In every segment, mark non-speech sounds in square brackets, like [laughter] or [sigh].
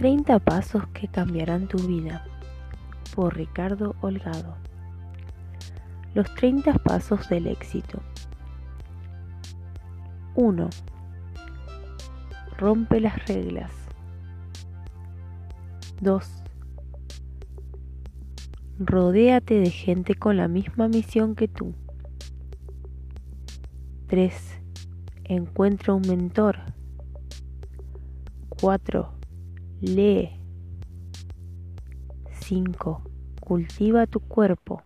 30 pasos que cambiarán tu vida por Ricardo Holgado. Los 30 pasos del éxito. 1. Rompe las reglas. 2. Rodéate de gente con la misma misión que tú. 3. Encuentra un mentor. 4. Lee. 5. Cultiva tu cuerpo.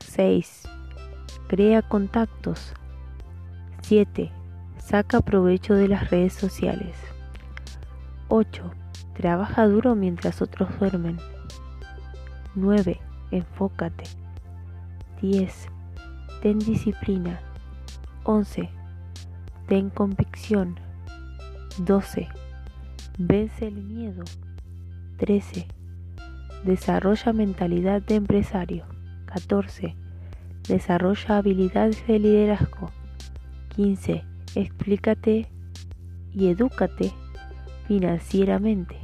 6. Crea contactos. 7. Saca provecho de las redes sociales. 8. Trabaja duro mientras otros duermen. 9. Enfócate. 10. Ten disciplina. 11. Ten convicción. 12. Vence el miedo. 13. Desarrolla mentalidad de empresario. 14. Desarrolla habilidades de liderazgo. 15. Explícate y edúcate financieramente.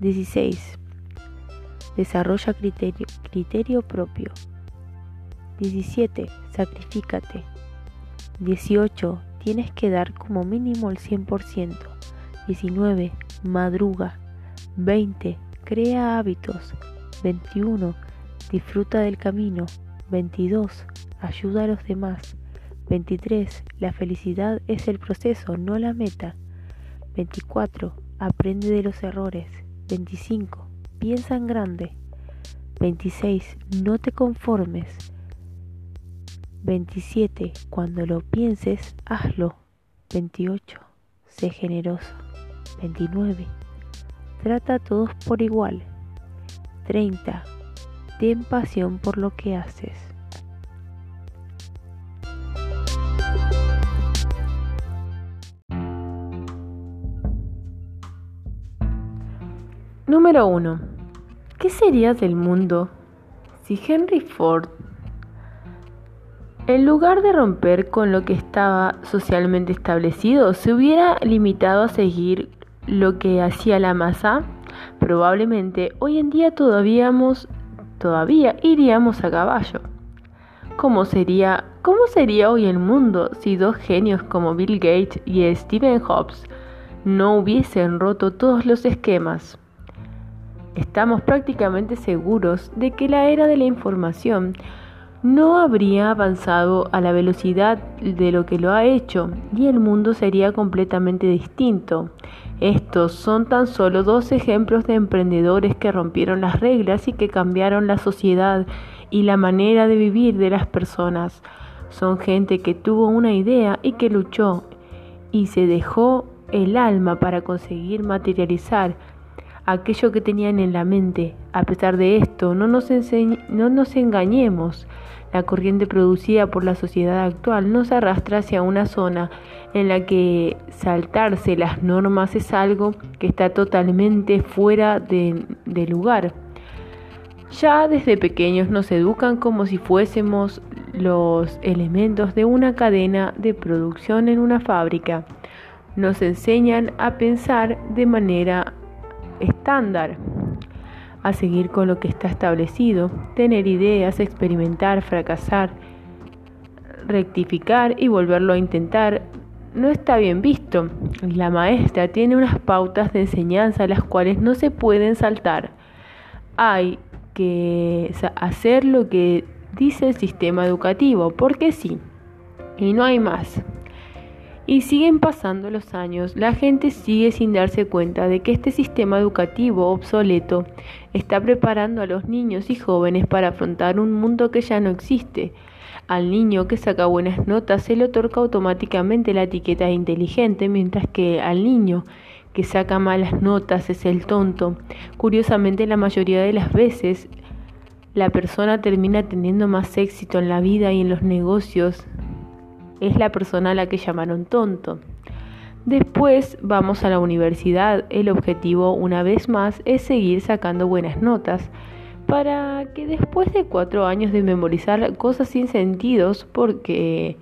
16. Desarrolla criterio, criterio propio. 17. Sacrifícate. 18. Tienes que dar como mínimo el 100%. 19. Madruga. 20. Crea hábitos. 21. Disfruta del camino. 22. Ayuda a los demás. 23. La felicidad es el proceso, no la meta. 24. Aprende de los errores. 25. Piensa en grande. 26. No te conformes. 27. Cuando lo pienses, hazlo. 28. Sé generoso. 29. Trata a todos por igual. 30. Ten pasión por lo que haces. Número 1. ¿Qué sería del mundo si Henry Ford en lugar de romper con lo que estaba socialmente establecido, se hubiera limitado a seguir lo que hacía la masa, probablemente hoy en día todavía, todavía iríamos a caballo. ¿Cómo sería, ¿Cómo sería hoy el mundo si dos genios como Bill Gates y Stephen Jobs no hubiesen roto todos los esquemas? Estamos prácticamente seguros de que la era de la información no habría avanzado a la velocidad de lo que lo ha hecho y el mundo sería completamente distinto. Estos son tan solo dos ejemplos de emprendedores que rompieron las reglas y que cambiaron la sociedad y la manera de vivir de las personas. Son gente que tuvo una idea y que luchó y se dejó el alma para conseguir materializar aquello que tenían en la mente. A pesar de esto, no nos, no nos engañemos. La corriente producida por la sociedad actual nos arrastra hacia una zona en la que saltarse las normas es algo que está totalmente fuera de, lugar. Ya desde pequeños nos educan como si fuésemos los elementos de una cadena de producción en una fábrica. Nos enseñan a pensar de manera estándar a seguir con lo que está establecido, tener ideas, experimentar, fracasar, rectificar y volverlo a intentar, no está bien visto. La maestra tiene unas pautas de enseñanza las cuales no se pueden saltar. Hay que hacer lo que dice el sistema educativo, porque sí, y no hay más. Y siguen pasando los años, la gente sigue sin darse cuenta de que este sistema educativo obsoleto está preparando a los niños y jóvenes para afrontar un mundo que ya no existe. Al niño que saca buenas notas se le otorga automáticamente la etiqueta de inteligente, mientras que al niño que saca malas notas es el tonto. Curiosamente, la mayoría de las veces la persona termina teniendo más éxito en la vida y en los negocios es la persona a la que llamaron tonto. Después vamos a la universidad. El objetivo, una vez más, es seguir sacando buenas notas para que después de cuatro años de memorizar cosas sin sentidos, porque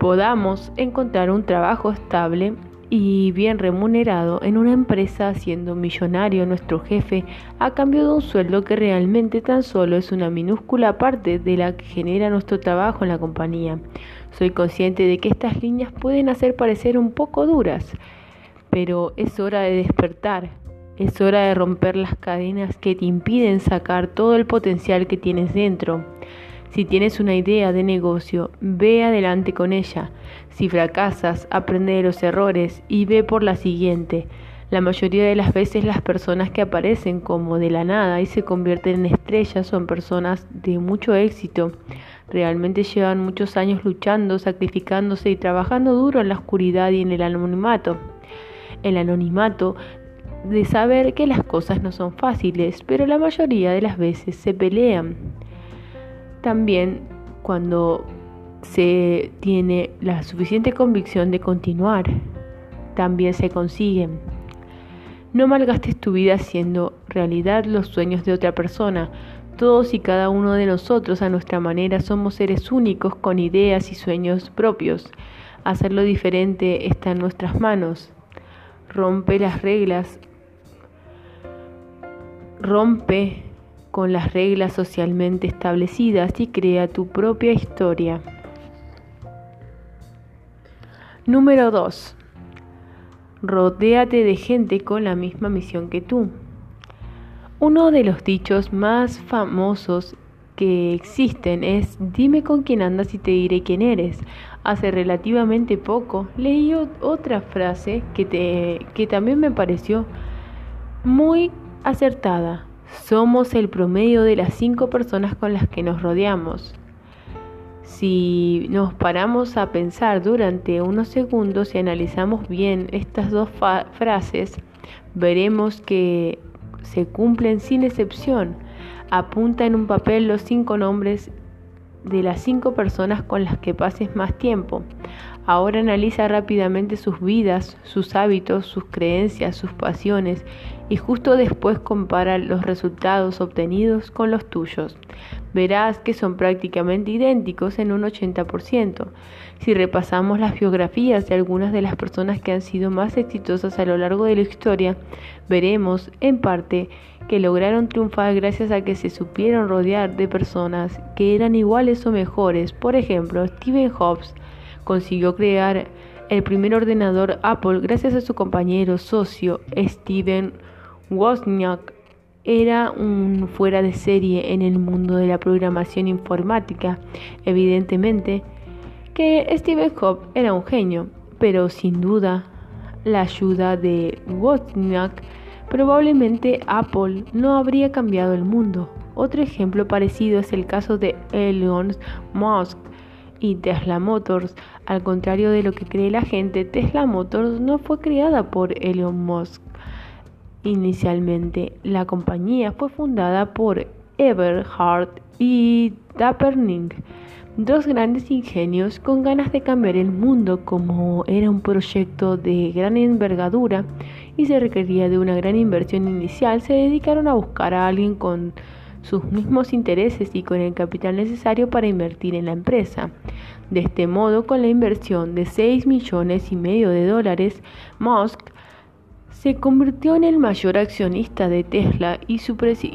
podamos encontrar un trabajo estable y bien remunerado en una empresa siendo millonario nuestro jefe a cambio de un sueldo que realmente tan solo es una minúscula parte de la que genera nuestro trabajo en la compañía. Soy consciente de que estas líneas pueden hacer parecer un poco duras, pero es hora de despertar, es hora de romper las cadenas que te impiden sacar todo el potencial que tienes dentro. Si tienes una idea de negocio, ve adelante con ella. Si fracasas, aprende de los errores y ve por la siguiente. La mayoría de las veces las personas que aparecen como de la nada y se convierten en estrellas son personas de mucho éxito. Realmente llevan muchos años luchando, sacrificándose y trabajando duro en la oscuridad y en el anonimato. El anonimato de saber que las cosas no son fáciles, pero la mayoría de las veces se pelean. También cuando se tiene la suficiente convicción de continuar, también se consiguen. No malgastes tu vida haciendo realidad los sueños de otra persona. Todos y cada uno de nosotros a nuestra manera somos seres únicos con ideas y sueños propios. Hacerlo diferente está en nuestras manos. Rompe las reglas. Rompe con las reglas socialmente establecidas y crea tu propia historia. Número 2. Rodéate de gente con la misma misión que tú. Uno de los dichos más famosos que existen es dime con quién andas y te diré quién eres. Hace relativamente poco leí otra frase que, te, que también me pareció muy acertada. Somos el promedio de las cinco personas con las que nos rodeamos. Si nos paramos a pensar durante unos segundos y analizamos bien estas dos frases, veremos que se cumplen sin excepción. Apunta en un papel los cinco nombres de las cinco personas con las que pases más tiempo. Ahora analiza rápidamente sus vidas, sus hábitos, sus creencias, sus pasiones y justo después compara los resultados obtenidos con los tuyos. Verás que son prácticamente idénticos en un 80%. Si repasamos las biografías de algunas de las personas que han sido más exitosas a lo largo de la historia, veremos en parte que lograron triunfar gracias a que se supieron rodear de personas que eran iguales o mejores. Por ejemplo, Stephen Jobs consiguió crear el primer ordenador Apple gracias a su compañero socio Steven Wozniak era un fuera de serie en el mundo de la programación informática. Evidentemente que Steve Jobs era un genio, pero sin duda la ayuda de Wozniak probablemente Apple no habría cambiado el mundo. Otro ejemplo parecido es el caso de Elon Musk y Tesla Motors. Al contrario de lo que cree la gente, Tesla Motors no fue creada por Elon Musk. Inicialmente, la compañía fue fundada por Eberhard y Dapperning, dos grandes ingenios con ganas de cambiar el mundo como era un proyecto de gran envergadura y se requería de una gran inversión inicial, se dedicaron a buscar a alguien con sus mismos intereses y con el capital necesario para invertir en la empresa. De este modo, con la inversión de 6 millones y medio de dólares, Musk se convirtió en el mayor accionista de Tesla y,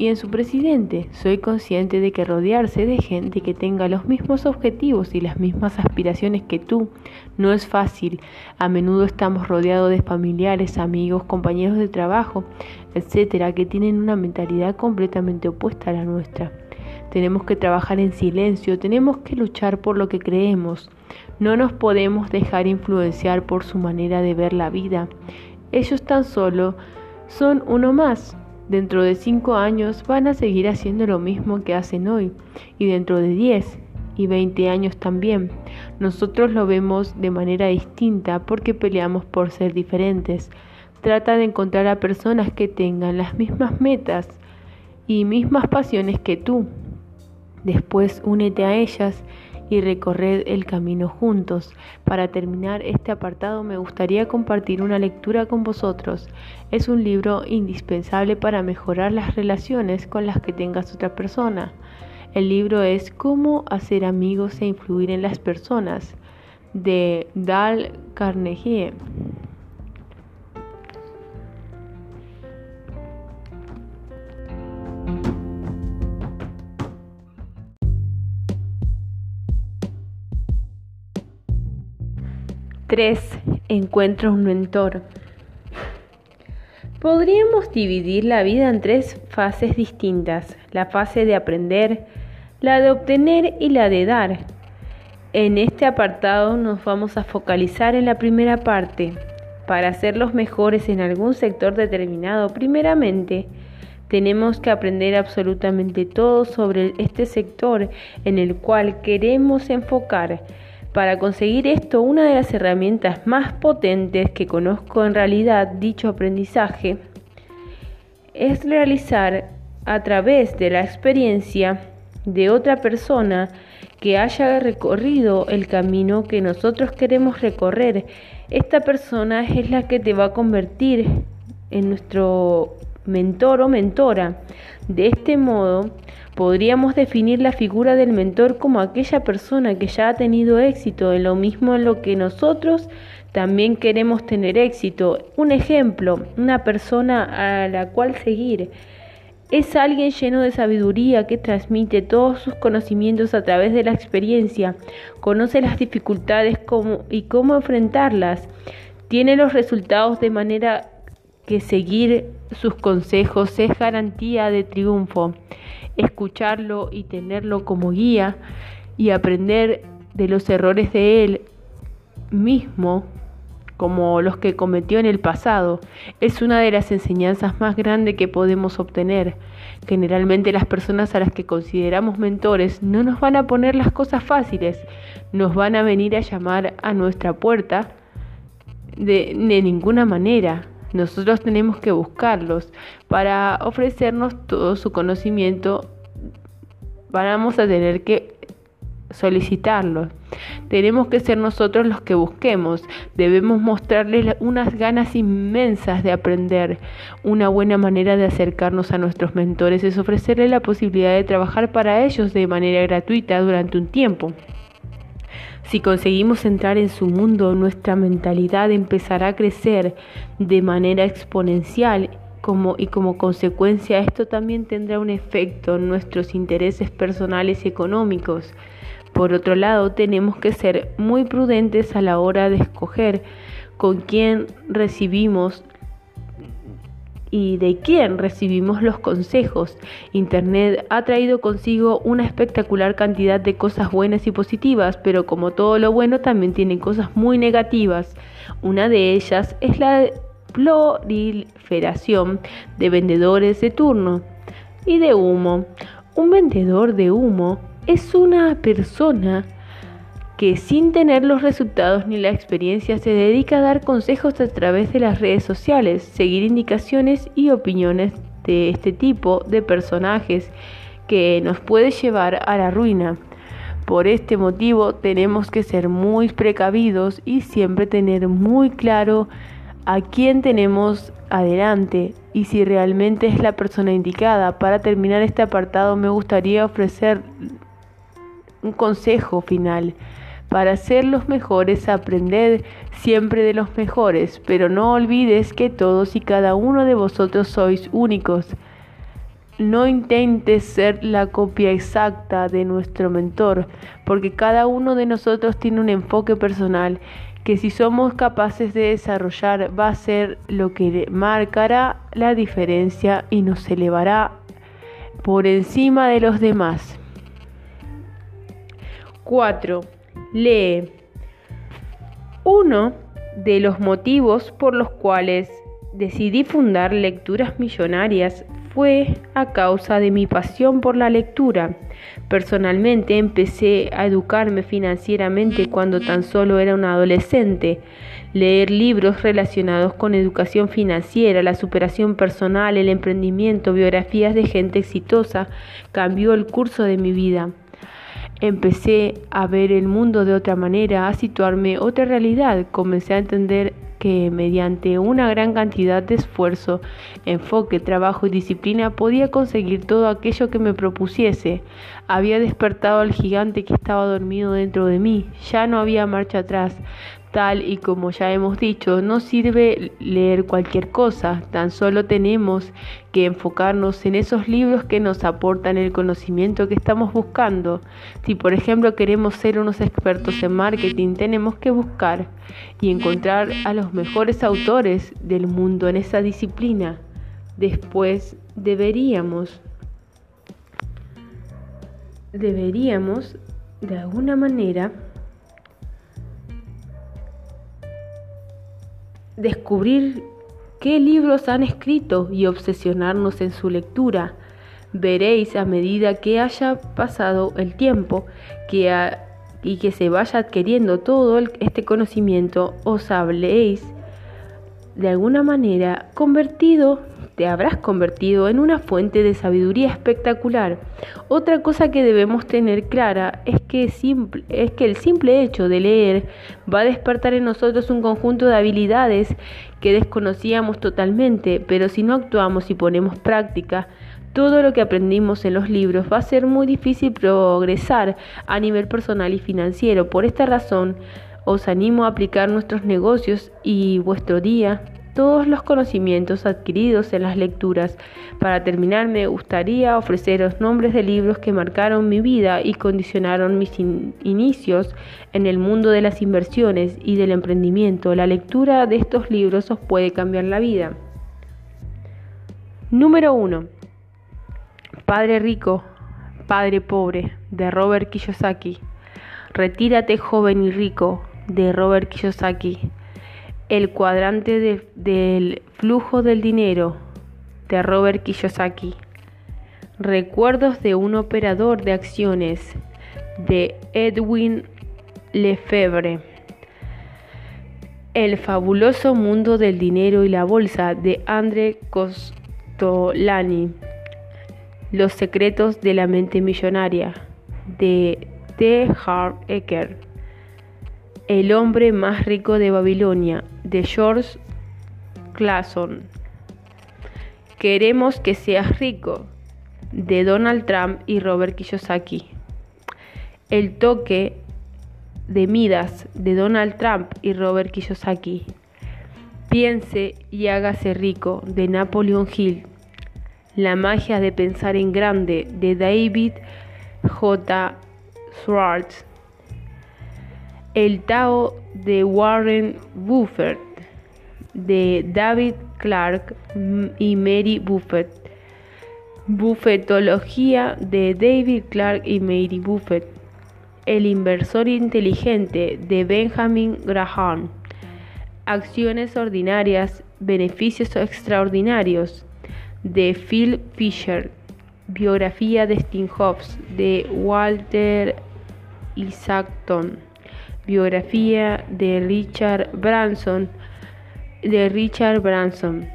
en su presidente. Soy consciente de que rodearse de gente que tenga los mismos objetivos y las mismas aspiraciones que tú no es fácil. A menudo estamos rodeados de familiares, amigos, compañeros de trabajo, etcétera, que tienen una mentalidad completamente opuesta a la nuestra. Tenemos que trabajar en silencio, tenemos que luchar por lo que creemos. No nos podemos dejar influenciar por su manera de ver la vida. Ellos tan solo son uno más. Dentro de cinco años van a seguir haciendo lo mismo que hacen hoy y dentro de diez y veinte años también. Nosotros lo vemos de manera distinta porque peleamos por ser diferentes. Trata de encontrar a personas que tengan las mismas metas y mismas pasiones que tú. Después únete a ellas y recorrer el camino juntos. Para terminar este apartado me gustaría compartir una lectura con vosotros. Es un libro indispensable para mejorar las relaciones con las que tengas otra persona. El libro es Cómo hacer amigos e influir en las personas de Dal Carnegie. 3. Encuentra un mentor. Podríamos dividir la vida en tres fases distintas, la fase de aprender, la de obtener y la de dar. En este apartado nos vamos a focalizar en la primera parte. Para ser los mejores en algún sector determinado, primeramente, tenemos que aprender absolutamente todo sobre este sector en el cual queremos enfocar. Para conseguir esto, una de las herramientas más potentes que conozco en realidad dicho aprendizaje es realizar a través de la experiencia de otra persona que haya recorrido el camino que nosotros queremos recorrer. Esta persona es la que te va a convertir en nuestro mentor o mentora. De este modo, podríamos definir la figura del mentor como aquella persona que ya ha tenido éxito en lo mismo en lo que nosotros también queremos tener éxito. Un ejemplo, una persona a la cual seguir. Es alguien lleno de sabiduría que transmite todos sus conocimientos a través de la experiencia, conoce las dificultades y cómo enfrentarlas, tiene los resultados de manera que seguir sus consejos es garantía de triunfo. Escucharlo y tenerlo como guía y aprender de los errores de él mismo como los que cometió en el pasado, es una de las enseñanzas más grandes que podemos obtener. Generalmente las personas a las que consideramos mentores no nos van a poner las cosas fáciles, nos van a venir a llamar a nuestra puerta de, ninguna manera. Nosotros tenemos que buscarlos para ofrecernos todo su conocimiento. Vamos a tener que solicitarlo. Tenemos que ser nosotros los que busquemos. Debemos mostrarles unas ganas inmensas de aprender. Una buena manera de acercarnos a nuestros mentores es ofrecerles la posibilidad de trabajar para ellos de manera gratuita durante un tiempo. Si conseguimos entrar en su mundo, nuestra mentalidad empezará a crecer de manera exponencial como, y como consecuencia esto también tendrá un efecto en nuestros intereses personales y económicos. Por otro lado, tenemos que ser muy prudentes a la hora de escoger con quién recibimos y de quién recibimos los consejos. Internet ha traído consigo una espectacular cantidad de cosas buenas y positivas, pero como todo lo bueno también tiene cosas muy negativas. Una de ellas es la proliferación de vendedores de turno y de humo. Un vendedor de humo es una persona que sin tener los resultados ni la experiencia se dedica a dar consejos a través de las redes sociales, seguir indicaciones y opiniones de este tipo de personajes que nos puede llevar a la ruina. Por este motivo tenemos que ser muy precavidos y siempre tener muy claro a quién tenemos adelante y si realmente es la persona indicada. Para terminar este apartado me gustaría ofrecer un consejo final. Para ser los mejores, aprended siempre de los mejores, pero no olvides que todos y cada uno de vosotros sois únicos. No intentes ser la copia exacta de nuestro mentor, porque cada uno de nosotros tiene un enfoque personal que si somos capaces de desarrollar va a ser lo que marcará la diferencia y nos elevará por encima de los demás. 4. Lee. Uno de los motivos por los cuales decidí fundar Lecturas Millonarias fue a causa de mi pasión por la lectura. Personalmente empecé a educarme financieramente cuando tan solo era un adolescente. Leer libros relacionados con educación financiera, la superación personal, el emprendimiento, biografías de gente exitosa cambió el curso de mi vida. Empecé a ver el mundo de otra manera, a situarme otra realidad. Comencé a entender que mediante una gran cantidad de esfuerzo, enfoque, trabajo y disciplina podía conseguir todo aquello que me propusiese. Había despertado al gigante que estaba dormido dentro de mí. Ya no había marcha atrás. Tal y como ya hemos dicho, no sirve leer cualquier cosa, tan solo tenemos que enfocarnos en esos libros que nos aportan el conocimiento que estamos buscando. Si por ejemplo queremos ser unos expertos en marketing, tenemos que buscar y encontrar a los mejores autores del mundo en esa disciplina. Después deberíamos deberíamos de alguna manera descubrir qué libros han escrito y obsesionarnos en su lectura. Veréis a medida que haya pasado el tiempo y que se vaya adquiriendo todo este conocimiento, os habléis de alguna manera convertido te habrás convertido en una fuente de sabiduría espectacular. Otra cosa que debemos tener clara es que, es el simple hecho de leer va a despertar en nosotros un conjunto de habilidades que desconocíamos totalmente, pero si no actuamos y ponemos práctica, todo lo que aprendimos en los libros va a ser muy difícil progresar a nivel personal y financiero. Por esta razón, os animo a aplicar nuestros negocios y vuestro día todos los conocimientos adquiridos en las lecturas. Para terminar, me gustaría ofreceros nombres de libros que marcaron mi vida y condicionaron mis inicios en el mundo de las inversiones y del emprendimiento. La lectura de estos libros os puede cambiar la vida. Número 1. Padre rico, Padre pobre, de Robert Kiyosaki. Retírate joven y rico, de Robert Kiyosaki. El cuadrante del flujo del dinero de Robert Kiyosaki. Recuerdos de un operador de acciones de Edwin Lefebvre. El fabuloso mundo del dinero y la bolsa de André Costolani. Los secretos de la mente millonaria de T. Hart Ecker. El hombre más rico de Babilonia, de George Clason. Queremos que seas rico, de Donald Trump y Robert Kiyosaki. El toque de Midas, de Donald Trump y Robert Kiyosaki. Piense y hágase rico, de Napoleon Hill. La magia de pensar en grande, de David J. Schwartz. El Tao de Warren Buffett, de David Clark y Mary Buffett. Buffetología de David Clark y Mary Buffett. El inversor inteligente de Benjamin Graham. Acciones ordinarias, beneficios extraordinarios de Phil Fisher. Biografía de Steve Jobs de Walter Isaacson. Biografía de Richard Branson de Richard Branson.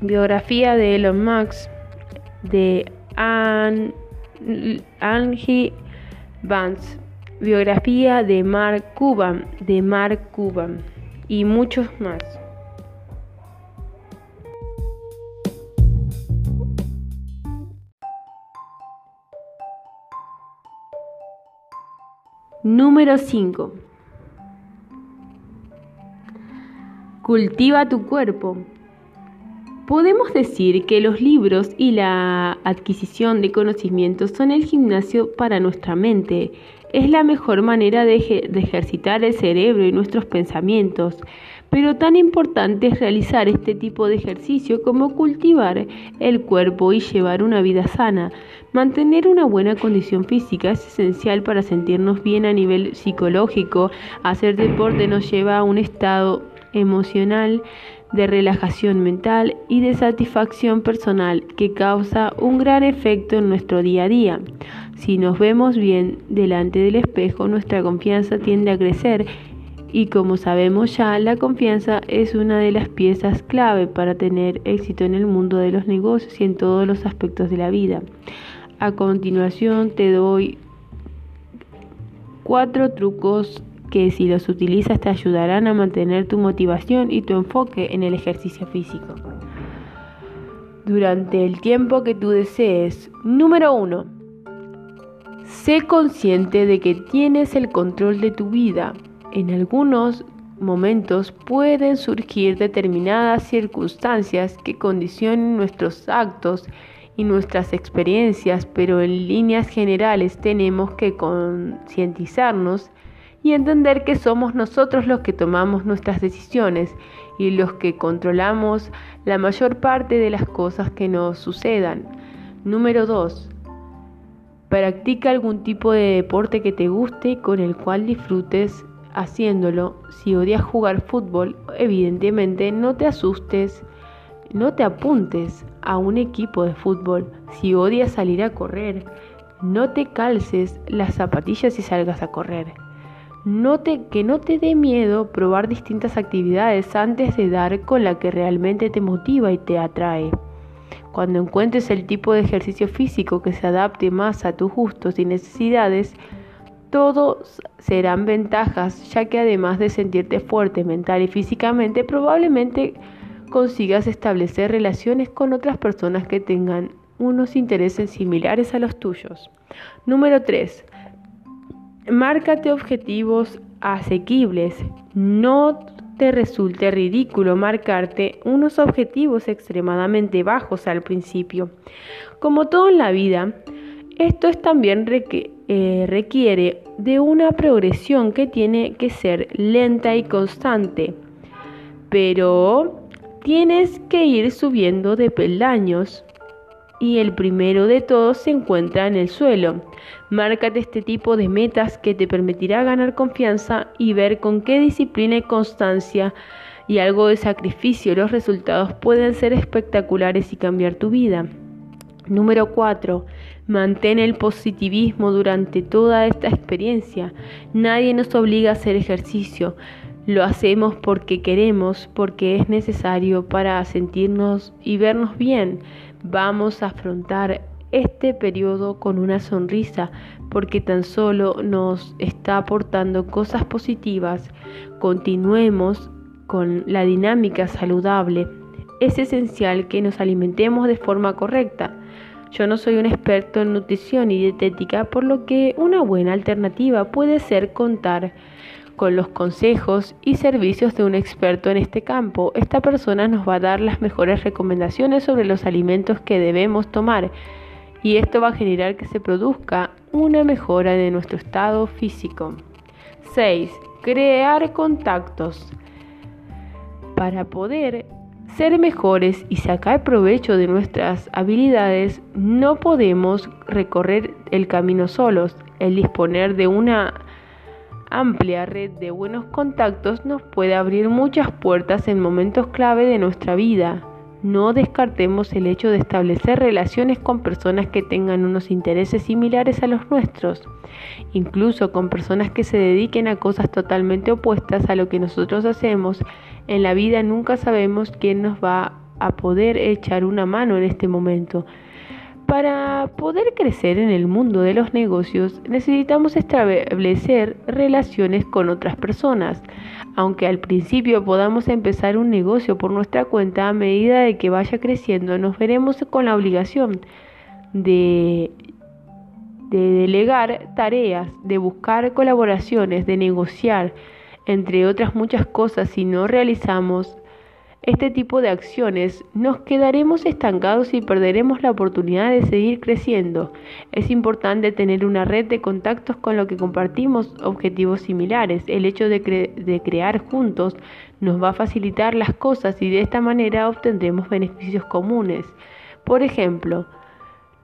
Biografía de Elon Musk de Angie Vance. Biografía de Mark Cuban de Mark Cuban y muchos más. Número 5. Cultiva tu cuerpo. Podemos decir que los libros y la adquisición de conocimientos son el gimnasio para nuestra mente. Es la mejor manera de, ejercitar el cerebro y nuestros pensamientos. Pero tan importante es realizar este tipo de ejercicio como cultivar el cuerpo y llevar una vida sana. Mantener una buena condición física es esencial para sentirnos bien a nivel psicológico. Hacer deporte nos lleva a un estado emocional de relajación mental y de satisfacción personal que causa un gran efecto en nuestro día a día. Si nos vemos bien delante del espejo, nuestra confianza tiende a crecer y como sabemos ya, la confianza es una de las piezas clave para tener éxito en el mundo de los negocios y en todos los aspectos de la vida. A continuación te doy cuatro trucos que si los utilizas te ayudarán a mantener tu motivación y tu enfoque en el ejercicio físico. Durante el tiempo que tú desees. Número 1. Sé consciente de que tienes el control de tu vida. En algunos momentos pueden surgir determinadas circunstancias que condicionen nuestros actos y nuestras experiencias, pero en líneas generales tenemos que concientizarnos y entender que somos nosotros los que tomamos nuestras decisiones y los que controlamos la mayor parte de las cosas que nos sucedan. Número 2. Practica algún tipo de deporte que te guste y con el cual disfrutes haciéndolo. Si odias jugar fútbol, evidentemente no te asustes, no te apuntes a un equipo de fútbol. Si odias salir a correr, no te calces las zapatillas y salgas a correr. No que no te dé miedo probar distintas actividades antes de dar con la que realmente te motiva y te atrae. Cuando encuentres el tipo de ejercicio físico que se adapte más a tus gustos y necesidades, todos serán ventajas, ya que además de sentirte fuerte mental y físicamente, probablemente consigas establecer relaciones con otras personas que tengan unos intereses similares a los tuyos. Número 3. Márcate objetivos asequibles. No te resulte ridículo marcarte unos objetivos extremadamente bajos al principio. Como todo en la vida, esto es también eh, requiere de una progresión que tiene que ser lenta y constante, pero tienes que ir subiendo de peldaños y el primero de todos se encuentra en el suelo. Márcate este tipo de metas que te permitirá ganar confianza y ver con qué disciplina y constancia y algo de sacrificio los resultados pueden ser espectaculares y cambiar tu vida. Número 4. Mantén el positivismo durante toda esta experiencia. Nadie nos obliga a hacer ejercicio. Lo hacemos porque queremos, porque es necesario para sentirnos y vernos bien. Vamos a afrontar este periodo con una sonrisa porque tan solo nos está aportando cosas positivas. Continuemos con la dinámica saludable. Es esencial que nos alimentemos de forma correcta. Yo no soy un experto en nutrición y dietética, por lo que una buena alternativa puede ser contar con los consejos y servicios de un experto en este campo. Esta persona nos va a dar las mejores recomendaciones sobre los alimentos que debemos tomar y esto va a generar que se produzca una mejora de nuestro estado físico. 6. Crear contactos. Para poder ser mejores y sacar provecho de nuestras habilidades, no podemos recorrer el camino solos. El disponer de una amplia red de buenos contactos nos puede abrir muchas puertas en momentos clave de nuestra vida. No descartemos el hecho de establecer relaciones con personas que tengan unos intereses similares a los nuestros, incluso con personas que se dediquen a cosas totalmente opuestas a lo que nosotros hacemos. En la vida nunca sabemos quién nos va a poder echar una mano en este momento. Para poder crecer en el mundo de los negocios necesitamos establecer relaciones con otras personas. Aunque al principio podamos empezar un negocio por nuestra cuenta, a medida de que vaya creciendo nos veremos con la obligación de, de delegar tareas, de buscar colaboraciones, de negociar, entre otras muchas cosas si no realizamos este tipo de acciones, nos quedaremos estancados y perderemos la oportunidad de seguir creciendo. Es importante tener una red de contactos con los que compartimos objetivos similares. El hecho de, de crear juntos nos va a facilitar las cosas y de esta manera obtendremos beneficios comunes. Por ejemplo,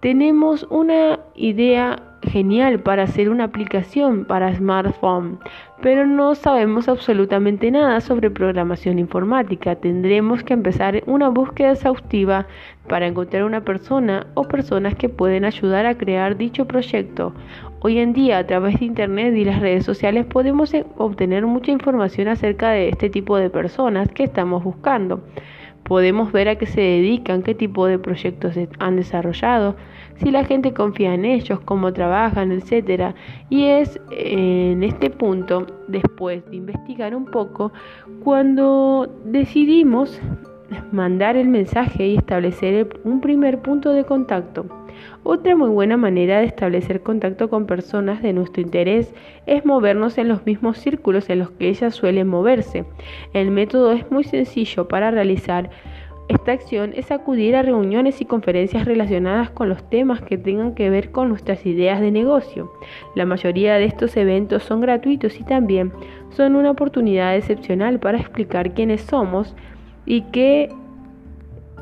tenemos una idea genial para hacer una aplicación para smartphone, pero no sabemos absolutamente nada sobre programación informática. Tendremos que empezar una búsqueda exhaustiva para encontrar una persona o personas que pueden ayudar a crear dicho proyecto. Hoy en día, a través de Internet y las redes sociales, podemos obtener mucha información acerca de este tipo de personas que estamos buscando podemos ver a qué se dedican, qué tipo de proyectos han desarrollado, si la gente confía en ellos, cómo trabajan, etc. Y es en este punto, después de investigar un poco, cuando decidimos mandar el mensaje y establecer un primer punto de contacto. Otra muy buena manera de establecer contacto con personas de nuestro interés es movernos en los mismos círculos en los que ellas suelen moverse. El método es muy sencillo para realizar esta acción es acudir a reuniones y conferencias relacionadas con los temas que tengan que ver con nuestras ideas de negocio. La mayoría de estos eventos son gratuitos y también son una oportunidad excepcional para explicar quiénes somos y qué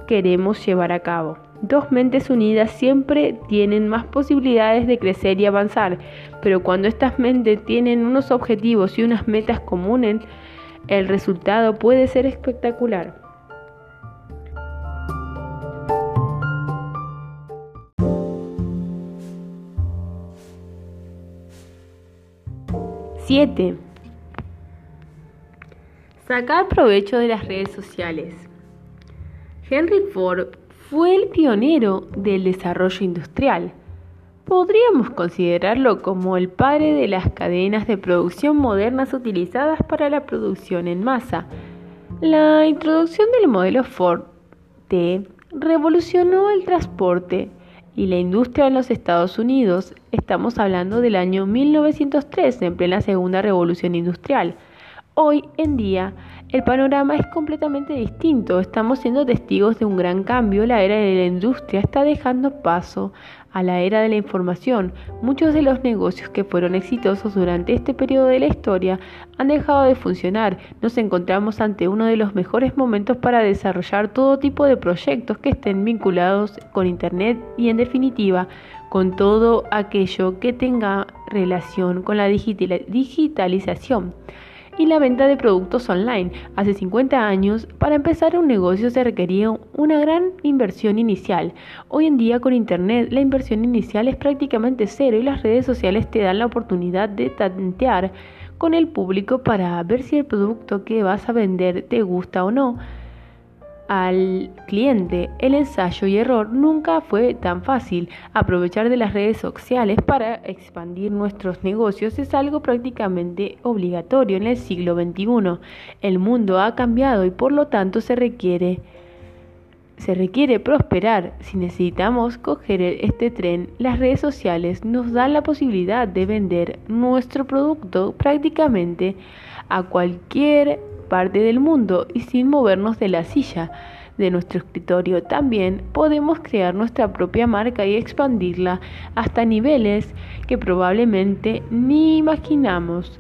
queremos llevar a cabo. Dos mentes unidas siempre tienen más posibilidades de crecer y avanzar, pero cuando estas mentes tienen unos objetivos y unas metas comunes, el resultado puede ser espectacular. 7. Sacar provecho de las redes sociales. Henry Ford fue el pionero del desarrollo industrial. Podríamos considerarlo como el padre de las cadenas de producción modernas utilizadas para la producción en masa. La introducción del modelo Ford T revolucionó el transporte, y la industria en los Estados Unidos, estamos hablando del año 1903, en plena Segunda Revolución Industrial. Hoy en día, el panorama es completamente distinto. Estamos siendo testigos de un gran cambio. La era de la industria está dejando paso a la era de la información. Muchos de los negocios que fueron exitosos durante este periodo de la historia han dejado de funcionar. Nos encontramos ante uno de los mejores momentos para desarrollar todo tipo de proyectos que estén vinculados con Internet y en definitiva con todo aquello que tenga relación con la digitalización y la venta de productos online. Hace 50 años, para empezar un negocio se requería una gran inversión inicial. Hoy en día con Internet la inversión inicial es prácticamente cero y las redes sociales te dan la oportunidad de tantear con el público para ver si el producto que vas a vender te gusta o no al cliente, el ensayo y error nunca fue tan fácil. Aprovechar de las redes sociales para expandir nuestros negocios es algo prácticamente obligatorio en el siglo XXI. El mundo ha cambiado y por lo tanto se requiere se requiere prosperar. Si necesitamos coger este tren, las redes sociales nos dan la posibilidad de vender nuestro producto prácticamente a cualquier parte del mundo y sin movernos de la silla de nuestro escritorio. También podemos crear nuestra propia marca y expandirla hasta niveles que probablemente ni imaginamos.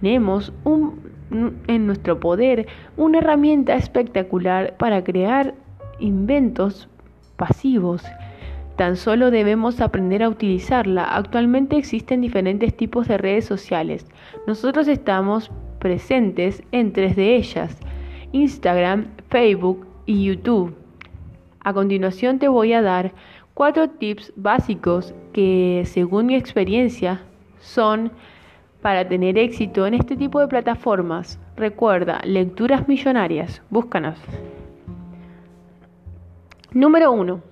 Tenemos en nuestro poder una herramienta espectacular para crear inventos pasivos. Tan solo debemos aprender a utilizarla. Actualmente existen diferentes tipos de redes sociales. Nosotros estamos presentes en tres de ellas, Instagram, Facebook y YouTube. A continuación te voy a dar cuatro tips básicos que según mi experiencia son para tener éxito en este tipo de plataformas. Recuerda, lecturas millonarias, búscanos. Número 1.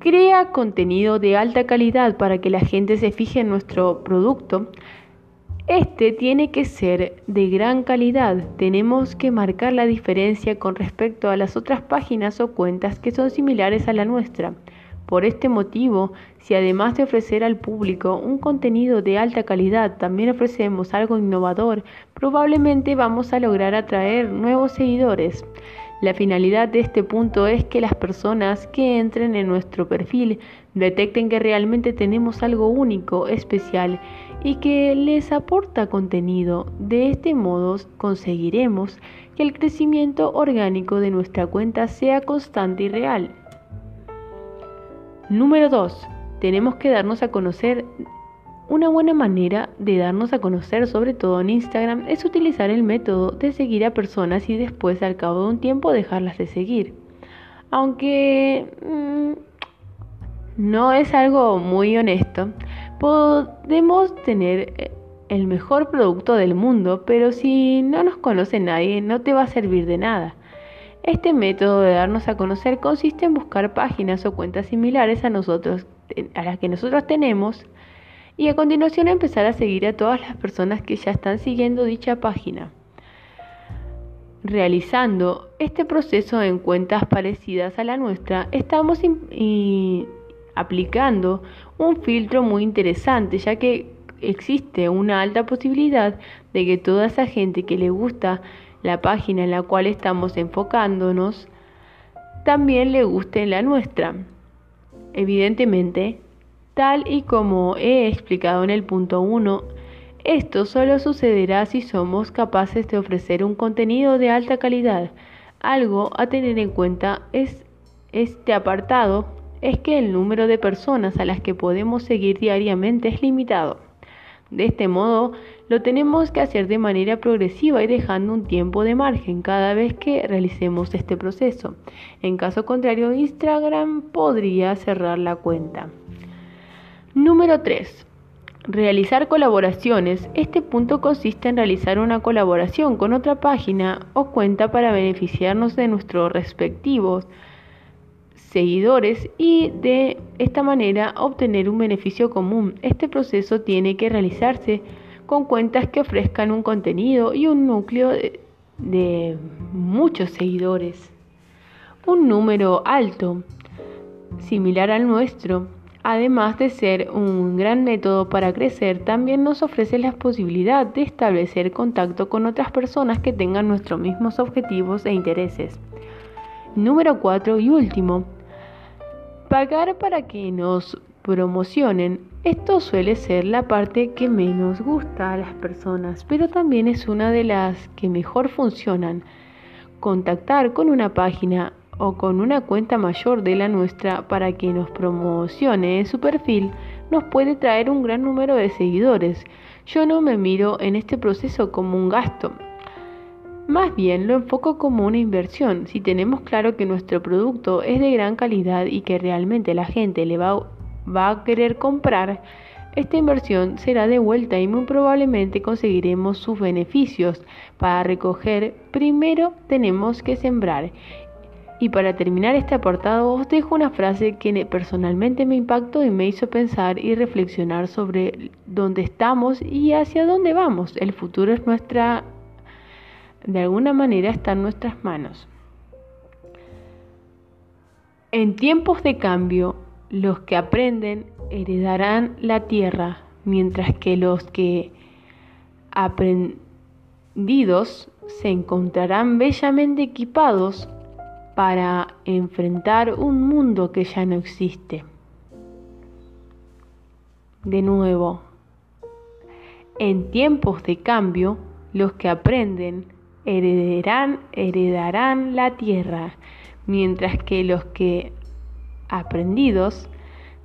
Crea contenido de alta calidad para que la gente se fije en nuestro producto este tiene que ser de gran calidad. Tenemos que marcar la diferencia con respecto a las otras páginas o cuentas que son similares a la nuestra. Por este motivo, si además de ofrecer al público un contenido de alta calidad, también ofrecemos algo innovador, probablemente vamos a lograr atraer nuevos seguidores. La finalidad de este punto es que las personas que entren en nuestro perfil detecten que realmente tenemos algo único, especial y que les aporta contenido. De este modo conseguiremos que el crecimiento orgánico de nuestra cuenta sea constante y real. Número 2. Tenemos que darnos a conocer una buena manera de darnos a conocer, sobre todo en Instagram, es utilizar el método de seguir a personas y después al cabo de un tiempo dejarlas de seguir. Aunque mm, no es algo muy honesto, podemos tener eh, el mejor producto del mundo, pero si no nos conoce nadie, no te va a servir de nada. Este método de darnos a conocer consiste en buscar páginas o cuentas similares a nosotros, a las que nosotros tenemos, y a continuación empezar a seguir a todas las personas que ya están siguiendo dicha página. Realizando este proceso en cuentas parecidas a la nuestra, estamos aplicando un filtro muy interesante, ya que existe una alta posibilidad de que toda esa gente que le gusta la página en la cual estamos enfocándonos, también le guste la nuestra. Evidentemente, tal y como he explicado en el punto 1, esto solo sucederá si somos capaces de ofrecer un contenido de alta calidad. Algo a tener en cuenta es este apartado es que el número de personas a las que podemos seguir diariamente es limitado. De este modo, lo tenemos que hacer de manera progresiva y dejando un tiempo de margen cada vez que realicemos este proceso. En caso contrario, Instagram podría cerrar la cuenta. Número 3. Realizar colaboraciones. Este punto consiste en realizar una colaboración con otra página o cuenta para beneficiarnos de nuestros respectivos seguidores y de esta manera obtener un beneficio común. Este proceso tiene que realizarse con cuentas que ofrezcan un contenido y un núcleo de, muchos seguidores. Un número alto, similar al nuestro, además de ser un gran método para crecer, también nos ofrece la posibilidad de establecer contacto con otras personas que tengan nuestros mismos objetivos e intereses. Número 4 y último, pagar para que nos promocionen. Esto suele ser la parte que menos gusta a las personas, pero también es una de las que mejor funcionan. Contactar con una página o con una cuenta mayor de la nuestra para que nos promocione su perfil nos puede traer un gran número de seguidores. Yo no me miro en este proceso como un gasto. Más bien lo enfoco como una inversión. Si tenemos claro que nuestro producto es de gran calidad y que realmente la gente le va, va a querer comprar, esta inversión será de vuelta y muy probablemente conseguiremos sus beneficios. Para recoger, primero tenemos que sembrar y para terminar este apartado os dejo una frase que personalmente me impactó y me hizo pensar y reflexionar sobre dónde estamos y hacia dónde vamos. El futuro es nuestra, de alguna manera está en nuestras manos. En tiempos de cambio, los que aprenden heredarán la tierra, mientras que los que aprendidos se encontrarán bellamente equipados para enfrentar un mundo que ya no existe. De nuevo, en tiempos de cambio, los que aprenden heredarán, heredarán la tierra, mientras que los que aprendidos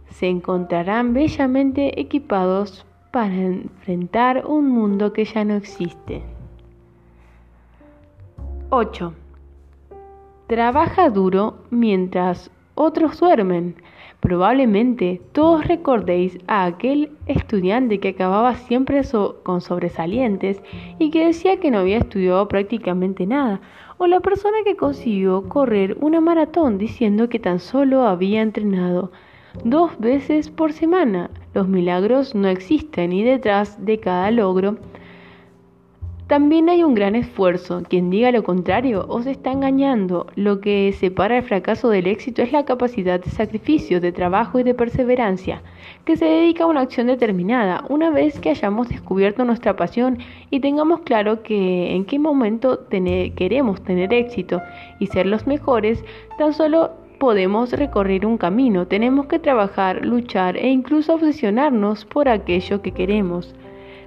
se encontrarán bellamente equipados para enfrentar un mundo que ya no existe. 8. Trabaja duro mientras otros duermen. Probablemente todos recordéis a aquel estudiante que acababa siempre con sobresalientes y que decía que no había estudiado prácticamente nada, o la persona que consiguió correr una maratón diciendo que tan solo había entrenado dos veces por semana. Los milagros no existen y detrás de cada logro también hay un gran esfuerzo. Quien diga lo contrario os está engañando. Lo que separa el fracaso del éxito es la capacidad de sacrificio, de trabajo y de perseverancia, que se dedica a una acción determinada. Una vez que hayamos descubierto nuestra pasión y tengamos claro que en qué momento queremos tener éxito y ser los mejores, tan solo podemos recorrer un camino. Tenemos que trabajar, luchar e incluso obsesionarnos por aquello que queremos.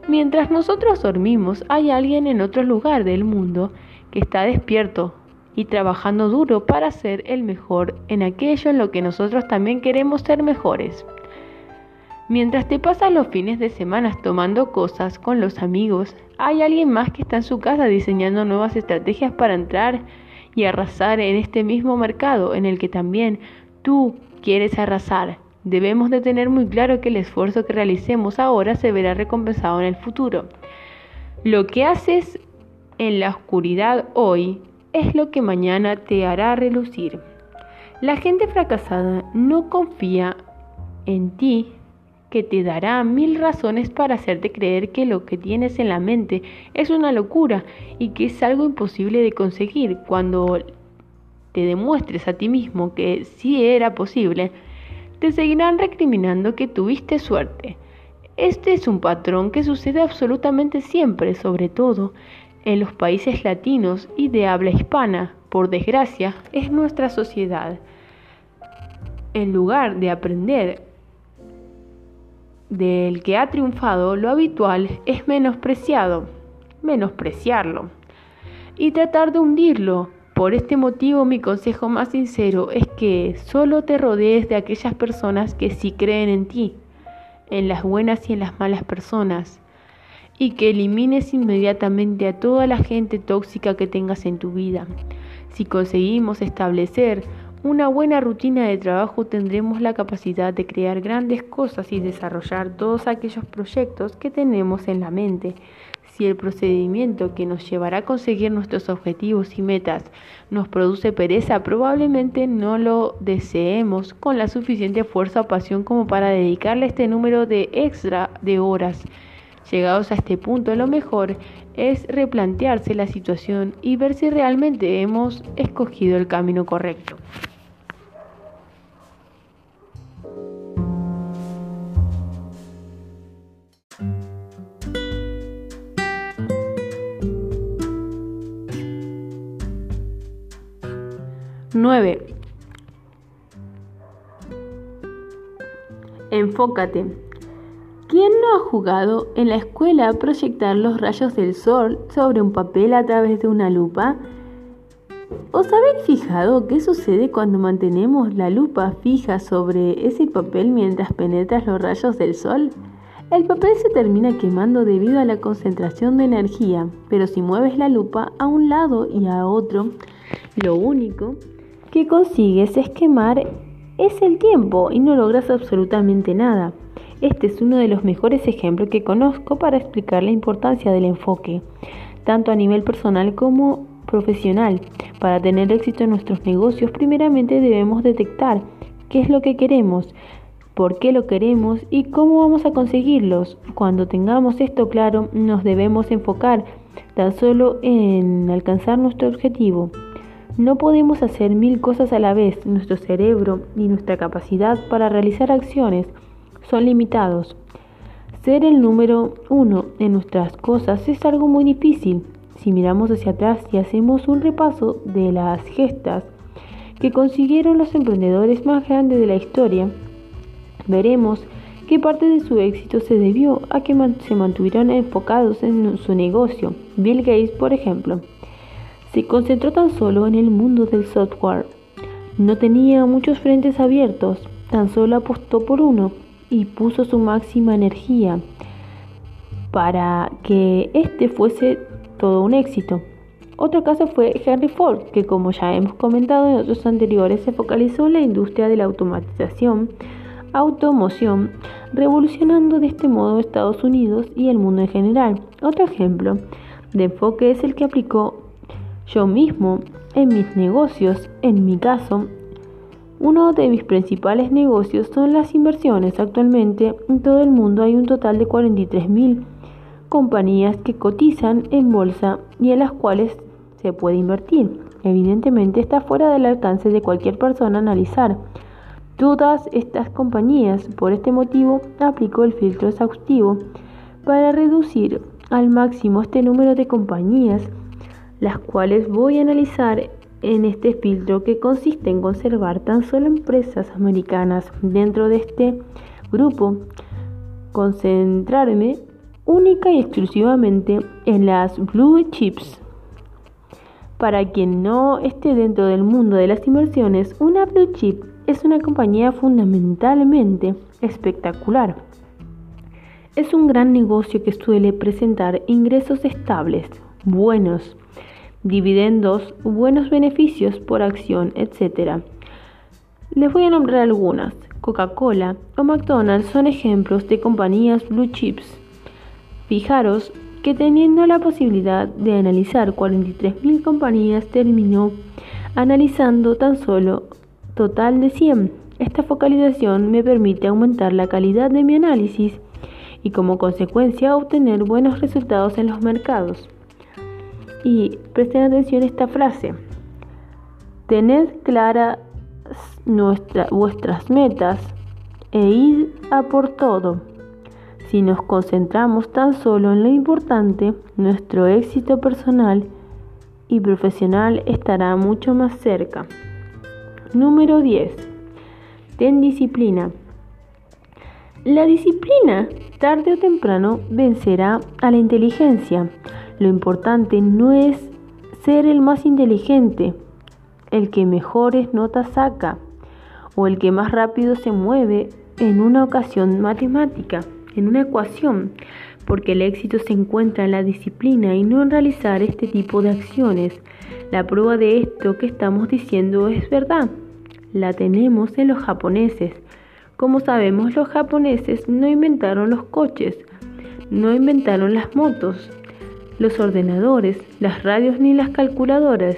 Mientras nosotros dormimos, hay alguien en otro lugar del mundo que está despierto y trabajando duro para ser el mejor en aquello en lo que nosotros también queremos ser mejores. Mientras te pasas los fines de semana tomando cosas con los amigos, hay alguien más que está en su casa diseñando nuevas estrategias para entrar y arrasar en este mismo mercado en el que también tú quieres arrasar. Debemos de tener muy claro que el esfuerzo que realicemos ahora se verá recompensado en el futuro. Lo que haces en la oscuridad hoy es lo que mañana te hará relucir. La gente fracasada no confía en ti que te dará mil razones para hacerte creer que lo que tienes en la mente es una locura y que es algo imposible de conseguir. Cuando te demuestres a ti mismo que sí era posible, te seguirán recriminando que tuviste suerte. Este es un patrón que sucede absolutamente siempre, sobre todo en los países latinos y de habla hispana. Por desgracia, es nuestra sociedad. En lugar de aprender del que ha triunfado, lo habitual es menospreciado, menospreciarlo y tratar de hundirlo. Por este motivo mi consejo más sincero es que solo te rodees de aquellas personas que sí creen en ti, en las buenas y en las malas personas, y que elimines inmediatamente a toda la gente tóxica que tengas en tu vida. Si conseguimos establecer una buena rutina de trabajo tendremos la capacidad de crear grandes cosas y desarrollar todos aquellos proyectos que tenemos en la mente. Si el procedimiento que nos llevará a conseguir nuestros objetivos y metas nos produce pereza, probablemente no lo deseemos con la suficiente fuerza o pasión como para dedicarle este número de extra de horas. Llegados a este punto, lo mejor es replantearse la situación y ver si realmente hemos escogido el camino correcto. 9. Enfócate. ¿Quién no ha jugado en la escuela a proyectar los rayos del sol sobre un papel a través de una lupa? ¿Os habéis fijado qué sucede cuando mantenemos la lupa fija sobre ese papel mientras penetras los rayos del sol? El papel se termina quemando debido a la concentración de energía, pero si mueves la lupa a un lado y a otro, lo único que consigues es quemar es el tiempo y no logras absolutamente nada. Este es uno de los mejores ejemplos que conozco para explicar la importancia del enfoque, tanto a nivel personal como profesional. Para tener éxito en nuestros negocios, primeramente debemos detectar qué es lo que queremos, por qué lo queremos y cómo vamos a conseguirlos. Cuando tengamos esto claro, nos debemos enfocar tan solo en alcanzar nuestro objetivo. No podemos hacer mil cosas a la vez. Nuestro cerebro y nuestra capacidad para realizar acciones son limitados. Ser el número uno en nuestras cosas es algo muy difícil. Si miramos hacia atrás y hacemos un repaso de las gestas que consiguieron los emprendedores más grandes de la historia, veremos que parte de su éxito se debió a que se mantuvieron enfocados en su negocio. Bill Gates, por ejemplo, se concentró tan solo en el mundo del software. No tenía muchos frentes abiertos, tan solo apostó por uno y puso su máxima energía para que este fuese todo un éxito. Otro caso fue Henry Ford, que como ya hemos comentado en otros anteriores, se focalizó en la industria de la automatización, automoción, revolucionando de este modo Estados Unidos y el mundo en general. Otro ejemplo de enfoque es el que aplicó yo mismo, en mis negocios, en mi caso, uno de mis principales negocios son las inversiones. Actualmente en todo el mundo hay un total de 43.000 compañías que cotizan en bolsa y en las cuales se puede invertir. Evidentemente está fuera del alcance de cualquier persona analizar todas estas compañías. Por este motivo aplico el filtro exhaustivo para reducir al máximo este número de compañías las cuales voy a analizar en este filtro que consiste en conservar tan solo empresas americanas dentro de este grupo, concentrarme única y exclusivamente en las blue chips. Para quien no esté dentro del mundo de las inversiones, una blue chip es una compañía fundamentalmente espectacular. Es un gran negocio que suele presentar ingresos estables, buenos, dividendos, buenos beneficios por acción, etc. Les voy a nombrar algunas. Coca-Cola o McDonald's son ejemplos de compañías blue chips. Fijaros que teniendo la posibilidad de analizar 43.000 compañías terminó analizando tan solo total de 100. Esta focalización me permite aumentar la calidad de mi análisis y como consecuencia obtener buenos resultados en los mercados. Y presten atención a esta frase. Tened claras vuestras metas e id a por todo. Si nos concentramos tan solo en lo importante, nuestro éxito personal y profesional estará mucho más cerca. Número 10. Ten disciplina. La disciplina, tarde o temprano, vencerá a la inteligencia. Lo importante no es ser el más inteligente, el que mejores notas saca o el que más rápido se mueve en una ocasión matemática, en una ecuación, porque el éxito se encuentra en la disciplina y no en realizar este tipo de acciones. La prueba de esto que estamos diciendo es verdad. La tenemos en los japoneses. Como sabemos, los japoneses no inventaron los coches, no inventaron las motos, los ordenadores, las radios ni las calculadoras.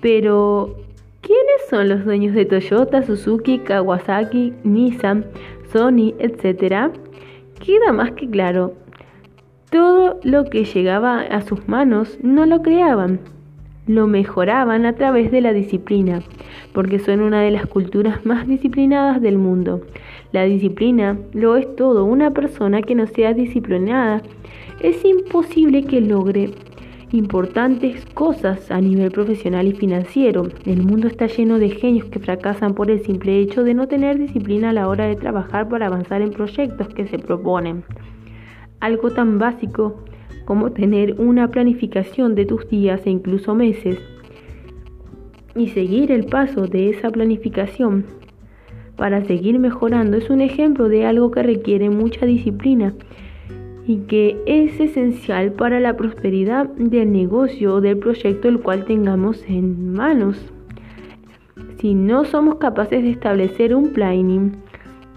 Pero, ¿quiénes son los dueños de Toyota, Suzuki, Kawasaki, Nissan, Sony, etcétera? Queda más que claro, todo lo que llegaba a sus manos no lo creaban, lo mejoraban a través de la disciplina, porque son una de las culturas más disciplinadas del mundo. La disciplina lo es todo. Una persona que no sea disciplinada es imposible que logre importantes cosas a nivel profesional y financiero. El mundo está lleno de genios que fracasan por el simple hecho de no tener disciplina a la hora de trabajar para avanzar en proyectos que se proponen. Algo tan básico como tener una planificación de tus días e incluso meses y seguir el paso de esa planificación para seguir mejorando es un ejemplo de algo que requiere mucha disciplina y que es esencial para la prosperidad del negocio o del proyecto el cual tengamos en manos. Si no somos capaces de establecer un planning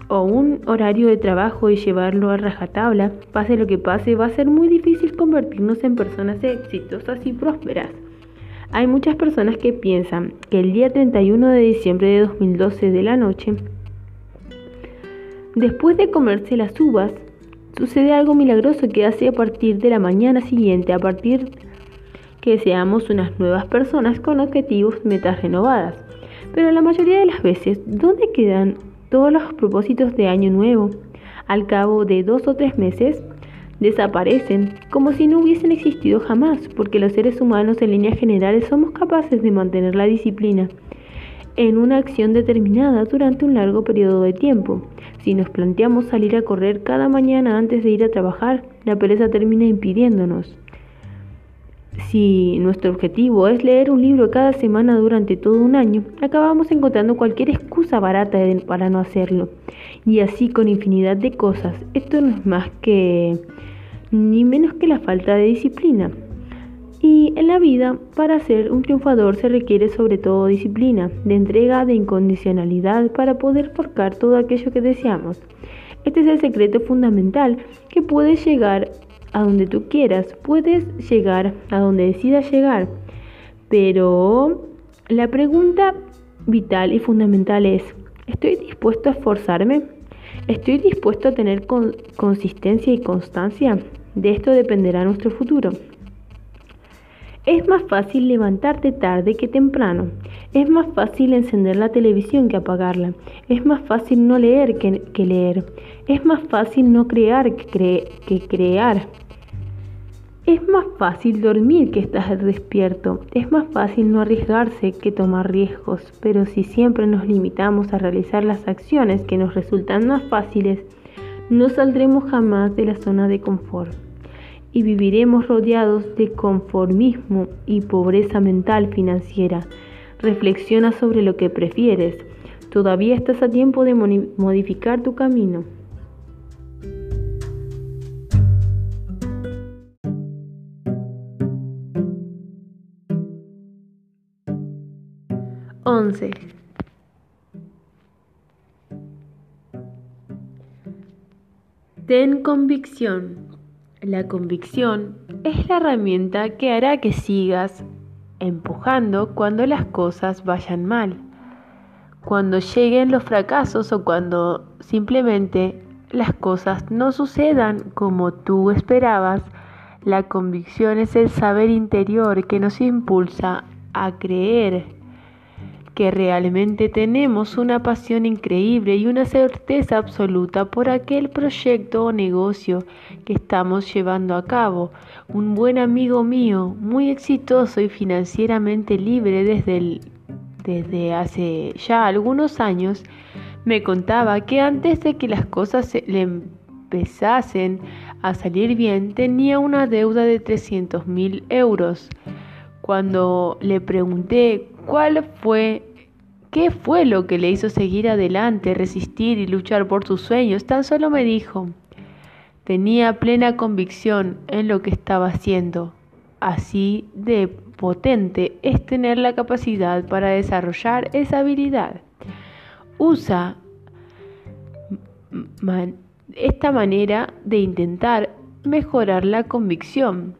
o un horario de trabajo y llevarlo a rajatabla, pase lo que pase, va a ser muy difícil convertirnos en personas exitosas y prósperas. Hay muchas personas que piensan que el día 31 de diciembre de 2012 de la noche, después de comerse las uvas, sucede algo milagroso que hace a partir de la mañana siguiente, a partir que seamos unas nuevas personas con objetivos, metas renovadas. Pero la mayoría de las veces, ¿dónde quedan todos los propósitos de año nuevo? Al cabo de dos o tres meses, desaparecen como si no hubiesen existido jamás, porque los seres humanos en líneas generales somos capaces de mantener la disciplina en una acción determinada durante un largo periodo de tiempo. Si nos planteamos salir a correr cada mañana antes de ir a trabajar, la pereza termina impidiéndonos. Si nuestro objetivo es leer un libro cada semana durante todo un año, acabamos encontrando cualquier excusa barata para no hacerlo. Y así con infinidad de cosas. Esto no es más que ni menos que la falta de disciplina. Y en la vida, para ser un triunfador se requiere sobre todo disciplina, de entrega, de incondicionalidad para poder forcar todo aquello que deseamos. Este es el secreto fundamental que puedes llegar a donde tú quieras, puedes llegar a donde decidas llegar. Pero la pregunta vital y fundamental es, ¿estoy dispuesto a esforzarme? ¿Estoy dispuesto a tener consistencia y constancia? De esto dependerá nuestro futuro. Es más fácil levantarte tarde que temprano. Es más fácil encender la televisión que apagarla. Es más fácil no leer que, leer. Es más fácil no crear que, que crear. Es más fácil dormir que estar despierto. Es más fácil no arriesgarse que tomar riesgos. Pero si siempre nos limitamos a realizar las acciones que nos resultan más fáciles, no saldremos jamás de la zona de confort y viviremos rodeados de conformismo y pobreza mental financiera. Reflexiona sobre lo que prefieres. Todavía estás a tiempo de modificar tu camino. Once. Ten convicción. La convicción es la herramienta que hará que sigas empujando cuando las cosas vayan mal. cuando lleguen los fracasos o cuando simplemente las cosas no sucedan como tú esperabas, la convicción es el saber interior que nos impulsa a creer que realmente tenemos una pasión increíble y una certeza absoluta por aquel proyecto o negocio que estamos llevando a cabo. Un buen amigo mío, muy exitoso y financieramente libre desde desde hace ya algunos años, me contaba que antes de que las cosas le empezasen a salir bien, tenía una deuda de 300 mil euros. Cuando le pregunté cuál fue, qué fue lo que le hizo seguir adelante, resistir y luchar por sus sueños, tan solo me dijo, tenía plena convicción en lo que estaba haciendo. Así de potente es tener la capacidad para desarrollar esa habilidad. Usa esta manera de intentar mejorar la convicción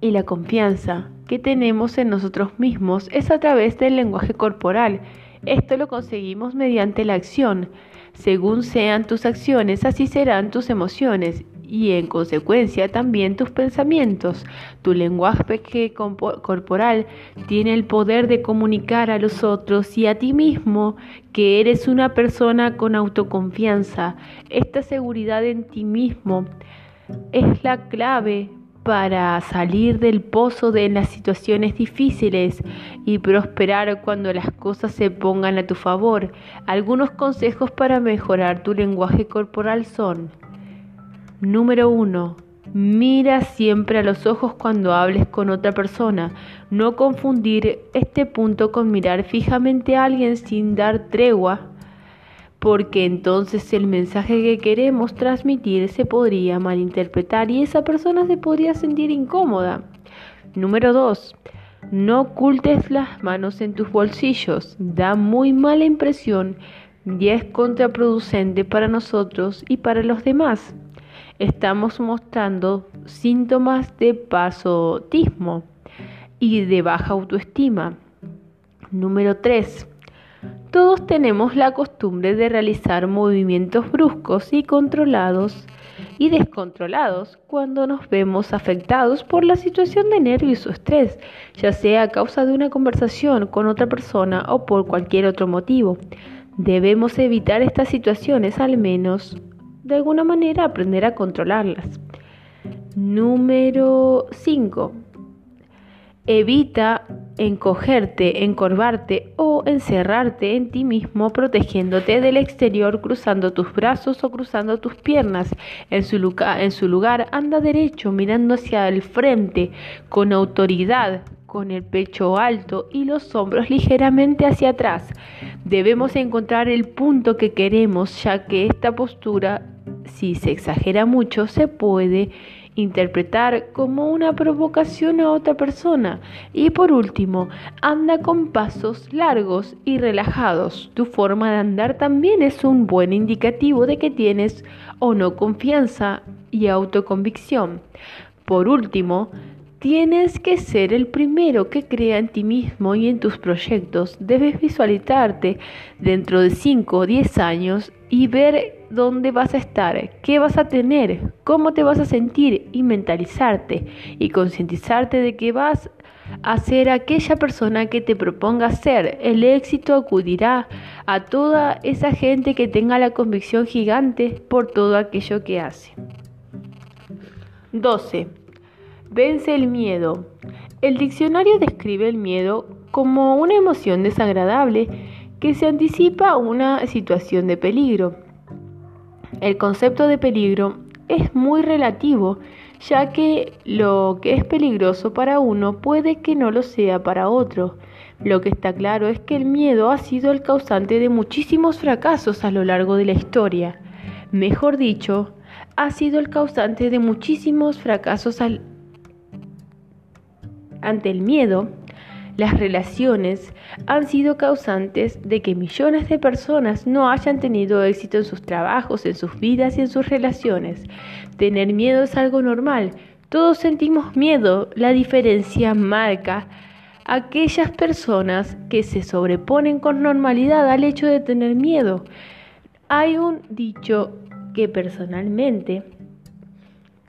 y la confianza que tenemos en nosotros mismos es a través del lenguaje corporal. Esto lo conseguimos mediante la acción. Según sean tus acciones, así serán tus emociones y en consecuencia también tus pensamientos. Tu lenguaje corporal tiene el poder de comunicar a los otros y a ti mismo que eres una persona con autoconfianza. Esta seguridad en ti mismo es la clave para salir del pozo de las situaciones difíciles y prosperar cuando las cosas se pongan a tu favor. Algunos consejos para mejorar tu lenguaje corporal son Número 1. Mira siempre a los ojos cuando hables con otra persona. No confundir este punto con mirar fijamente a alguien sin dar tregua, porque entonces el mensaje que queremos transmitir se podría malinterpretar y esa persona se podría sentir incómoda. Número 2. No ocultes las manos en tus bolsillos. Da muy mala impresión y es contraproducente para nosotros y para los demás estamos mostrando síntomas de pasotismo y de baja autoestima. Número 3. Todos tenemos la costumbre de realizar movimientos bruscos y controlados y descontrolados cuando nos vemos afectados por la situación de nervios o estrés, ya sea a causa de una conversación con otra persona o por cualquier otro motivo. Debemos evitar estas situaciones al menos de alguna manera aprender a controlarlas. Número 5. Evita encogerte, encorvarte o encerrarte en ti mismo protegiéndote del exterior cruzando tus brazos o cruzando tus piernas. En su, lugar, anda derecho mirando hacia el frente con autoridad, con el pecho alto y los hombros ligeramente hacia atrás. Debemos encontrar el punto que queremos ya que esta postura si se exagera mucho, se puede interpretar como una provocación a otra persona. Y por último, anda con pasos largos y relajados. Tu forma de andar también es un buen indicativo de que tienes o no confianza y autoconvicción. Por último, Tienes que ser el primero que crea en ti mismo y en tus proyectos. Debes visualizarte dentro de 5 o 10 años y ver dónde vas a estar, qué vas a tener, cómo te vas a sentir y mentalizarte y concientizarte de que vas a ser aquella persona que te proponga ser. El éxito acudirá a toda esa gente que tenga la convicción gigante por todo aquello que hace. 12. Vence el miedo. El diccionario describe el miedo como una emoción desagradable que se anticipa una situación de peligro. El concepto de peligro es muy relativo, ya que lo que es peligroso para uno puede que no lo sea para otro. Lo que está claro es que el miedo ha sido el causante de muchísimos fracasos a lo largo de la historia. Mejor dicho, ha sido el causante de muchísimos fracasos al ante el miedo, las relaciones han sido causantes de que millones de personas no hayan tenido éxito en sus trabajos, en sus vidas y en sus relaciones. Tener miedo es algo normal. Todos sentimos miedo. La diferencia marca aquellas personas que se sobreponen con normalidad al hecho de tener miedo. Hay un dicho que personalmente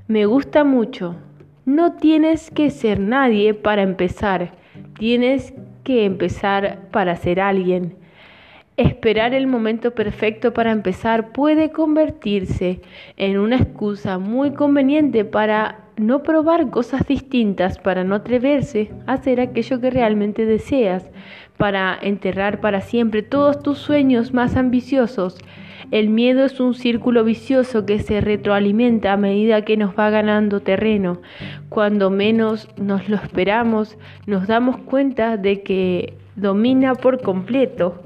me gusta mucho. No tienes que ser nadie para empezar, tienes que empezar para ser alguien. Esperar el momento perfecto para empezar puede convertirse en una excusa muy conveniente para no probar cosas distintas, para no atreverse a hacer aquello que realmente deseas, para enterrar para siempre todos tus sueños más ambiciosos. El miedo es un círculo vicioso que se retroalimenta a medida que nos va ganando terreno. Cuando menos nos lo esperamos, nos damos cuenta de que domina por completo.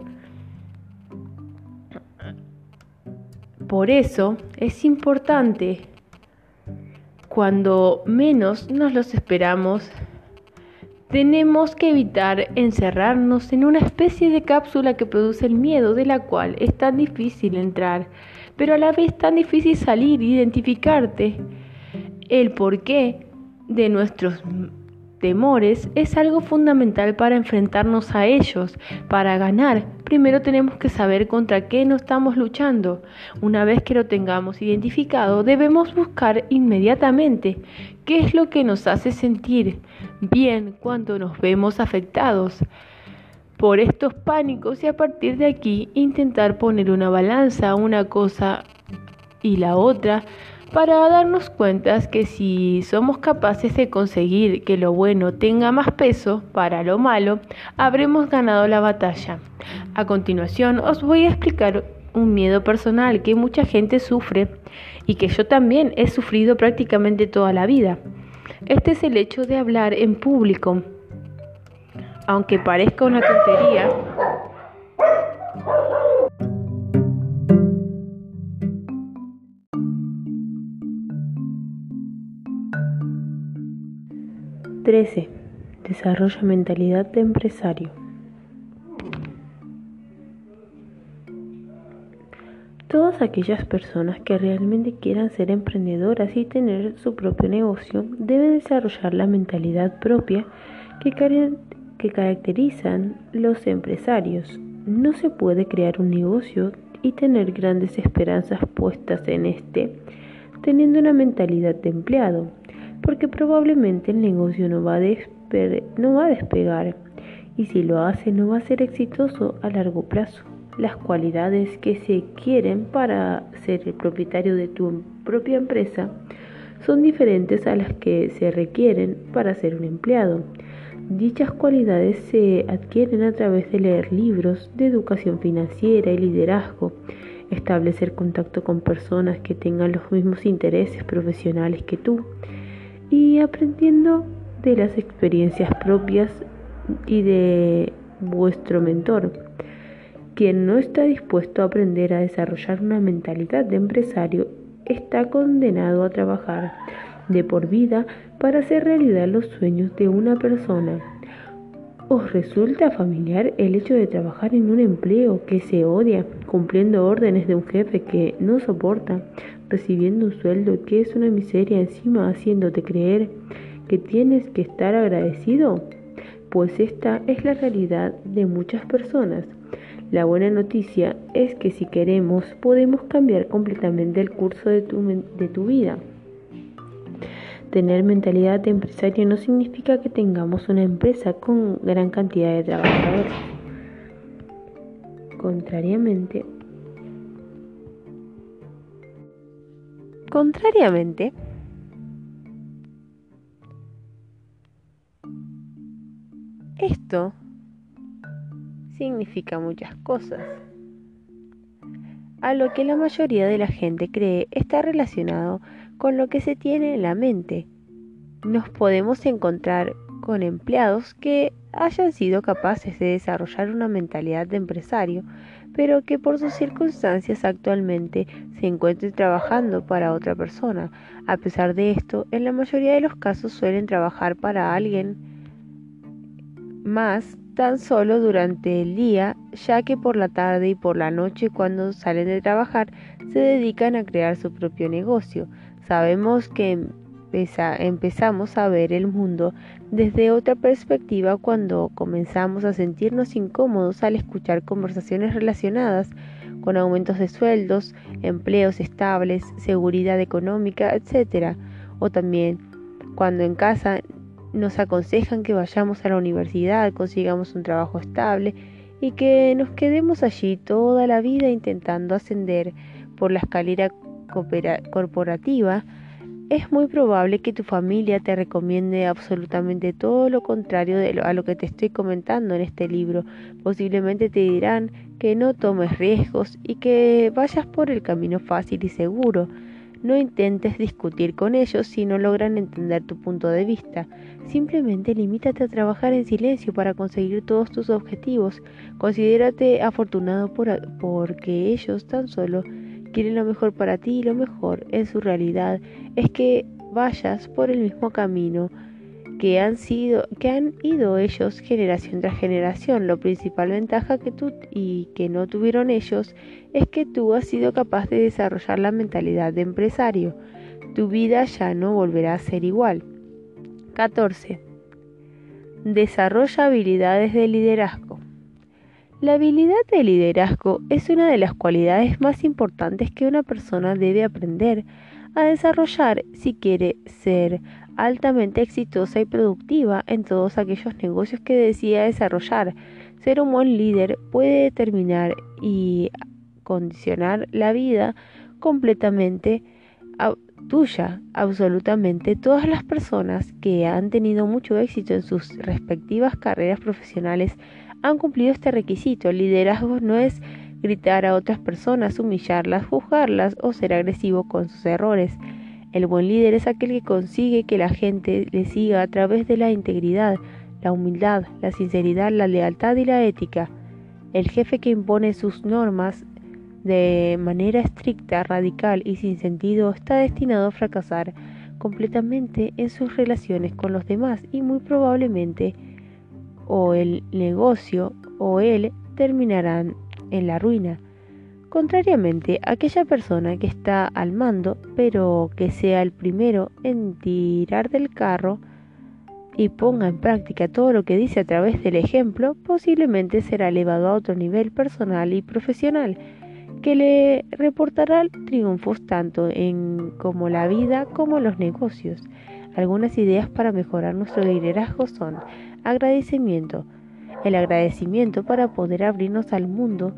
Por eso es importante cuando menos nos los esperamos, tenemos que evitar encerrarnos en una especie de cápsula que produce el miedo, de la cual es tan difícil entrar, pero a la vez tan difícil salir, identificarte. El porqué de nuestros temores es algo fundamental para enfrentarnos a ellos. Para ganar, primero tenemos que saber contra qué nos estamos luchando. Una vez que lo tengamos identificado, debemos buscar inmediatamente qué es lo que nos hace sentir bien cuando nos vemos afectados por estos pánicos y a partir de aquí intentar poner una balanza, una cosa y la otra para darnos cuenta que si somos capaces de conseguir que lo bueno tenga más peso para lo malo, habremos ganado la batalla. A continuación os voy a explicar un miedo personal que mucha gente sufre y que yo también he sufrido prácticamente toda la vida. Este es el hecho de hablar en público. Aunque parezca una tontería, 13. Desarrolla mentalidad de empresario. Todas aquellas personas que realmente quieran ser emprendedoras y tener su propio negocio deben desarrollar la mentalidad propia que, caracterizan los empresarios. No se puede crear un negocio y tener grandes esperanzas puestas en este teniendo una mentalidad de empleado porque probablemente el negocio no va, a despegar y si lo hace no va a ser exitoso a largo plazo. Las cualidades que se quieren para ser el propietario de tu propia empresa son diferentes a las que se requieren para ser un empleado. Dichas cualidades se adquieren a través de leer libros de educación financiera y liderazgo, establecer contacto con personas que tengan los mismos intereses profesionales que tú, y aprendiendo de las experiencias propias y de vuestro mentor. Quien no está dispuesto a aprender a desarrollar una mentalidad de empresario está condenado a trabajar de por vida para hacer realidad los sueños de una persona. ¿Os resulta familiar el hecho de trabajar en un empleo que se odia, cumpliendo órdenes de un jefe que no soporta, recibiendo un sueldo que es una miseria encima haciéndote creer que tienes que estar agradecido? Pues esta es la realidad de muchas personas. La buena noticia es que si queremos podemos cambiar completamente el curso de tu, de tu vida. Tener mentalidad de empresario no significa que tengamos una empresa con gran cantidad de trabajadores. Contrariamente, Contrariamente, esto significa muchas cosas. A lo que la mayoría de la gente cree está relacionado con lo que se tiene en la mente. Nos podemos encontrar con empleados que hayan sido capaces de desarrollar una mentalidad de empresario, pero que por sus circunstancias actualmente se encuentren trabajando para otra persona. A pesar de esto, en la mayoría de los casos suelen trabajar para alguien más tan solo durante el día, ya que por la tarde y por la noche cuando salen de trabajar se dedican a crear su propio negocio. Sabemos que empezamos a ver el mundo desde otra perspectiva cuando comenzamos a sentirnos incómodos al escuchar conversaciones relacionadas con aumentos de sueldos, empleos estables, seguridad económica, etc. O también cuando en casa nos aconsejan que vayamos a la universidad, consigamos un trabajo estable y que nos quedemos allí toda la vida intentando ascender por la escalera corporativa es muy probable que tu familia te recomiende absolutamente todo lo contrario de a lo que te estoy comentando en este libro. Posiblemente te dirán que no tomes riesgos y que vayas por el camino fácil y seguro. No intentes discutir con ellos si no logran entender tu punto de vista. Simplemente limítate a trabajar en silencio para conseguir todos tus objetivos. Considérate afortunado por, porque ellos tan solo quieren lo mejor para ti y lo mejor en su realidad es que vayas por el mismo camino que han sido que han ido ellos generación tras generación. La principal ventaja que tú y que no tuvieron ellos es que tú has sido capaz de desarrollar la mentalidad de empresario. Tu vida ya no volverá a ser igual. 14. Desarrolla habilidades de liderazgo. La habilidad de liderazgo es una de las cualidades más importantes que una persona debe aprender a desarrollar si quiere ser altamente exitosa y productiva en todos aquellos negocios que decida desarrollar. Ser un buen líder puede determinar y condicionar la vida completamente tuya, absolutamente. Todas las personas que han tenido mucho éxito en sus respectivas carreras profesionales han cumplido este requisito. El liderazgo no es gritar a otras personas, humillarlas, juzgarlas o ser agresivo con sus errores. El buen líder es aquel que consigue que la gente le siga a través de la integridad, la humildad, la sinceridad, la lealtad y la ética. El jefe que impone sus normas de manera estricta, radical y sin sentido está destinado a fracasar completamente en sus relaciones con los demás y muy probablemente o el negocio o él terminarán en la ruina. Contrariamente, aquella persona que está al mando, pero que sea el primero en tirar del carro y ponga en práctica todo lo que dice a través del ejemplo, posiblemente será elevado a otro nivel personal y profesional, que le reportará triunfos tanto en como la vida como los negocios. Algunas ideas para mejorar nuestro liderazgo son Agradecimiento. El agradecimiento para poder abrirnos al mundo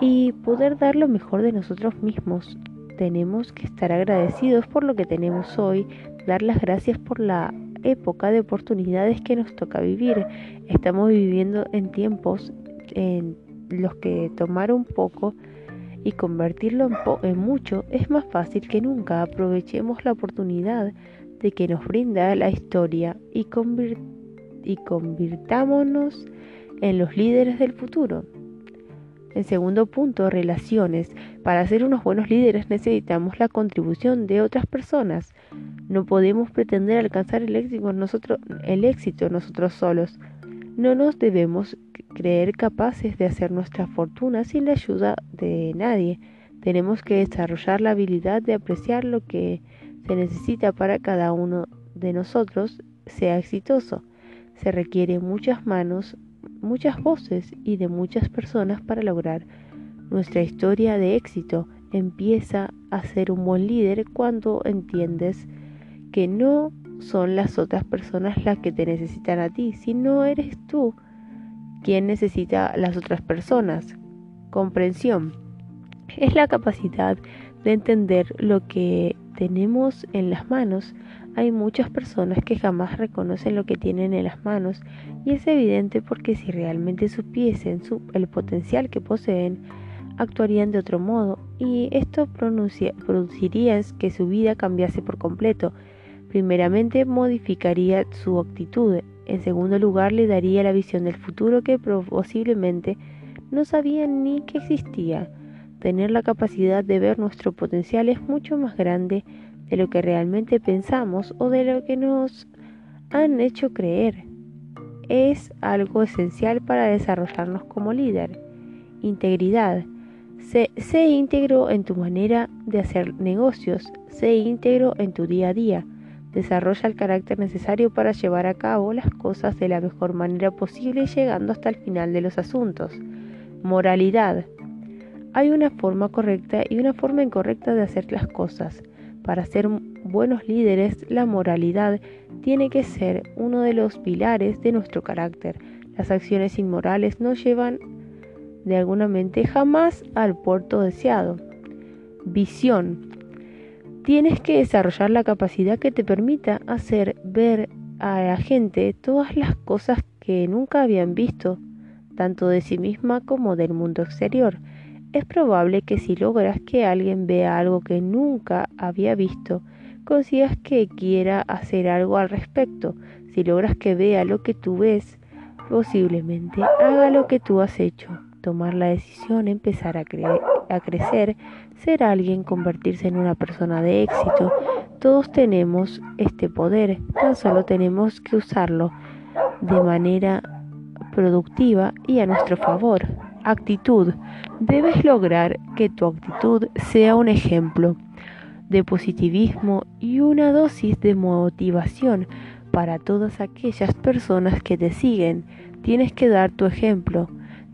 y poder dar lo mejor de nosotros mismos. Tenemos que estar agradecidos por lo que tenemos hoy, dar las gracias por la época de oportunidades que nos toca vivir. Estamos viviendo en tiempos en los que tomar un poco y convertirlo en, en, mucho es más fácil que nunca. Aprovechemos la oportunidad de que nos brinda la historia y convirtámonos en los líderes del futuro. En segundo punto, relaciones. Para ser unos buenos líderes necesitamos la contribución de otras personas. No podemos pretender alcanzar el éxito el éxito nosotros solos. No nos debemos creer capaces de hacer nuestra fortuna sin la ayuda de nadie. Tenemos que desarrollar la habilidad de apreciar lo que se necesita para cada uno de nosotros sea exitoso. Se requieren muchas manos, muchas voces y de muchas personas para lograr. Nuestra historia de éxito empieza a ser un buen líder cuando entiendes que no son las otras personas las que te necesitan a ti, sino eres tú quien necesita a las otras personas. Comprensión es la capacidad de entender lo que tenemos en las manos hay muchas personas que jamás reconocen lo que tienen en las manos y es evidente porque si realmente supiesen el potencial que poseen, actuarían de otro modo y esto produciría que su vida cambiase por completo. Primeramente modificaría su actitud, en segundo lugar le daría la visión del futuro que posiblemente no sabían ni que existía. Tener la capacidad de ver nuestro potencial es mucho más grande de lo que realmente pensamos o de lo que nos han hecho creer. Es algo esencial para desarrollarnos como líder. Integridad. Sé, sé, íntegro en tu manera de hacer negocios, sé íntegro en tu día a día. Desarrolla el carácter necesario para llevar a cabo las cosas de la mejor manera posible llegando hasta el final de los asuntos. Moralidad. Hay una forma correcta y una forma incorrecta de hacer las cosas. Para ser buenos líderes, la moralidad tiene que ser uno de los pilares de nuestro carácter. Las acciones inmorales nos llevan de alguna mente jamás al puerto deseado. Visión. Tienes que desarrollar la capacidad que te permita hacer ver a la gente todas las cosas que nunca habían visto, tanto de sí misma como del mundo exterior. Es probable que si logras que alguien vea algo que nunca había visto, consigas que quiera hacer algo al respecto. Si logras que vea lo que tú ves, posiblemente haga lo que tú has hecho. Tomar la decisión, empezar a, a crecer, ser alguien, convertirse en una persona de éxito. Todos tenemos este poder, tan solo tenemos que usarlo de manera productiva y a nuestro favor. Actitud. Debes lograr que tu actitud sea un ejemplo de positivismo y una dosis de motivación para todas aquellas personas que te siguen. Tienes que dar tu ejemplo.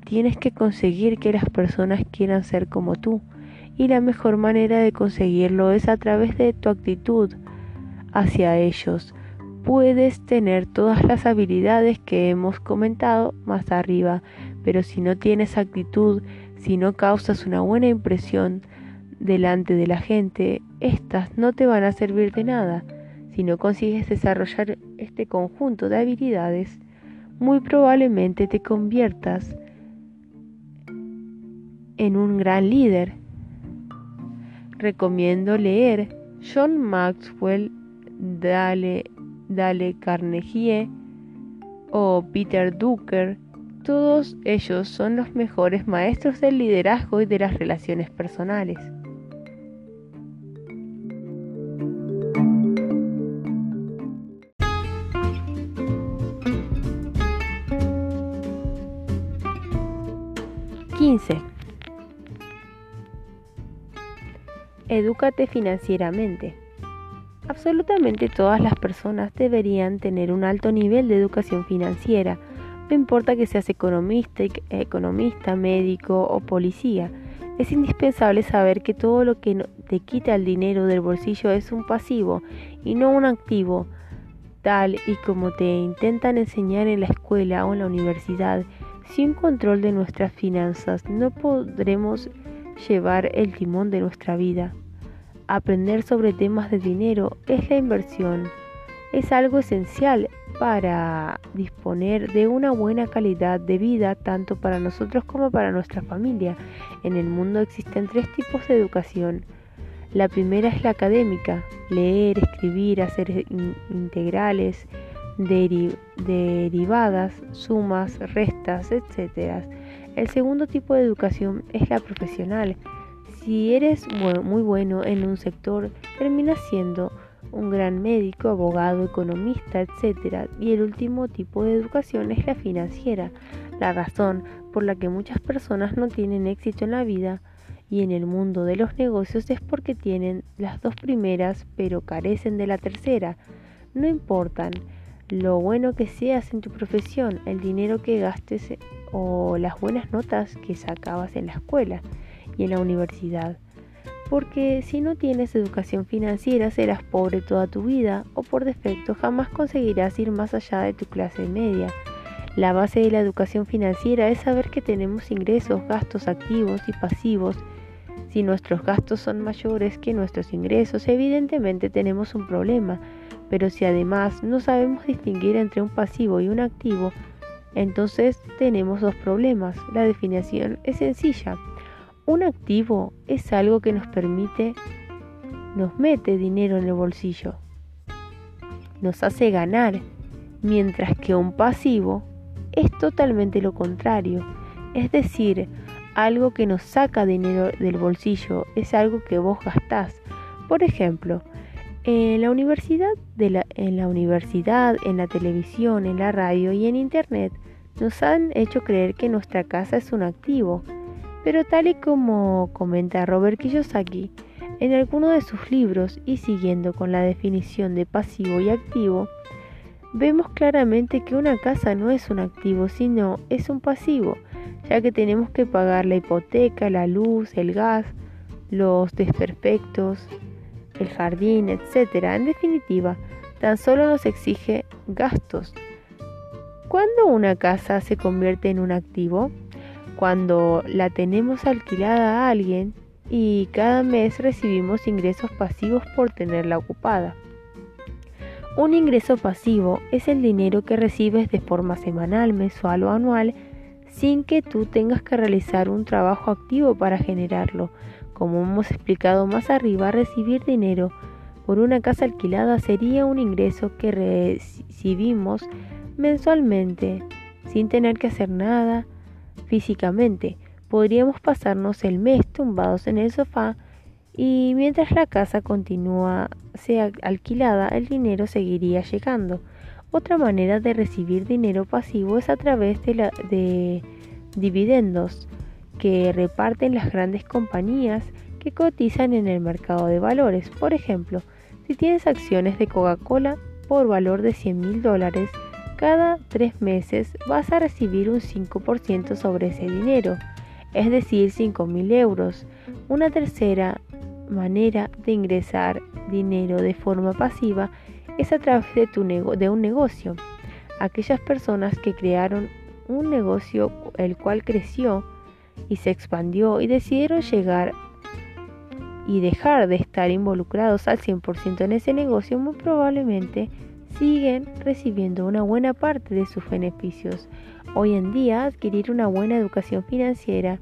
Tienes que conseguir que las personas quieran ser como tú. Y la mejor manera de conseguirlo es a través de tu actitud hacia ellos. Puedes tener todas las habilidades que hemos comentado más arriba, pero si no tienes actitud, si no causas una buena impresión delante de la gente, estas no te van a servir de nada. Si no consigues desarrollar este conjunto de habilidades, muy probablemente te conviertas en un gran líder. Recomiendo leer John Maxwell, Dale, Dale Carnegie o Peter Drucker todos ellos son los mejores maestros del liderazgo y de las relaciones personales. ¡15! Edúcate financieramente. Absolutamente todas las personas deberían tener un alto nivel de educación financiera no importa que seas economista, economista, médico o policía, es indispensable saber que todo lo que te quita el dinero del bolsillo es un pasivo y no un activo, tal y como te intentan enseñar en la escuela o en la universidad. Sin control de nuestras finanzas no podremos llevar el timón de nuestra vida. Aprender sobre temas de dinero es la inversión es algo esencial para disponer de una buena calidad de vida tanto para nosotros como para nuestra familia. En el mundo existen tres tipos de educación. La primera es la académica, leer, escribir, hacer integrales, derivadas, sumas, restas, etc. El segundo tipo de educación es la profesional. Si eres muy bueno en un sector, terminas siendo un gran médico, abogado, economista, etc. Y el último tipo de educación es la financiera, la razón por la que muchas personas no tienen éxito en la vida y en el mundo de los negocios es porque tienen las dos primeras pero carecen de la tercera. No importan lo bueno que seas en tu profesión, el dinero que gastes o las buenas notas que sacabas en la escuela y en la universidad porque si no tienes educación financiera serás pobre toda tu vida o por defecto jamás conseguirás ir más allá de tu clase media. La base de la educación financiera es saber que tenemos ingresos, gastos activos y pasivos. Si nuestros gastos son mayores que nuestros ingresos, evidentemente tenemos un problema, pero si además no sabemos distinguir entre un pasivo y un activo, entonces tenemos dos problemas. La definición es sencilla. Un activo es algo que nos permite, nos mete dinero en el bolsillo, nos hace ganar, mientras que un pasivo es totalmente lo contrario, es decir, algo que nos saca dinero del bolsillo, es algo que vos gastás. Por ejemplo, en la universidad, en la universidad, en la televisión, en la radio y en internet, nos han hecho creer que nuestra casa es un activo, pero tal y como comenta Robert Kiyosaki, En alguno de sus libros y siguiendo con la definición de pasivo y activo, vemos claramente que una casa no es un activo, sino es un pasivo, ya que tenemos que pagar la hipoteca, la luz, el gas, los desperfectos, el jardín, etc. En definitiva, tan solo nos exige gastos. ¿Cuándo una casa se convierte en un activo? Cuando la tenemos alquilada a alguien y cada mes recibimos ingresos pasivos por tenerla ocupada. Un ingreso pasivo es el dinero que recibes de forma semanal, mensual o anual sin que tú tengas que realizar un trabajo activo para generarlo. Como hemos explicado más arriba, recibir dinero por una casa alquilada sería un ingreso que recibimos mensualmente sin tener que hacer nada físicamente. Podríamos pasarnos el mes tumbados en el sofá y mientras la casa continúa sea alquilada, el dinero seguiría llegando. Otra manera de recibir dinero pasivo es a través de, de dividendos que reparten las grandes compañías que cotizan en el mercado de valores. Por ejemplo, si tienes acciones de Coca-Cola por valor de 100 mil dólares, cada tres meses vas a recibir un 5% sobre ese dinero, es decir, 5 mil euros. Una tercera manera de ingresar dinero de forma pasiva es a través de, de un negocio. Aquellas personas que crearon un negocio el cual creció y se expandió y decidieron llegar y dejar de estar involucrados al 100% en ese negocio, muy probablemente siguen recibiendo una buena parte de sus beneficios. Hoy en día, adquirir una buena educación financiera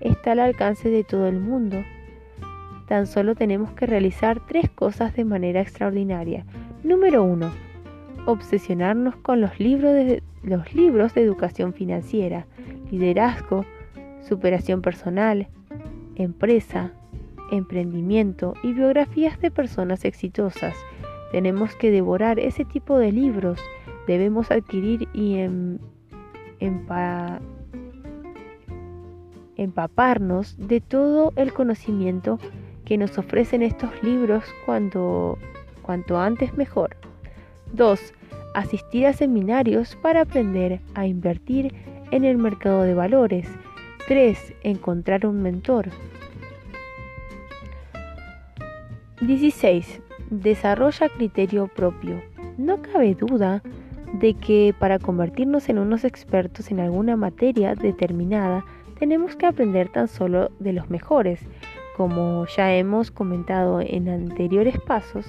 está al alcance de todo el mundo. Tan solo tenemos que realizar tres cosas de manera extraordinaria. Número 1. Obsesionarnos con los libros de, los libros de educación financiera, liderazgo, superación personal, empresa, emprendimiento y biografías de personas exitosas. Tenemos que devorar ese tipo de libros. Debemos adquirir y em, empaparnos de todo el conocimiento que nos ofrecen estos libros cuanto, cuanto antes mejor. 2 asistir a seminarios para aprender a invertir en el mercado de valores. 3. Encontrar un mentor. 16. Desarrolla criterio propio. No cabe duda de que para convertirnos en unos expertos en alguna materia determinada, tenemos que aprender tan solo de los mejores. Como ya hemos comentado en anteriores pasos,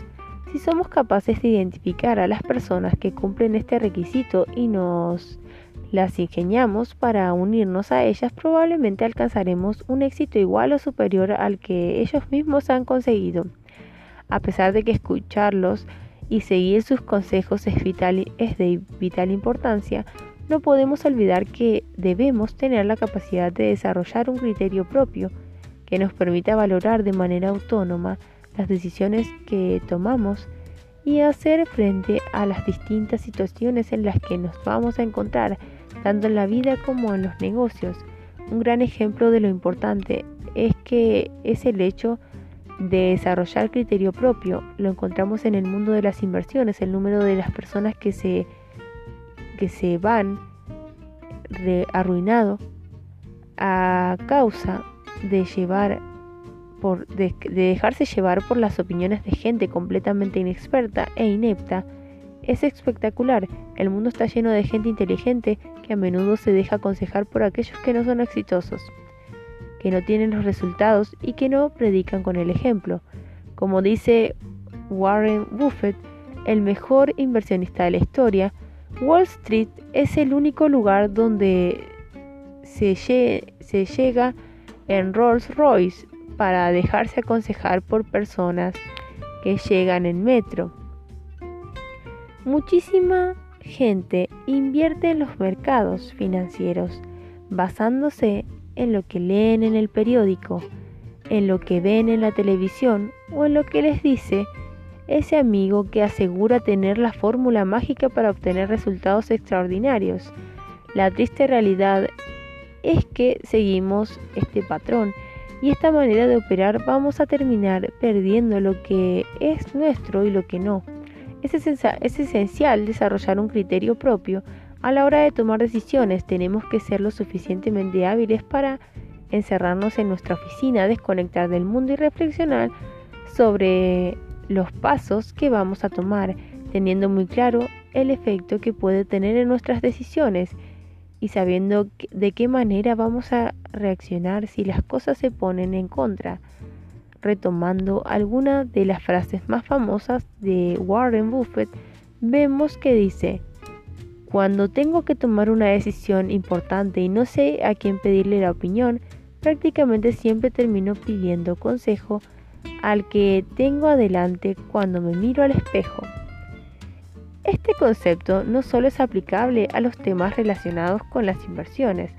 si somos capaces de identificar a las personas que cumplen este requisito y nos las ingeniamos para unirnos a ellas, probablemente alcanzaremos un éxito igual o superior al que ellos mismos han conseguido. A pesar de que escucharlos y seguir sus consejos es, vital, es de vital importancia, no podemos olvidar que debemos tener la capacidad de desarrollar un criterio propio que nos permita valorar de manera autónoma las decisiones que tomamos y hacer frente a las distintas situaciones en las que nos vamos a encontrar, tanto en la vida como en los negocios. Un gran ejemplo de lo importante es que es el hecho de desarrollar criterio propio. Lo encontramos en el mundo de las inversiones, el número de las personas que se, que se van arruinado a causa de llevar de, dejarse llevar por las opiniones de gente completamente inexperta e inepta es espectacular. El mundo está lleno de gente inteligente que a menudo se deja aconsejar por aquellos que no son exitosos, que no tienen los resultados y que no predican con el ejemplo. Como dice Warren Buffett, el mejor inversionista de la historia, Wall Street es el único lugar donde se, se llega en Rolls Royce para dejarse aconsejar por personas que llegan en metro. Muchísima gente invierte en los mercados financieros basándose en lo que leen en el periódico, en lo que ven en la televisión o en lo que les dice ese amigo que asegura tener la fórmula mágica para obtener resultados extraordinarios. La triste realidad es que seguimos este patrón y esta manera de operar vamos a terminar perdiendo lo que es nuestro y lo que no. Es, esencial desarrollar un criterio propio a la hora de tomar decisiones. Tenemos que ser lo suficientemente hábiles para encerrarnos en nuestra oficina, desconectar del mundo y reflexionar sobre los pasos que vamos a tomar, teniendo muy claro el efecto que puede tener en nuestras decisiones y sabiendo de qué manera vamos a reaccionar si las cosas se ponen en contra. Retomando alguna de las frases más famosas de Warren Buffett, vemos que dice, cuando tengo que tomar una decisión importante y no sé a quién pedirle la opinión, prácticamente siempre termino pidiendo consejo al que tengo adelante cuando me miro al espejo. Este concepto no solo es aplicable a los temas relacionados con las inversiones,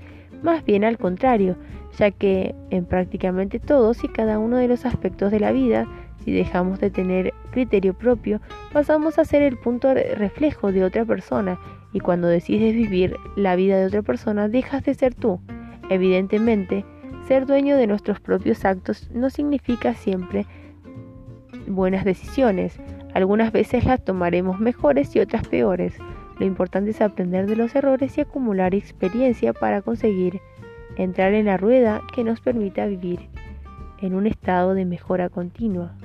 más bien al contrario, ya que en prácticamente todos y cada uno de los aspectos de la vida, si dejamos de tener criterio propio, pasamos a ser el punto reflejo de otra persona y cuando decides vivir la vida de otra persona dejas de ser tú. Evidentemente, ser dueño de nuestros propios actos no significa siempre buenas decisiones, algunas veces las tomaremos mejores y otras peores. Lo importante es aprender de los errores y acumular experiencia para conseguir entrar en la rueda que nos permita vivir en un estado de mejora continua.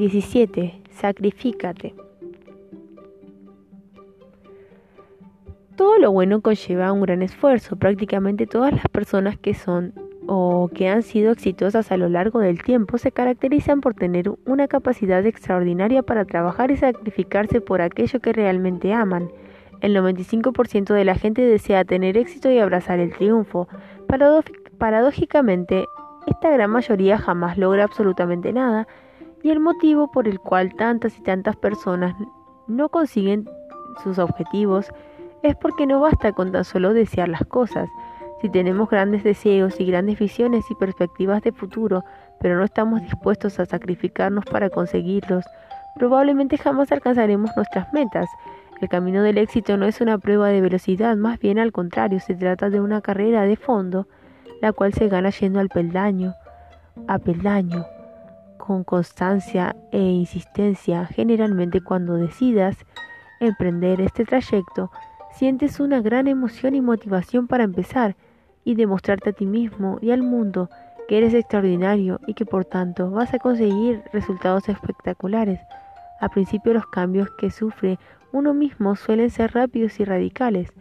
Diecisiete. Sacrifícate. Todo lo bueno conlleva un gran esfuerzo. Prácticamente todas las personas que son o que han sido exitosas a lo largo del tiempo se caracterizan por tener una capacidad extraordinaria para trabajar y sacrificarse por aquello que realmente aman. El 95% de la gente desea tener éxito y abrazar el triunfo. paradójicamente, esta gran mayoría jamás logra absolutamente nada y el motivo por el cual tantas y tantas personas no consiguen sus objetivos es porque no basta con tan solo desear las cosas. Si tenemos grandes deseos y grandes visiones y perspectivas de futuro, pero no estamos dispuestos a sacrificarnos para conseguirlos, probablemente jamás alcanzaremos nuestras metas. El camino del éxito no es una prueba de velocidad, más bien al contrario, se trata de una carrera de fondo, la cual se gana yendo al peldaño a peldaño, con constancia e insistencia. Generalmente cuando decidas emprender este trayecto, sientes una gran emoción y motivación para empezar y demostrarte a ti mismo y al mundo que eres extraordinario y que por tanto vas a conseguir resultados espectaculares. Al principio los cambios que sufre uno mismo suelen ser rápidos y radicales.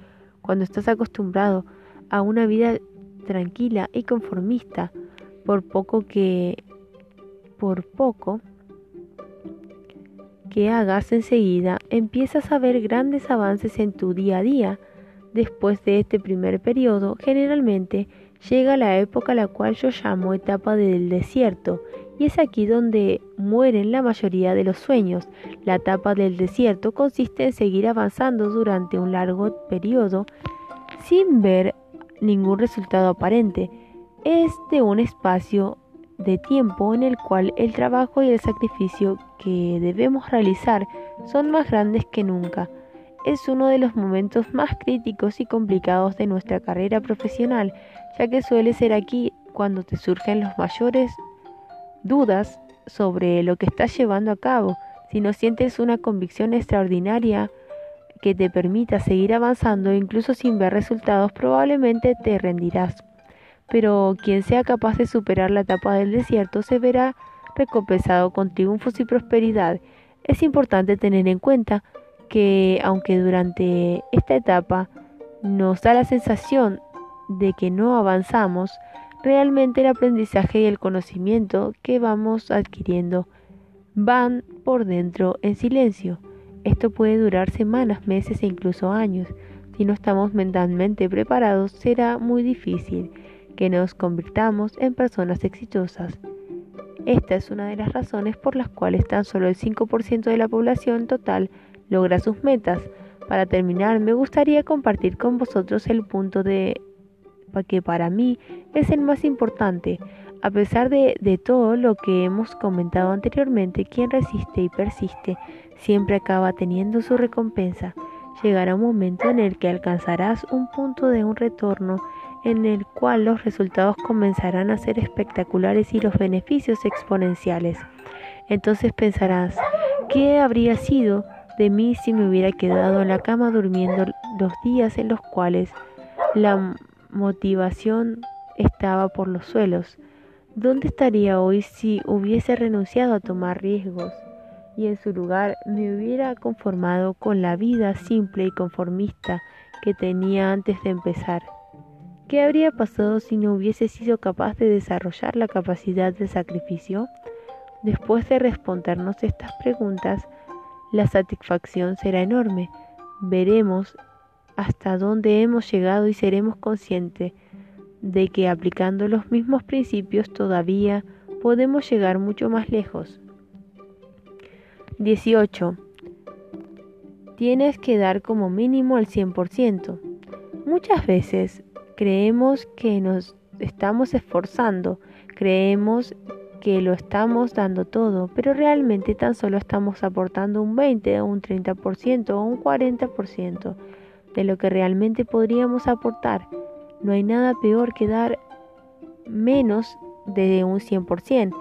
Cuando estás acostumbrado a una vida tranquila y conformista, por poco que por poco que hagas enseguida, empiezas a ver grandes avances en tu día a día. Después de este primer periodo, generalmente llega la época a la cual yo llamo etapa del desierto, y es aquí donde mueren la mayoría de los sueños. La etapa del desierto consiste en seguir avanzando durante un largo periodo sin ver ningún resultado aparente. Es de un espacio de tiempo en el cual el trabajo y el sacrificio que debemos realizar son más grandes que nunca. Es uno de los momentos más críticos y complicados de nuestra carrera profesional, ya que suele ser aquí cuando te surgen las mayores dudas sobre lo que estás llevando a cabo. Si no sientes una convicción extraordinaria que te permita seguir avanzando incluso sin ver resultados, probablemente te rendirás pero quien sea capaz de superar la etapa del desierto se verá recompensado con triunfos y prosperidad. Es importante tener en cuenta que aunque durante esta etapa nos da la sensación de que no avanzamos, realmente el aprendizaje y el conocimiento que vamos adquiriendo van por dentro en silencio. Esto puede durar semanas, meses e incluso años. Si no estamos mentalmente preparados, será muy difícil que nos convirtamos en personas exitosas. Esta es una de las razones por las cuales tan solo el 5% de la población total logra sus metas. Para terminar, me gustaría compartir con vosotros el punto de que para mí es el más importante. A pesar de, de todo lo que hemos comentado anteriormente, quien resiste y persiste siempre acaba teniendo su recompensa. Llegará un momento en el que alcanzarás un punto de un retorno en el cual los resultados comenzarán a ser espectaculares y los beneficios exponenciales. Entonces pensarás, ¿qué habría sido de mí si me hubiera quedado en la cama durmiendo los días en los cuales la motivación estaba por los suelos? ¿Dónde estaría hoy si hubiese renunciado a tomar riesgos y en su lugar me hubiera conformado con la vida simple y conformista que tenía antes de empezar? ¿Qué habría pasado si no hubiese sido capaz de desarrollar la capacidad de sacrificio? Después de respondernos estas preguntas, la satisfacción será enorme. Veremos hasta dónde hemos llegado y seremos conscientes de que aplicando los mismos principios todavía podemos llegar mucho más lejos. 18. Tienes que dar como mínimo el 100%. Muchas veces Creemos que nos estamos esforzando, creemos que lo estamos dando todo, pero realmente tan solo estamos aportando un 20 o un 30% o un 40% de lo que realmente podríamos aportar. No hay nada peor que dar menos de un 100%.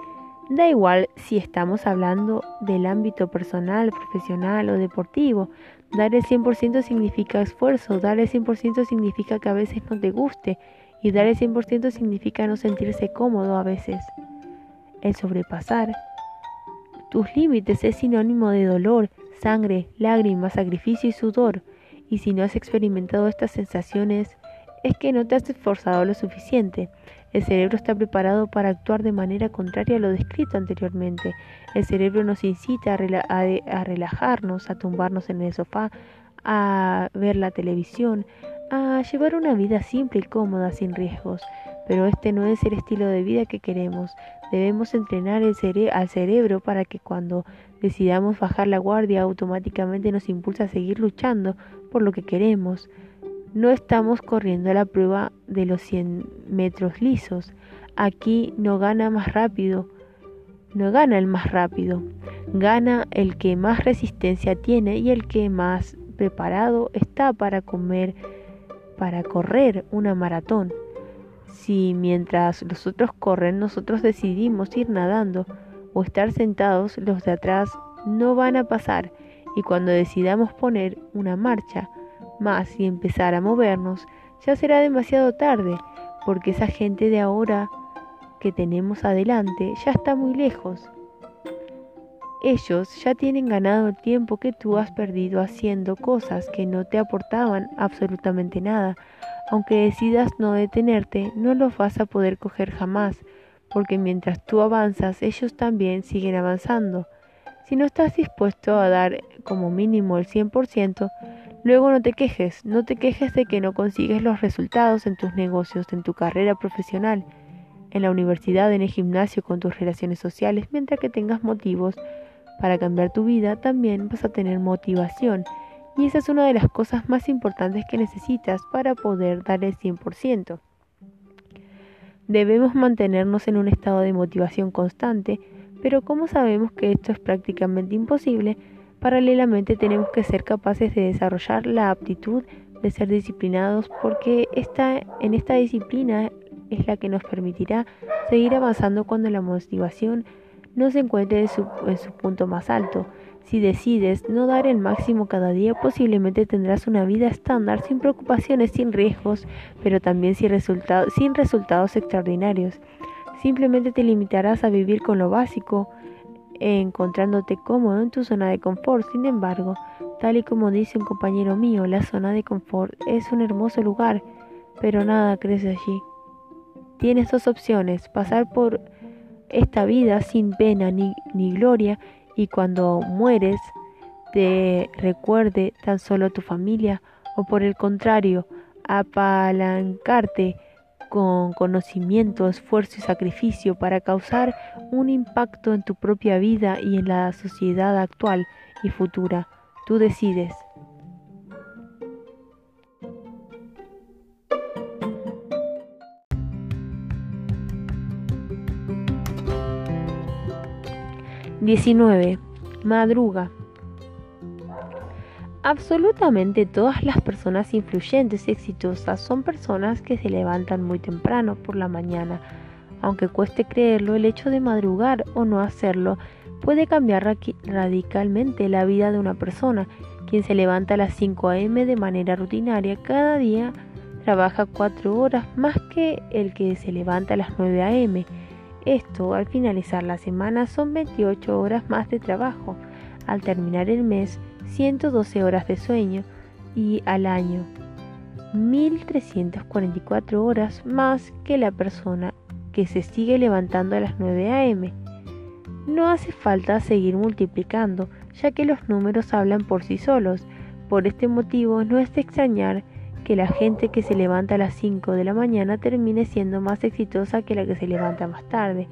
Da igual si estamos hablando del ámbito personal, profesional o deportivo. Dar el 100% significa esfuerzo, dar el 100% significa que a veces no te guste y dar el 100% significa no sentirse cómodo a veces. El sobrepasar tus límites es sinónimo de dolor, sangre, lágrimas, sacrificio y sudor. Y si no has experimentado estas sensaciones, es que no te has esforzado lo suficiente. El cerebro está preparado para actuar de manera contraria a lo descrito anteriormente. El cerebro nos incita a, relajarnos, a tumbarnos en el sofá, a ver la televisión, a llevar una vida simple y cómoda sin riesgos. Pero este no es el estilo de vida que queremos. Debemos entrenar al cerebro para que cuando decidamos bajar la guardia automáticamente nos impulse a seguir luchando por lo que queremos. No estamos corriendo la prueba de los 100 metros lisos. Aquí no gana más rápido, no gana el más rápido, gana el que más resistencia tiene y el que más preparado está para comer, para correr una maratón. Si mientras los otros corren nosotros decidimos ir nadando o estar sentados, los de atrás no van a pasar y cuando decidamos poner una marcha, más si empezar a movernos, ya será demasiado tarde, porque esa gente de ahora que tenemos adelante ya está muy lejos. Ellos ya tienen ganado el tiempo que tú has perdido haciendo cosas que no te aportaban absolutamente nada. Aunque decidas no detenerte, no los vas a poder coger jamás, porque mientras tú avanzas, ellos también siguen avanzando. Si no estás dispuesto a dar como mínimo el 100%, Luego no te quejes, no te quejes de que no consigues los resultados en tus negocios, en tu carrera profesional, en la universidad, en el gimnasio, con tus relaciones sociales, mientras que tengas motivos para cambiar tu vida, también vas a tener motivación. Y esa es una de las cosas más importantes que necesitas para poder dar el 100%. Debemos mantenernos en un estado de motivación constante, pero como sabemos que esto es prácticamente imposible, Paralelamente tenemos que ser capaces de desarrollar la aptitud de ser disciplinados porque esta, en esta disciplina es la que nos permitirá seguir avanzando cuando la motivación no se encuentre en su, punto más alto. Si decides no dar el máximo cada día, posiblemente tendrás una vida estándar sin preocupaciones, sin riesgos, pero también sin resultados extraordinarios. Simplemente te limitarás a vivir con lo básico, encontrándote cómodo en tu zona de confort. Sin embargo, tal y como dice un compañero mío, la zona de confort es un hermoso lugar, pero nada crece allí. Tienes dos opciones, pasar por esta vida sin pena ni, ni gloria y cuando mueres te recuerde tan solo tu familia o por el contrario, apalancarte con conocimiento, esfuerzo y sacrificio para causar un impacto en tu propia vida y en la sociedad actual y futura. Tú decides. Diecinueve. Madruga. Absolutamente todas las personas influyentes y exitosas son personas que se levantan muy temprano por la mañana. Aunque cueste creerlo, el hecho de madrugar o no hacerlo puede cambiar radicalmente la vida de una persona. Quien se levanta a las 5 a.m. de manera rutinaria cada día trabaja 4 horas más que el que se levanta a las 9 a.m. Esto, al finalizar la semana, son 28 horas más de trabajo. Al terminar el mes, 112 horas de sueño y al año 1344 horas más que la persona que se sigue levantando a las 9 a.m. No hace falta seguir multiplicando, ya que los números hablan por sí solos. Por este motivo no es de extrañar que la gente que se levanta a las 5 de la mañana termine siendo más exitosa que la que se levanta más tarde.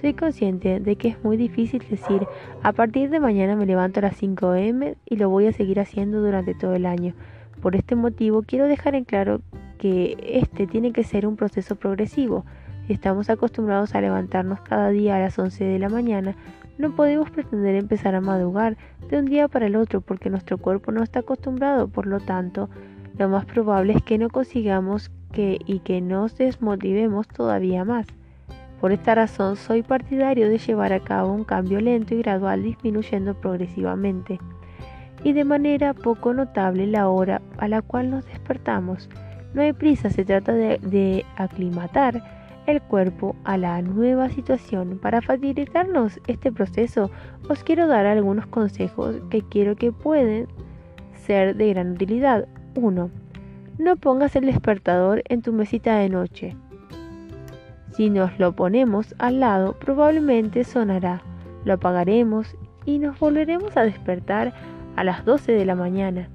Soy consciente de que es muy difícil decir, a partir de mañana me levanto a las 5 am y lo voy a seguir haciendo durante todo el año. Por este motivo quiero dejar en claro que este tiene que ser un proceso progresivo. Si estamos acostumbrados a levantarnos cada día a las 11 de la mañana, no podemos pretender empezar a madrugar de un día para el otro porque nuestro cuerpo no está acostumbrado, por lo tanto, lo más probable es que no consigamos que y que nos desmotivemos todavía más. Por esta razón soy partidario de llevar a cabo un cambio lento y gradual disminuyendo progresivamente y de manera poco notable la hora a la cual nos despertamos. No hay prisa, se trata de, aclimatar el cuerpo a la nueva situación. Para facilitarnos este proceso, os quiero dar algunos consejos que quiero que pueden ser de gran utilidad. 1. No pongas el despertador en tu mesita de noche. Si nos lo ponemos al lado, probablemente sonará, lo apagaremos y nos volveremos a despertar a las 12 de la mañana,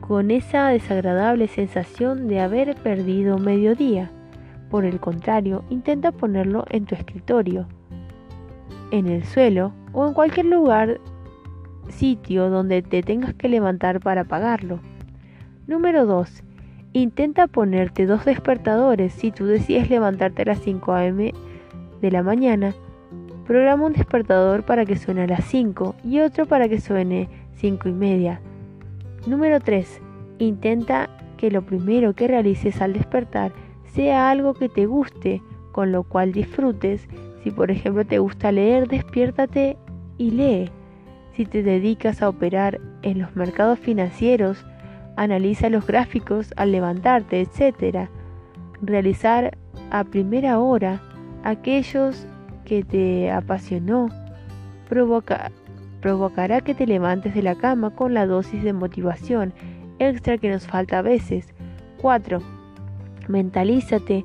con esa desagradable sensación de haber perdido mediodía. Por el contrario, intenta ponerlo en tu escritorio, en el suelo o en cualquier lugar, sitio donde te tengas que levantar para apagarlo. Número 2. Intenta ponerte dos despertadores si tú decides levantarte a las 5 a.m. de la mañana. Programa un despertador para que suene a las 5 y otro para que suene 5 y media. Número 3. Intenta que lo primero que realices al despertar sea algo que te guste, con lo cual disfrutes. Si por ejemplo te gusta leer, despiértate y lee. Si te dedicas a operar en los mercados financieros, analiza los gráficos al levantarte, etc. Realizar a primera hora aquellos que te apasionó provocará que te levantes de la cama con la dosis de motivación extra que nos falta a veces. 4. Mentalízate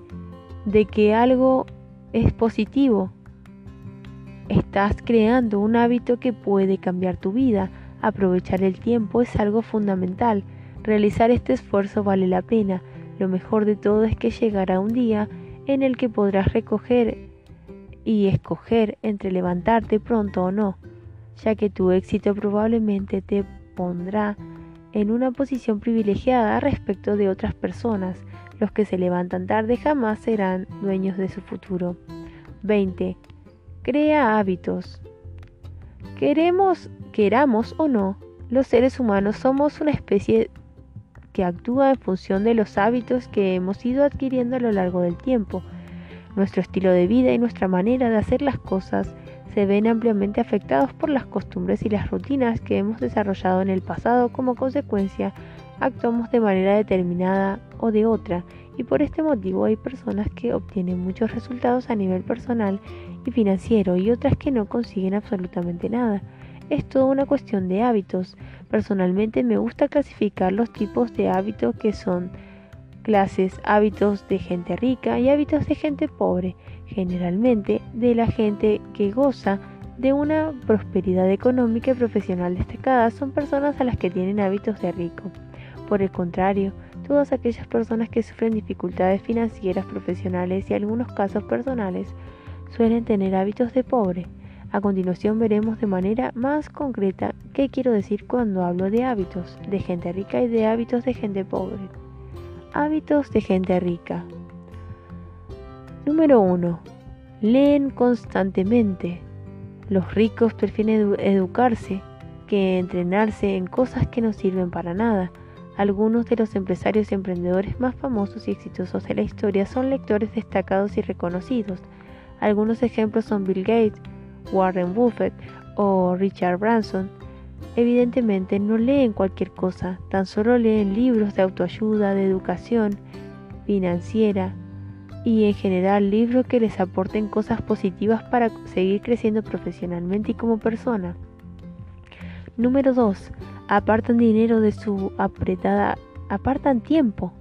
de que algo es positivo. Estás creando un hábito que puede cambiar tu vida. Aprovechar el tiempo es algo fundamental. Realizar este esfuerzo vale la pena. Lo mejor de todo es que llegará un día en el que podrás recoger y escoger entre levantarte pronto o no, ya que tu éxito probablemente te pondrá en una posición privilegiada respecto de otras personas. Los que se levantan tarde jamás serán dueños de su futuro. 20. Crea hábitos. Queremos, queramos o no, los seres humanos somos una especie que actúa en función de los hábitos que hemos ido adquiriendo a lo largo del tiempo. Nuestro estilo de vida y nuestra manera de hacer las cosas se ven ampliamente afectados por las costumbres y las rutinas que hemos desarrollado en el pasado como consecuencia actuamos de manera determinada o de otra y por este motivo hay personas que obtienen muchos resultados a nivel personal y financiero y otras que no consiguen absolutamente nada es toda una cuestión de hábitos. Personalmente me gusta clasificar los tipos de hábitos que son clases, hábitos de gente rica y hábitos de gente pobre, generalmente de la gente que goza de una prosperidad económica y profesional destacada son personas a las que tienen hábitos de rico. Por el contrario, todas aquellas personas que sufren dificultades financieras, profesionales y algunos casos personales suelen tener hábitos de pobre. A continuación veremos de manera más concreta qué quiero decir cuando hablo de hábitos de gente rica y de hábitos de gente pobre. Hábitos de gente rica. Número 1. Leen constantemente. Los ricos prefieren educarse que entrenarse en cosas que no sirven para nada. Algunos de los empresarios y emprendedores más famosos y exitosos de la historia son lectores destacados y reconocidos. Algunos ejemplos son Bill Gates, Warren Buffett o Richard Branson. Evidentemente no leen cualquier cosa, tan solo leen libros de autoayuda, de educación financiera y en general libros que les aporten cosas positivas para seguir creciendo profesionalmente y como persona. Número 2. Apartan dinero de su apretada apartan tiempo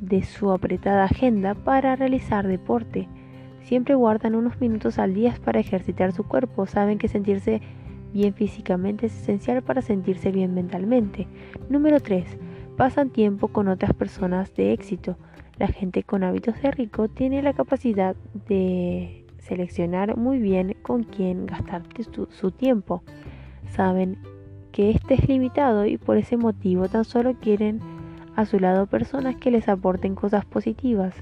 de su apretada agenda para realizar deporte. Siempre guardan unos minutos al día para ejercitar su cuerpo. Saben que sentirse bien físicamente es esencial para sentirse bien mentalmente. Número 3. Pasan tiempo con otras personas de éxito. La gente con hábitos de rico tiene la capacidad de seleccionar muy bien con quién gastar su, tiempo. Saben que este es limitado y por ese motivo tan solo quieren a su lado personas que les aporten cosas positivas.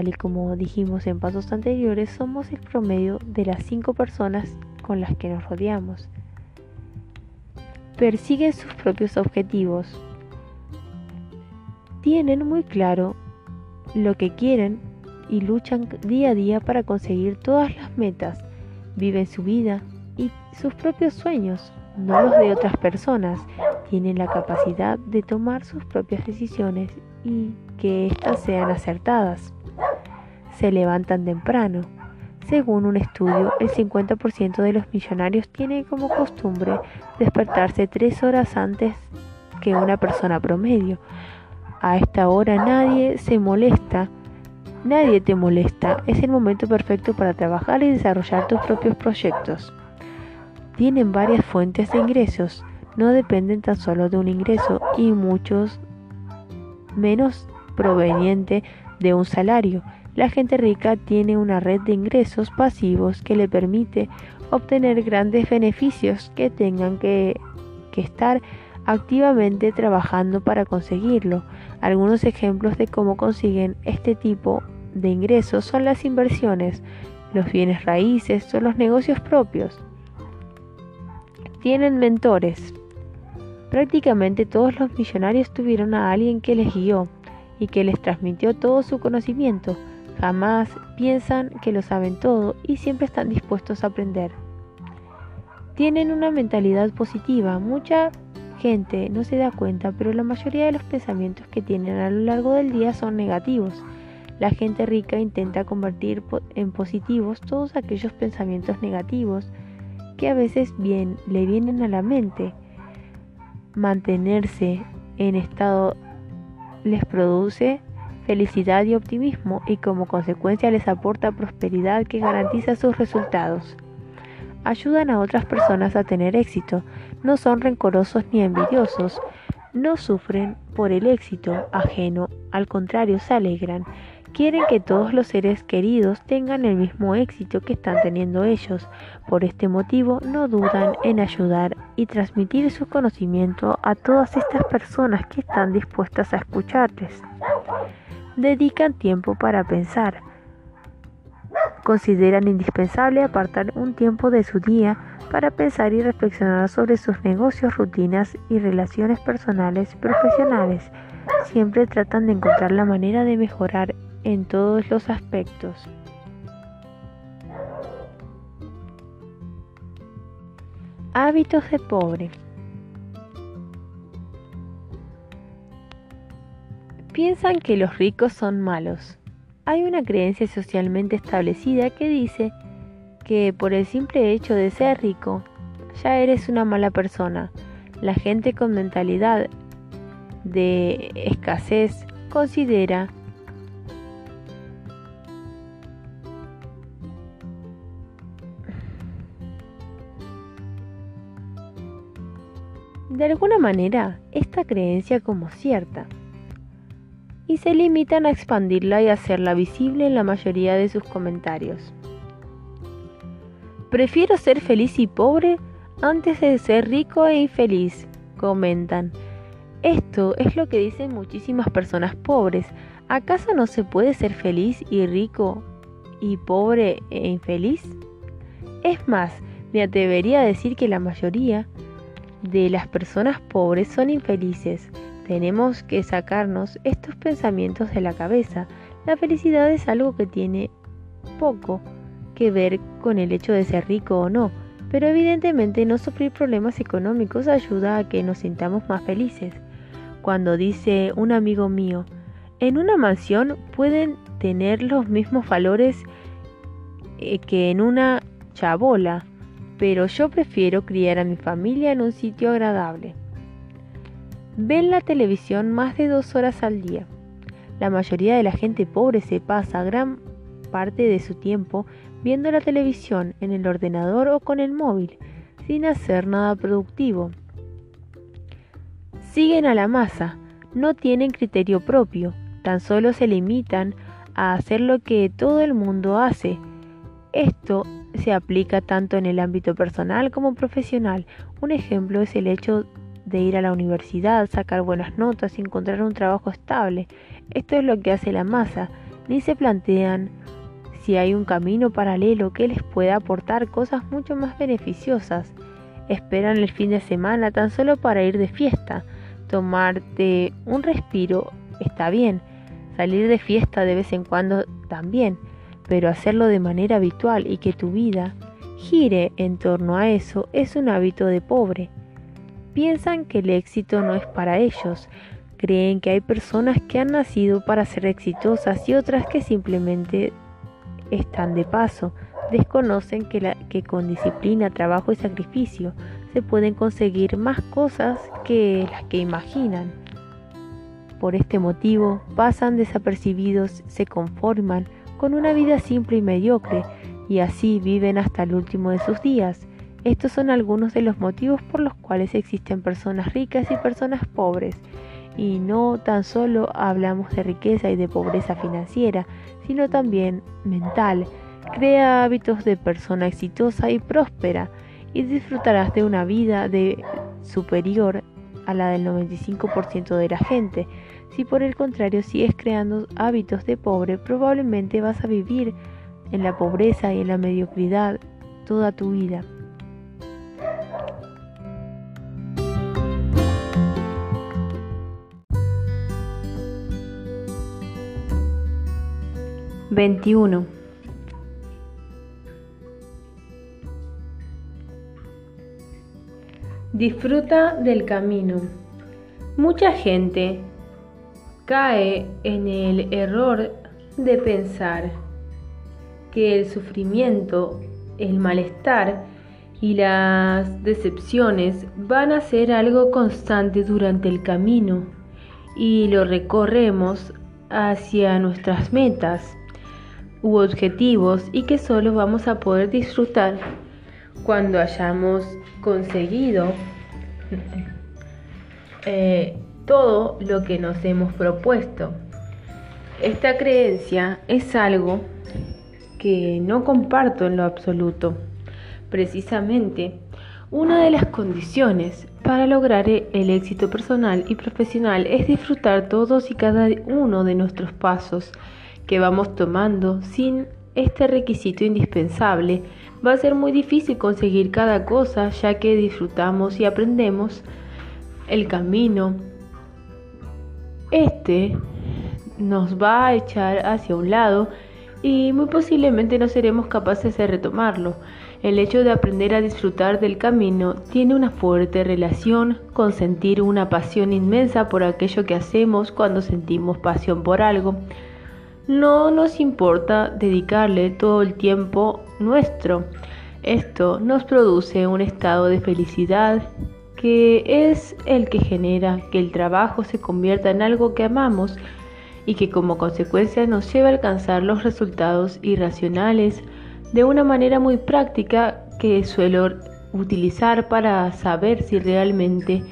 Y como dijimos en pasos anteriores, somos el promedio de las cinco personas con las que nos rodeamos. Persiguen sus propios objetivos. Tienen muy claro lo que quieren y luchan día a día para conseguir todas las metas. Viven su vida y sus propios sueños, no los de otras personas. Tienen la capacidad de tomar sus propias decisiones y que éstas sean acertadas. Se levantan temprano según un estudio, el 50% de los millonarios tiene como costumbre despertarse tres horas antes que una persona promedio. A esta hora nadie se molesta, nadie te molesta. Es el momento perfecto para trabajar y desarrollar tus propios proyectos. Tienen varias fuentes de ingresos, no dependen tan solo de un ingreso y muchos menos proveniente de un salario la gente rica tiene una red de ingresos pasivos que le permite obtener grandes beneficios que tengan que, estar activamente trabajando para conseguirlo. Algunos ejemplos de cómo consiguen este tipo de ingresos son las inversiones, los bienes raíces o los negocios propios. Tienen mentores. Prácticamente todos los millonarios tuvieron a alguien que les guió y que les transmitió todo su conocimiento Jamás piensan que lo saben todo y siempre están dispuestos a aprender. Tienen una mentalidad positiva. Mucha gente no se da cuenta, pero la mayoría de los pensamientos que tienen a lo largo del día son negativos. La gente rica intenta convertir en positivos todos aquellos pensamientos negativos que a veces bien le vienen a la mente. Mantenerse en estado les produce felicidad y optimismo y como consecuencia les aporta prosperidad que garantiza sus resultados. Ayudan a otras personas a tener éxito, no son rencorosos ni envidiosos, no sufren por el éxito ajeno, al contrario se alegran, quieren que todos los seres queridos tengan el mismo éxito que están teniendo ellos. Por este motivo no dudan en ayudar y transmitir su conocimiento a todas estas personas que están dispuestas a escucharles dedican tiempo para pensar. Consideran indispensable apartar un tiempo de su día para pensar y reflexionar sobre sus negocios, rutinas y relaciones personales profesionales. Siempre tratan de encontrar la manera de mejorar en todos los aspectos. Hábitos de pobre. Piensan que los ricos son malos. Hay una creencia socialmente establecida que dice que por el simple hecho de ser rico, ya eres una mala persona. La gente con mentalidad de escasez considera de alguna manera esta creencia como cierta y se limitan a expandirla y hacerla visible en la mayoría de sus comentarios. Prefiero ser feliz y pobre antes de ser rico e infeliz, comentan. Esto es lo que dicen muchísimas personas pobres. ¿Acaso no se puede ser feliz y rico y pobre e infeliz? Es más, me atrevería a decir que la mayoría de las personas pobres son infelices. Tenemos que sacarnos estos pensamientos de la cabeza. La felicidad es algo que tiene poco que ver con el hecho de ser rico o no, pero evidentemente no sufrir problemas económicos ayuda a que nos sintamos más felices. Cuando dice un amigo mío, en una mansión pueden tener los mismos valores eh, que en una chabola, pero yo prefiero criar a mi familia en un sitio agradable. Ven la televisión más de dos horas al día. La mayoría de la gente pobre se pasa gran parte de su tiempo viendo la televisión en el ordenador o con el móvil, sin hacer nada productivo. Siguen a la masa, no tienen criterio propio, tan solo se limitan a hacer lo que todo el mundo hace. Esto se aplica tanto en el ámbito personal como profesional. Un ejemplo es el hecho de ir a la universidad, sacar buenas notas encontrar un trabajo estable. Esto es lo que hace la masa. Ni se plantean si hay un camino paralelo que les pueda aportar cosas mucho más beneficiosas. Esperan el fin de semana tan solo para ir de fiesta. Tomarte un respiro está bien. Salir de fiesta de vez en cuando también. Pero hacerlo de manera habitual y que tu vida gire en torno a eso es un hábito de pobre. Piensan que el éxito no es para ellos. Creen que hay personas que han nacido para ser exitosas y otras que simplemente están de paso. Desconocen que, que con disciplina, trabajo y sacrificio se pueden conseguir más cosas que las que imaginan. Por este motivo pasan desapercibidos, se conforman con una vida simple y mediocre y así viven hasta el último de sus días. Estos son algunos de los motivos por los cuales existen personas ricas y personas pobres. Y no tan solo hablamos de riqueza y de pobreza financiera, sino también mental. Crea hábitos de persona exitosa y próspera y disfrutarás de una vida de superior a la del 95% de la gente. Si por el contrario sigues creando hábitos de pobre, probablemente vas a vivir en la pobreza y en la mediocridad toda tu vida. 21. Disfruta del camino. Mucha gente cae en el error de pensar que el sufrimiento, el malestar y las decepciones van a ser algo constante durante el camino y lo recorremos hacia nuestras metas u objetivos y que solo vamos a poder disfrutar cuando hayamos conseguido [laughs] eh, todo lo que nos hemos propuesto. Esta creencia es algo que no comparto en lo absoluto. Precisamente, una de las condiciones para lograr el éxito personal y profesional es disfrutar todos y cada uno de nuestros pasos que vamos tomando sin este requisito indispensable, va a ser muy difícil conseguir cada cosa ya que disfrutamos y aprendemos el camino. Este nos va a echar hacia un lado y muy posiblemente no seremos capaces de retomarlo. El hecho de aprender a disfrutar del camino tiene una fuerte relación con sentir una pasión inmensa por aquello que hacemos cuando sentimos pasión por algo no nos importa dedicarle todo el tiempo nuestro. Esto nos produce un estado de felicidad que es el que genera que el trabajo se convierta en algo que amamos y que como consecuencia nos lleva a alcanzar los resultados irracionales de una manera muy práctica que suelo utilizar para saber si realmente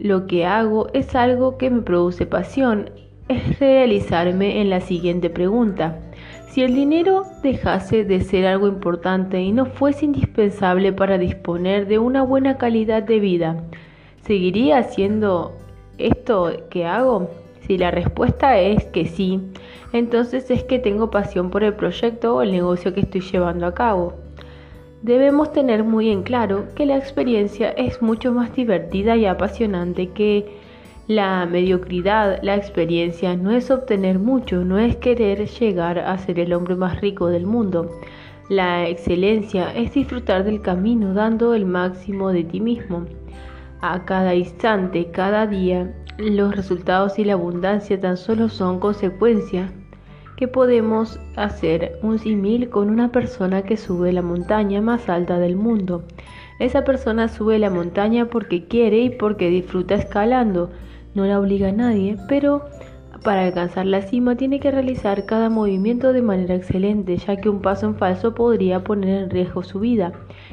lo que hago es algo que me produce pasión es realizarme en la siguiente pregunta. Si el dinero dejase de ser algo importante y no fuese indispensable para disponer de una buena calidad de vida, ¿seguiría haciendo esto que hago? Si la respuesta es que sí, entonces es que tengo pasión por el proyecto o el negocio que estoy llevando a cabo. Debemos tener muy en claro que la experiencia es mucho más divertida y apasionante que la mediocridad. La experiencia no es obtener mucho, no es querer llegar a ser el hombre más rico del mundo. La excelencia es disfrutar del camino dando el máximo de ti mismo. A cada instante, cada día, los resultados y la abundancia tan solo son consecuencia que podemos hacer un símil con una persona que sube la montaña más alta del mundo. Esa persona sube la montaña porque quiere y porque disfruta escalando. No la obliga a nadie, pero para alcanzar la cima tiene que realizar cada movimiento de manera excelente, ya que un paso en falso podría poner en riesgo su vida.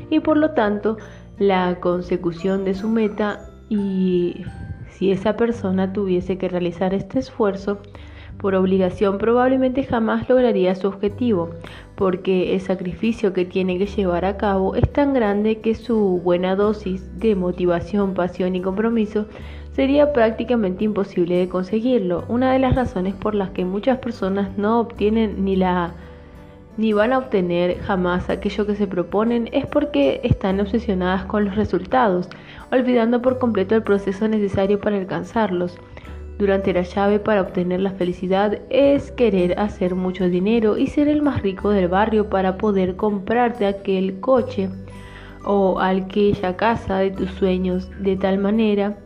Y por lo tanto la consecución de su meta y si esa persona tuviese que realizar este esfuerzo, por obligación probablemente jamás lograría su objetivo, porque el sacrificio que tiene que llevar a cabo es tan grande que su buena dosis de motivación, pasión y compromiso sería prácticamente imposible de conseguirlo. Una de las razones por las que muchas personas no obtienen ni la ni van a obtener jamás aquello que se proponen es porque están obsesionadas con los resultados, olvidando por completo el proceso necesario para alcanzarlos durante la llave para obtener la felicidad es querer hacer mucho dinero y ser el más rico del barrio para poder comprarte aquel coche o aquella casa de tus sueños de tal manera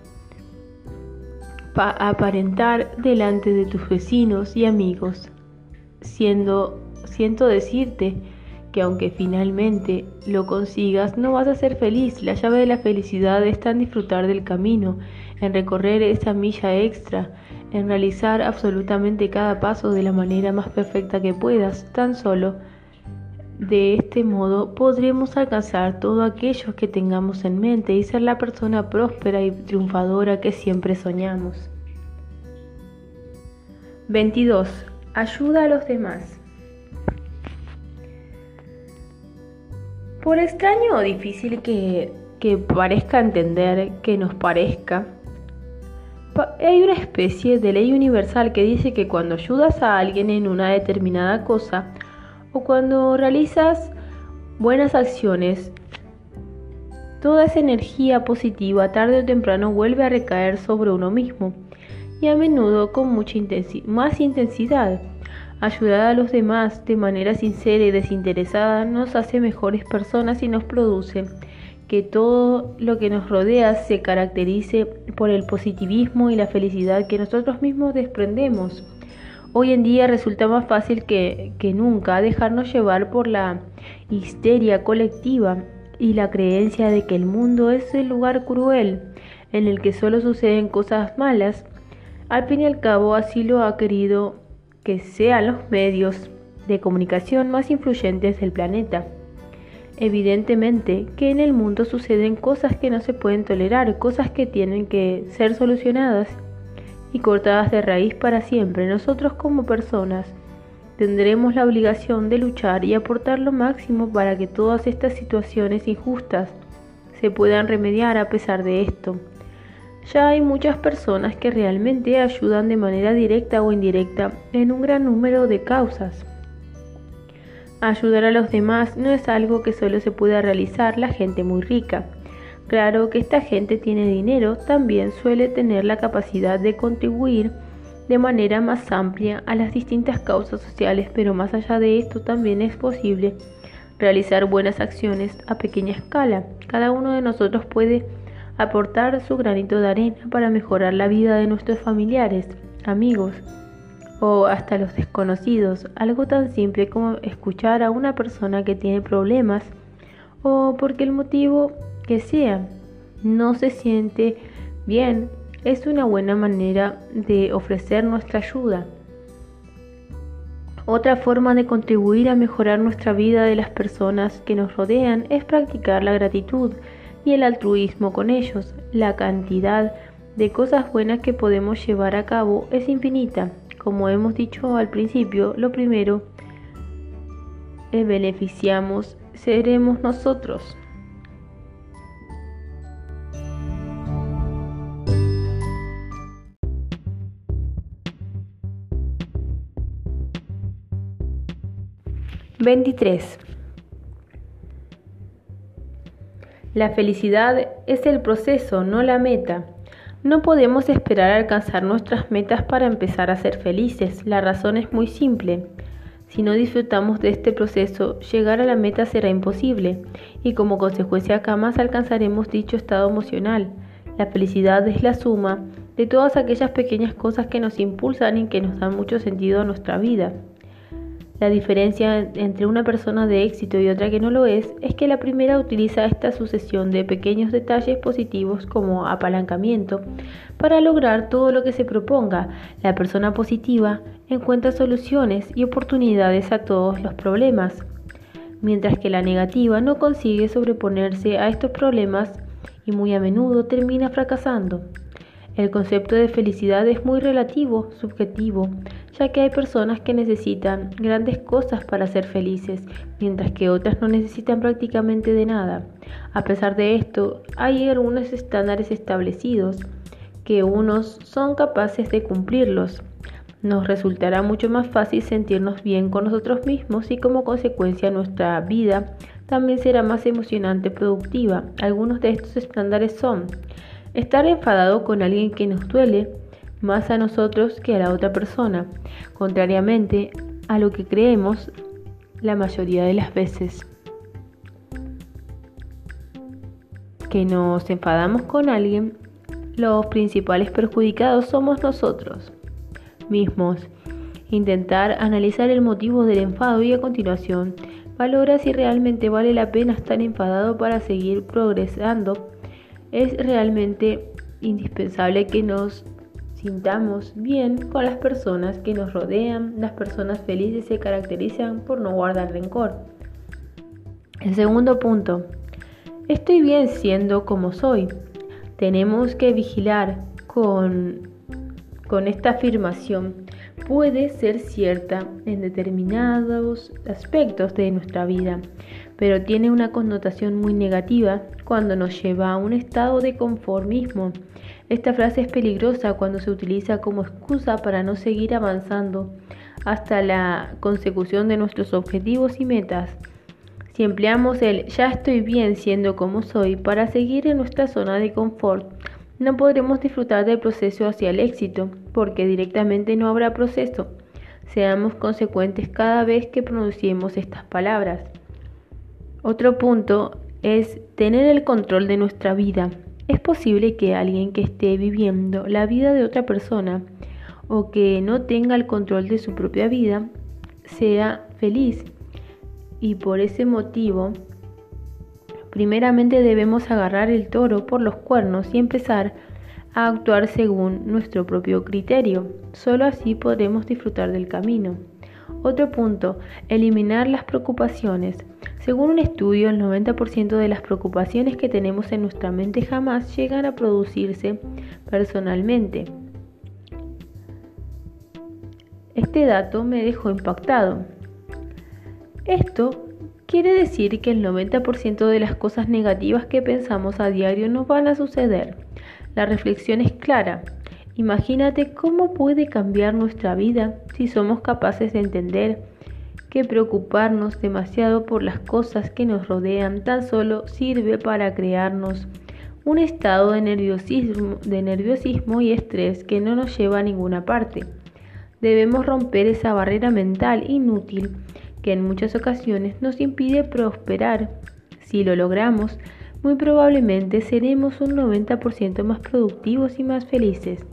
aparentar delante de tus vecinos y amigos, siendo siento decirte que aunque finalmente lo consigas, no vas a ser feliz. La llave de la felicidad está en disfrutar del camino en recorrer esa milla extra, en realizar absolutamente cada paso de la manera más perfecta que puedas, tan solo de este modo podremos alcanzar todo aquello que tengamos en mente y ser la persona próspera y triunfadora que siempre soñamos. 22. Ayuda a los demás. Por extraño o difícil que, que parezca entender, que nos parezca, hay una especie de ley universal que dice que cuando ayudas a alguien en una determinada cosa o cuando realizas buenas acciones, toda esa energía positiva tarde o temprano vuelve a recaer sobre uno mismo y a menudo con mucha más intensidad. Ayudar a los demás de manera sincera y desinteresada nos hace mejores personas y nos produce que todo lo que nos rodea se caracterice por el positivismo y la felicidad que nosotros mismos desprendemos. Hoy en día resulta más fácil que, nunca dejarnos llevar por la histeria colectiva y la creencia de que el mundo es el lugar cruel en el que solo suceden cosas malas. Al fin y al cabo así lo ha querido que sean los medios de comunicación más influyentes del planeta. Evidentemente que en el mundo suceden cosas que no se pueden tolerar, cosas que tienen que ser solucionadas y cortadas de raíz para siempre. Nosotros como personas tendremos la obligación de luchar y aportar lo máximo para que todas estas situaciones injustas se puedan remediar a pesar de esto. Ya hay muchas personas que realmente ayudan de manera directa o indirecta en un gran número de causas. Ayudar a los demás no es algo que solo se pueda realizar la gente muy rica. Claro que esta gente tiene dinero, también suele tener la capacidad de contribuir de manera más amplia a las distintas causas sociales, pero más allá de esto también es posible realizar buenas acciones a pequeña escala. Cada uno de nosotros puede aportar su granito de arena para mejorar la vida de nuestros familiares, amigos, o hasta los desconocidos, algo tan simple como escuchar a una persona que tiene problemas o porque el motivo que sea no se siente bien, es una buena manera de ofrecer nuestra ayuda. Otra forma de contribuir a mejorar nuestra vida de las personas que nos rodean es practicar la gratitud y el altruismo con ellos. La cantidad de cosas buenas que podemos llevar a cabo es infinita como hemos dicho al principio, lo primero que beneficiamos seremos nosotros. Veintitrés. La felicidad es el proceso, no la meta. No podemos esperar a alcanzar nuestras metas para empezar a ser felices. La razón es muy simple. Si no disfrutamos de este proceso, llegar a la meta será imposible y como consecuencia jamás alcanzaremos dicho estado emocional. La felicidad es la suma de todas aquellas pequeñas cosas que nos impulsan y que nos dan mucho sentido a nuestra vida. La diferencia entre una persona de éxito y otra que no lo es es que la primera utiliza esta sucesión de pequeños detalles positivos como apalancamiento para lograr todo lo que se proponga. La persona positiva encuentra soluciones y oportunidades a todos los problemas, mientras que la negativa no consigue sobreponerse a estos problemas y muy a menudo termina fracasando. El concepto de felicidad es muy relativo, subjetivo, ya que hay personas que necesitan grandes cosas para ser felices, mientras que otras no necesitan prácticamente de nada. A pesar de esto, hay algunos estándares establecidos que unos son capaces de cumplirlos. Nos resultará mucho más fácil sentirnos bien con nosotros mismos y como consecuencia nuestra vida también será más emocionante y productiva. Algunos de estos estándares son estar enfadado con alguien que nos duele más a nosotros que a la otra persona, contrariamente a lo que creemos la mayoría de las veces. Que nos enfadamos con alguien, los principales perjudicados somos nosotros mismos. Intentar analizar el motivo del enfado y a continuación valora si realmente vale la pena estar enfadado para seguir progresando. Es realmente indispensable que nos sintamos bien con las personas que nos rodean. Las personas felices se caracterizan por no guardar rencor. El segundo punto. Estoy bien siendo como soy. Tenemos que vigilar con, con esta afirmación. Puede ser cierta en determinados aspectos de nuestra vida, pero tiene una connotación muy negativa cuando nos lleva a un estado de conformismo esta frase es peligrosa cuando se utiliza como excusa para no seguir avanzando hasta la consecución de nuestros objetivos y metas. Si empleamos el ya estoy bien siendo como soy para seguir en nuestra zona de confort, no podremos disfrutar del proceso hacia el éxito, porque directamente no habrá proceso. Seamos consecuentes cada vez que pronunciemos estas palabras. Otro punto es tener el control de nuestra vida. Es posible que alguien que esté viviendo la vida de otra persona o que no tenga el control de su propia vida sea feliz y por ese motivo primeramente debemos agarrar el toro por los cuernos y empezar a actuar según nuestro propio criterio. Solo así podremos disfrutar del camino. Otro punto, eliminar las preocupaciones. Según un estudio, el 90% de las preocupaciones que tenemos en nuestra mente jamás llegan a producirse personalmente. Este dato me dejó impactado. Esto quiere decir que el 90% de las cosas negativas que pensamos a diario nos van a suceder. La reflexión es clara. Imagínate cómo puede cambiar nuestra vida si somos capaces de entender que preocuparnos demasiado por las cosas que nos rodean tan solo sirve para crearnos un estado de nerviosismo, de nerviosismo y estrés que no nos lleva a ninguna parte. Debemos romper esa barrera mental inútil que en muchas ocasiones nos impide prosperar. Si lo logramos, muy probablemente seremos un 90% más productivos y más felices.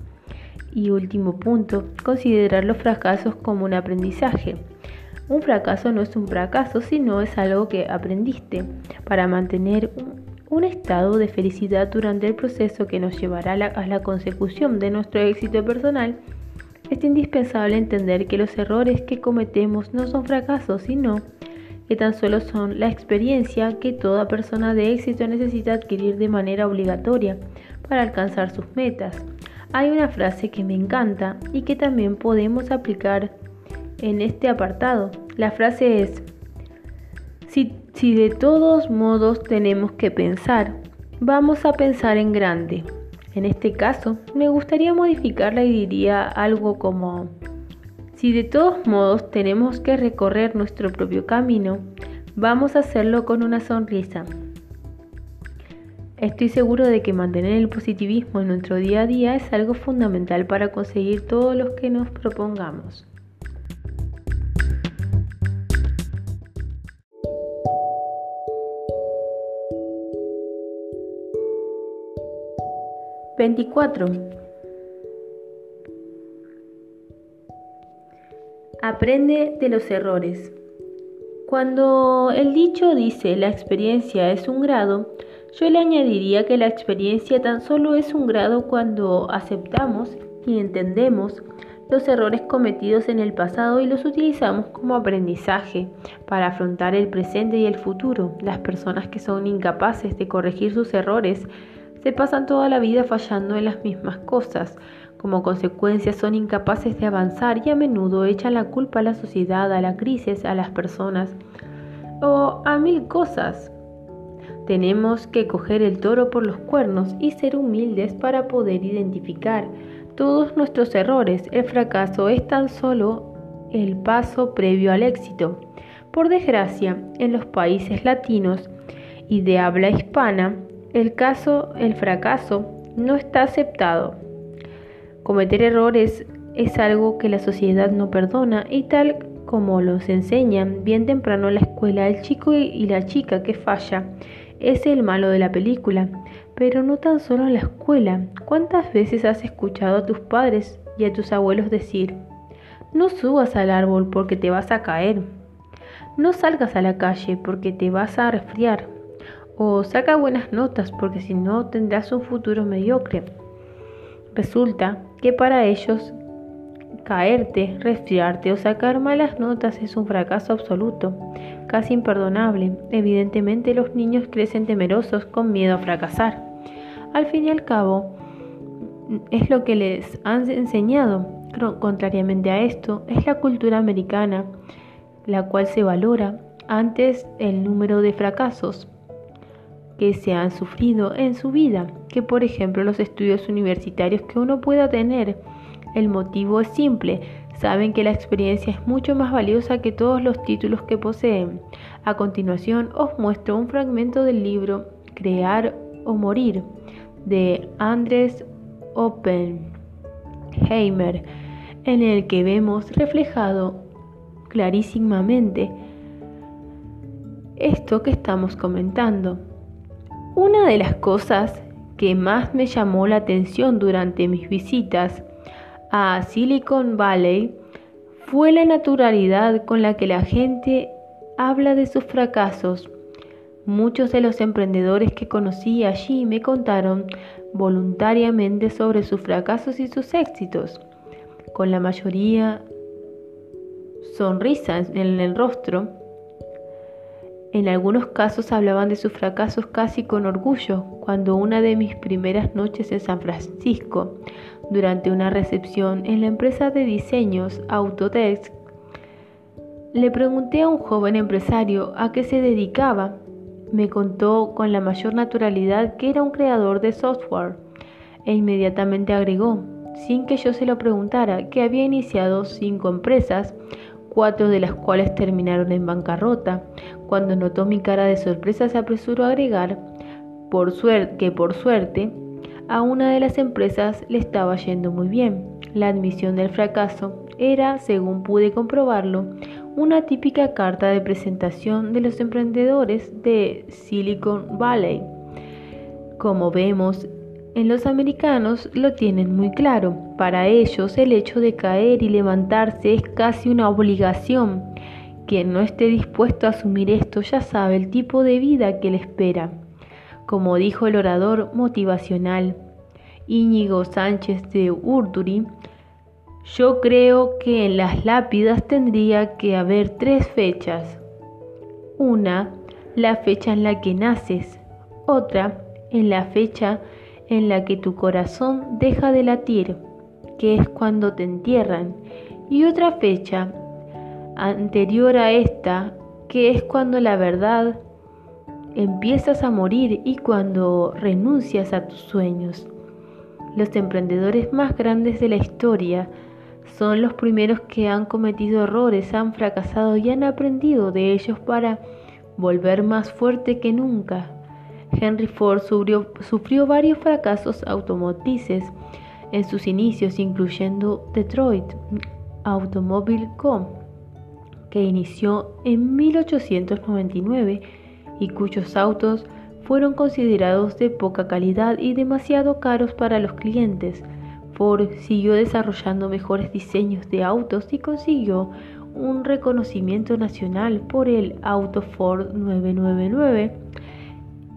Y último punto, considerar los fracasos como un aprendizaje. Un fracaso no es un fracaso, sino es algo que aprendiste para mantener un, estado de felicidad durante el proceso que nos llevará a la, consecución de nuestro éxito personal. Es indispensable entender que los errores que cometemos no son fracasos, sino que tan solo son la experiencia que toda persona de éxito necesita adquirir de manera obligatoria para alcanzar sus metas. Hay una frase que me encanta y que también podemos aplicar en este apartado. La frase es, si, si de todos modos tenemos que pensar, vamos a pensar en grande. En este caso, me gustaría modificarla y diría algo como, si de todos modos tenemos que recorrer nuestro propio camino, vamos a hacerlo con una sonrisa. Estoy seguro de que mantener el positivismo en nuestro día a día es algo fundamental para conseguir todo lo que nos propongamos. ¿24? Aprende de los errores. Cuando el dicho dice la experiencia es un grado, yo le añadiría que la experiencia tan solo es un grado cuando aceptamos y entendemos los errores cometidos en el pasado y los utilizamos como aprendizaje para afrontar el presente y el futuro. Las personas que son incapaces de corregir sus errores se pasan toda la vida fallando en las mismas cosas, como consecuencia son incapaces de avanzar y a menudo echan la culpa a la sociedad, a la crisis, a las personas o a mil cosas. Tenemos que coger el toro por los cuernos y ser humildes para poder identificar todos nuestros errores. El fracaso es tan solo el paso previo al éxito. Por desgracia, en los países latinos y de habla hispana, el caso, el fracaso no está aceptado. Cometer errores es algo que la sociedad no perdona y tal como los enseñan bien temprano la escuela, el chico y la chica que falla es el malo de la película. Pero no tan solo en la escuela. ¿Cuántas veces has escuchado a tus padres y a tus abuelos decir, no subas al árbol porque te vas a caer? No salgas a la calle porque te vas a resfriar. O saca buenas notas porque si no tendrás un futuro mediocre. Resulta que para ellos caerte, resfriarte o sacar malas notas es un fracaso absoluto, casi imperdonable. Evidentemente los niños crecen temerosos con miedo a fracasar. Al fin y al cabo, es lo que les han enseñado. Contrariamente a esto, es la cultura americana la cual se valora antes el número de fracasos que se han sufrido en su vida, que por ejemplo los estudios universitarios que uno pueda tener. El motivo es simple, saben que la experiencia es mucho más valiosa que todos los títulos que poseen. A continuación os muestro un fragmento del libro Crear o Morir de Andrés Oppenheimer, en el que vemos reflejado clarísimamente esto que estamos comentando. Una de las cosas que más me llamó la atención durante mis visitas a Silicon Valley fue la naturalidad con la que la gente habla de sus fracasos. Muchos de los emprendedores que conocí allí me contaron voluntariamente sobre sus fracasos y sus éxitos, con la mayoría sonrisas en el rostro en algunos casos hablaban de sus fracasos casi con orgullo, cuando una de mis primeras noches en San Francisco, durante una recepción en la empresa de diseños Autodesk, le pregunté a un joven empresario a qué se dedicaba. Me contó con la mayor naturalidad que era un creador de software e inmediatamente agregó, sin que yo se lo preguntara, que había iniciado cinco empresas, cuatro de las cuales terminaron en bancarrota. Cuando notó mi cara de sorpresa se apresuró a agregar que por suerte a una de las empresas le estaba yendo muy bien. La admisión del fracaso era, según pude comprobarlo, una típica carta de presentación de los emprendedores de Silicon Valley. Como vemos, en los americanos lo tienen muy claro. Para ellos el hecho de caer y levantarse es casi una obligación. Quien no esté dispuesto a asumir esto ya sabe el tipo de vida que le espera. Como dijo el orador motivacional Íñigo Sánchez de Urduri, yo creo que en las lápidas tendría que haber tres fechas. Una, la fecha en la que naces. Otra, en la fecha en la que tu corazón deja de latir, que es cuando te entierran, y otra fecha anterior a esta, que es cuando la verdad empiezas a morir y cuando renuncias a tus sueños. Los emprendedores más grandes de la historia son los primeros que han cometido errores, han fracasado y han aprendido de ellos para volver más fuerte que nunca Henry Ford sufrió, varios fracasos automotrices en sus inicios, incluyendo Detroit Automobile Co., que inició en 1899 y cuyos autos fueron considerados de poca calidad y demasiado caros para los clientes. Ford siguió desarrollando mejores diseños de autos y consiguió un reconocimiento nacional por el Auto Ford 999,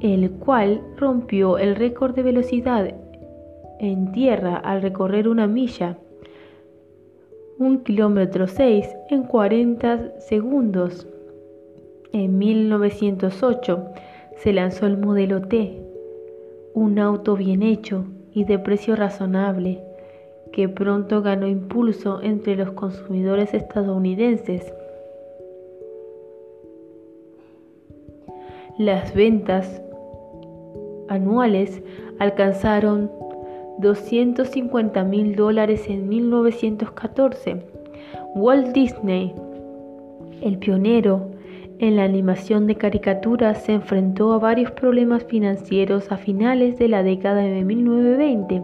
el cual rompió el récord de velocidad en tierra al recorrer una milla, un kilómetro 6 en 40 segundos. En 1908 se lanzó el modelo T, un auto bien hecho y de precio razonable que pronto ganó impulso entre los consumidores estadounidenses. Las ventas anuales alcanzaron 250 mil dólares en 1914. Walt Disney, el pionero en la animación de caricaturas, se enfrentó a varios problemas financieros a finales de la década de 1920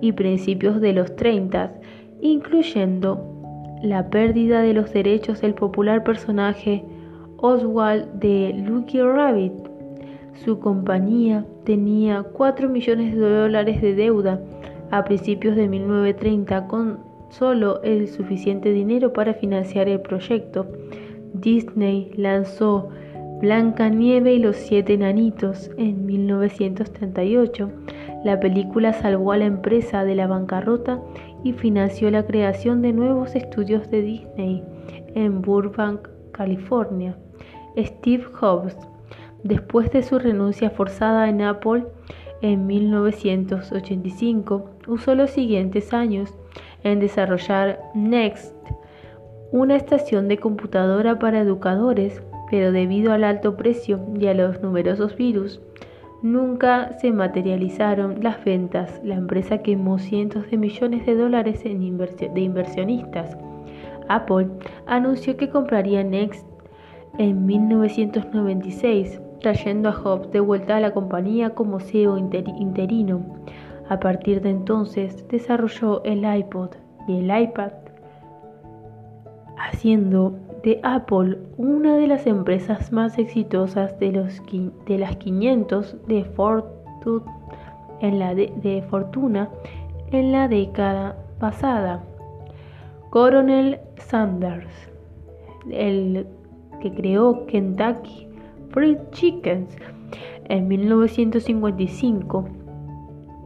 y principios de los 30, incluyendo la pérdida de los derechos del popular personaje Oswald de Lucky Rabbit. Su compañía tenía 4 millones de dólares de deuda a principios de 1930 con solo el suficiente dinero para financiar el proyecto. Disney lanzó Blanca Nieve y los Siete Enanitos en 1938 la película salvó a la empresa de la bancarrota y financió la creación de nuevos estudios de Disney en Burbank, California. Steve Jobs, después de su renuncia forzada en Apple en 1985, usó los siguientes años en desarrollar Next, una estación de computadora para educadores, pero debido al alto precio y a los numerosos virus, Nunca se materializaron las ventas. La empresa quemó cientos de millones de dólares de inversionistas. Apple anunció que compraría Next en 1996, trayendo a Jobs de vuelta a la compañía como CEO interino. A partir de entonces desarrolló el iPod y el iPad, haciendo de Apple, una de las empresas más exitosas de, las 500 de, en la fortuna en la década pasada. Coronel Sanders, el que creó Kentucky Fried Chickens en 1955,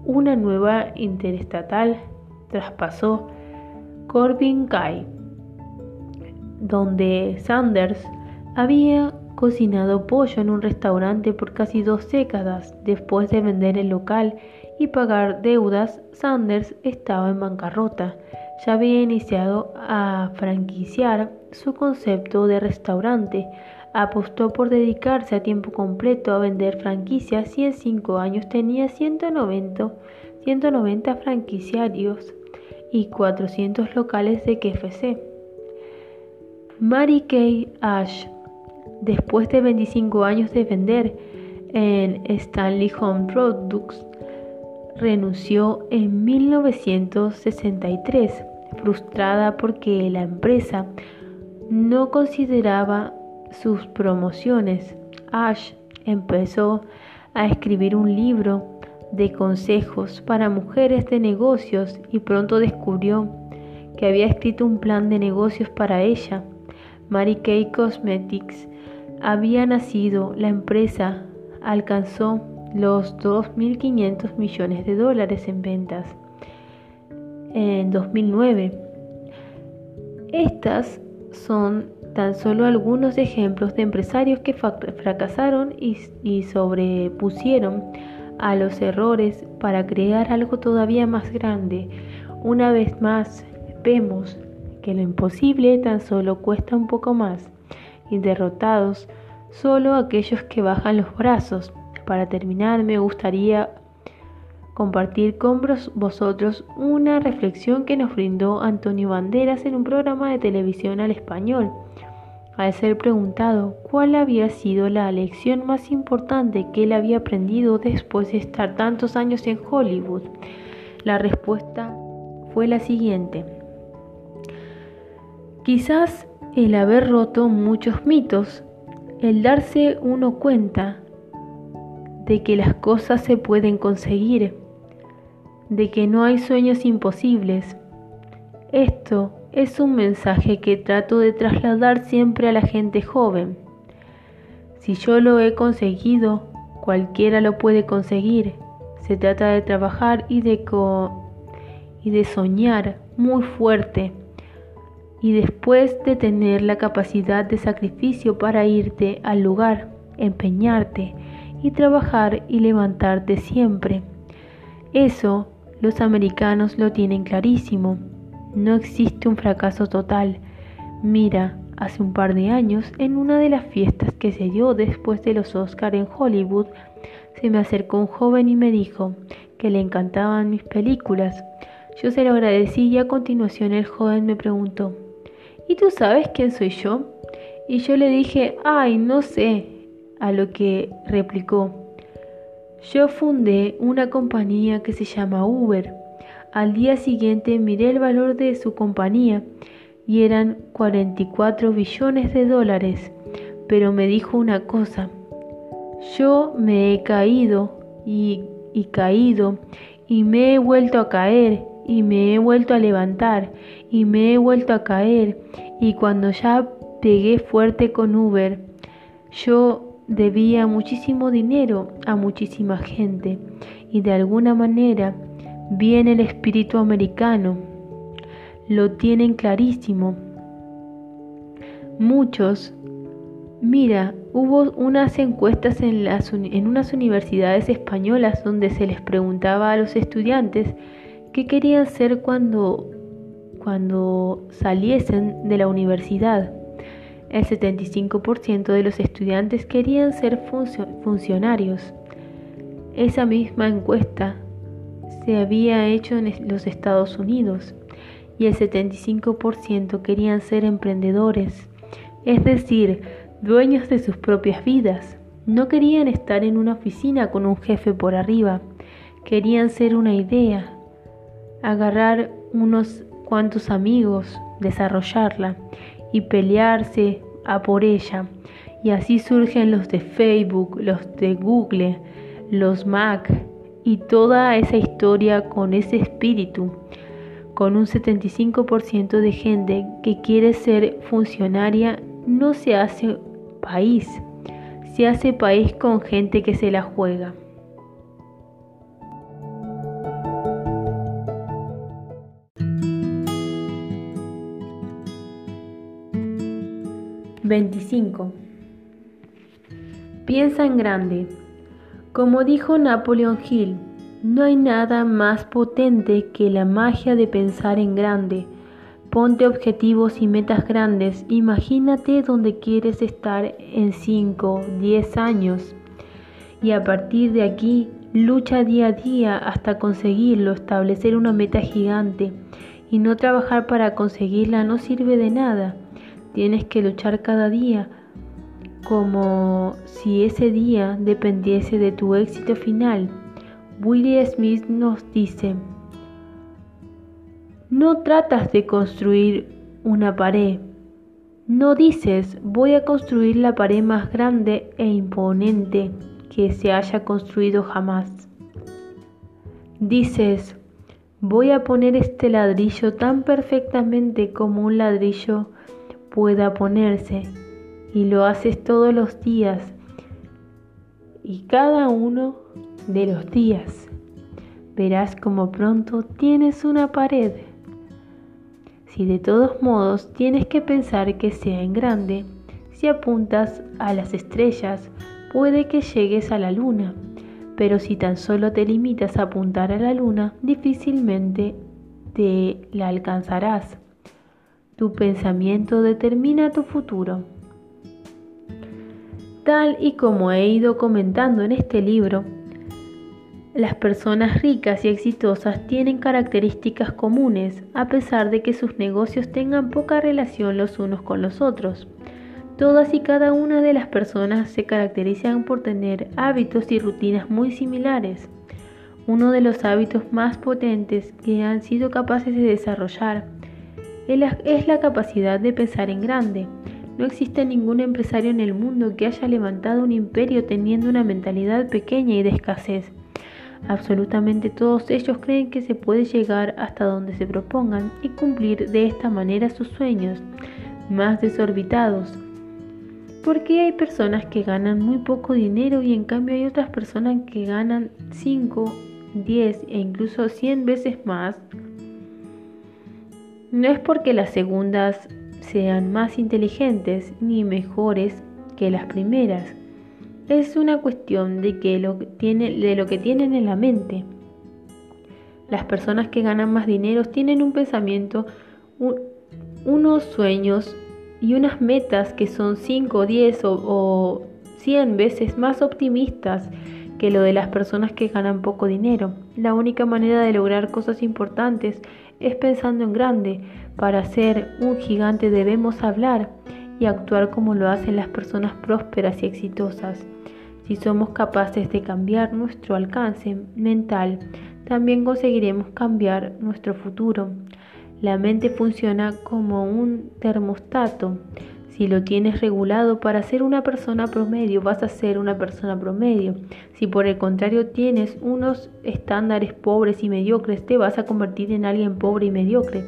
una nueva interestatal traspasó Corbin Kai donde Sanders había cocinado pollo en un restaurante por casi dos décadas. Después de vender el local y pagar deudas, Sanders estaba en bancarrota. Ya había iniciado a franquiciar su concepto de restaurante. Apostó por dedicarse a tiempo completo a vender franquicias y en cinco años tenía 190, 190 franquiciarios y 400 locales de KFC. Mary Kay Ash, después de 25 años de vender en Stanley Home Products, renunció en 1963, frustrada porque la empresa no consideraba sus promociones. Ash empezó a escribir un libro de consejos para mujeres de negocios y pronto descubrió que había escrito un plan de negocios para ella Mary Kay Cosmetics había nacido, la empresa alcanzó los 2.500 millones de dólares en ventas en 2009. Estas son tan solo algunos ejemplos de empresarios que fracasaron y, y sobrepusieron a los errores para crear algo todavía más grande. Una vez más, vemos que lo imposible tan solo cuesta un poco más, y derrotados solo aquellos que bajan los brazos. Para terminar, me gustaría compartir con vosotros una reflexión que nos brindó Antonio Banderas en un programa de televisión al español. al ser preguntado cuál había sido la lección más importante que él había aprendido después de estar tantos años en Hollywood. La respuesta fue la siguiente. Quizás el haber roto muchos mitos, el darse uno cuenta de que las cosas se pueden conseguir, de que no hay sueños imposibles. Esto es un mensaje que trato de trasladar siempre a la gente joven. Si yo lo he conseguido, cualquiera lo puede conseguir. Se trata de trabajar y de, y de soñar muy fuerte y después de tener la capacidad de sacrificio para irte al lugar, empeñarte y trabajar y levantarte siempre. Eso los americanos lo tienen clarísimo. No existe un fracaso total. Mira, hace un par de años, en una de las fiestas que se dio después de los Oscar en Hollywood, se me acercó un joven y me dijo que le encantaban mis películas. Yo se lo agradecí y a continuación el joven me preguntó, ¿y tú sabes quién soy yo? Y yo le dije, ay, no sé, a lo que replicó, yo fundé una compañía que se llama Uber. Al día siguiente miré el valor de su compañía y eran 44 billones de dólares, pero me dijo una cosa, yo me he caído y, y caído y me he vuelto a caer y me he vuelto a levantar y me he vuelto a caer y cuando ya pegué fuerte con Uber, yo debía muchísimo dinero a muchísima gente y de alguna manera Viene el espíritu americano, lo tienen clarísimo. Muchos, mira, hubo unas encuestas en, en unas universidades españolas donde se les preguntaba a los estudiantes qué querían ser cuando, cuando saliesen de la universidad. El 75% de los estudiantes querían ser funcionarios. Esa misma encuesta se había hecho en los Estados Unidos y el 75% querían ser emprendedores, es decir, dueños de sus propias vidas. No querían estar en una oficina con un jefe por arriba, querían ser una idea, agarrar unos cuantos amigos, desarrollarla y pelearse a por ella. Y así surgen los de Facebook, los de Google, los Mac, y toda esa historia con ese espíritu, con un 75% de gente que quiere ser funcionaria, no se hace país, se hace país con gente que se la juega. ¿25? Piensa en grande. Como dijo Napoleon Hill, no hay nada más potente que la magia de pensar en grande. Ponte objetivos y metas grandes. Imagínate donde quieres estar en 5, 10 años. Y a partir de aquí, lucha día a día hasta conseguirlo, establecer una meta gigante. Y no trabajar para conseguirla no sirve de nada. Tienes que luchar cada día como si ese día dependiese de tu éxito final. Willie Smith nos dice, no tratas de construir una pared, no dices voy a construir la pared más grande e imponente que se haya construido jamás. Dices, voy a poner este ladrillo tan perfectamente como un ladrillo pueda ponerse y lo haces todos los días y cada uno de los días. Verás como pronto tienes una pared. Si de todos modos tienes que pensar que sea en grande, si apuntas a las estrellas, puede que llegues a la luna, pero si tan solo te limitas a apuntar a la luna, difícilmente te la alcanzarás. Tu pensamiento determina tu futuro. Tal y como he ido comentando en este libro, las personas ricas y exitosas tienen características comunes a pesar de que sus negocios tengan poca relación los unos con los otros. Todas y cada una de las personas se caracterizan por tener hábitos y rutinas muy similares. Uno de los hábitos más potentes que han sido capaces de desarrollar es la capacidad de pensar en grande. No existe ningún empresario en el mundo que haya levantado un imperio teniendo una mentalidad pequeña y de escasez. Absolutamente todos ellos creen que se puede llegar hasta donde se propongan y cumplir de esta manera sus sueños más desorbitados. Porque hay personas que ganan muy poco dinero y en cambio hay otras personas que ganan 5, 10 e incluso 100 veces más. No es porque las segundas sean más inteligentes ni mejores que las primeras. Es una cuestión de, lo que tienen en la mente. Las personas que ganan más dinero tienen un pensamiento, unos sueños y unas metas que son 5, 10 o, o 100 veces más optimistas que lo de las personas que ganan poco dinero. La única manera de lograr cosas importantes es pensando en grande. Para ser un gigante debemos hablar y actuar como lo hacen las personas prósperas y exitosas. Si somos capaces de cambiar nuestro alcance mental, también conseguiremos cambiar nuestro futuro. La mente funciona como un termostato. Si lo tienes regulado para ser una persona promedio, vas a ser una persona promedio. Si por el contrario tienes unos estándares pobres y mediocres, te vas a convertir en alguien pobre y mediocre.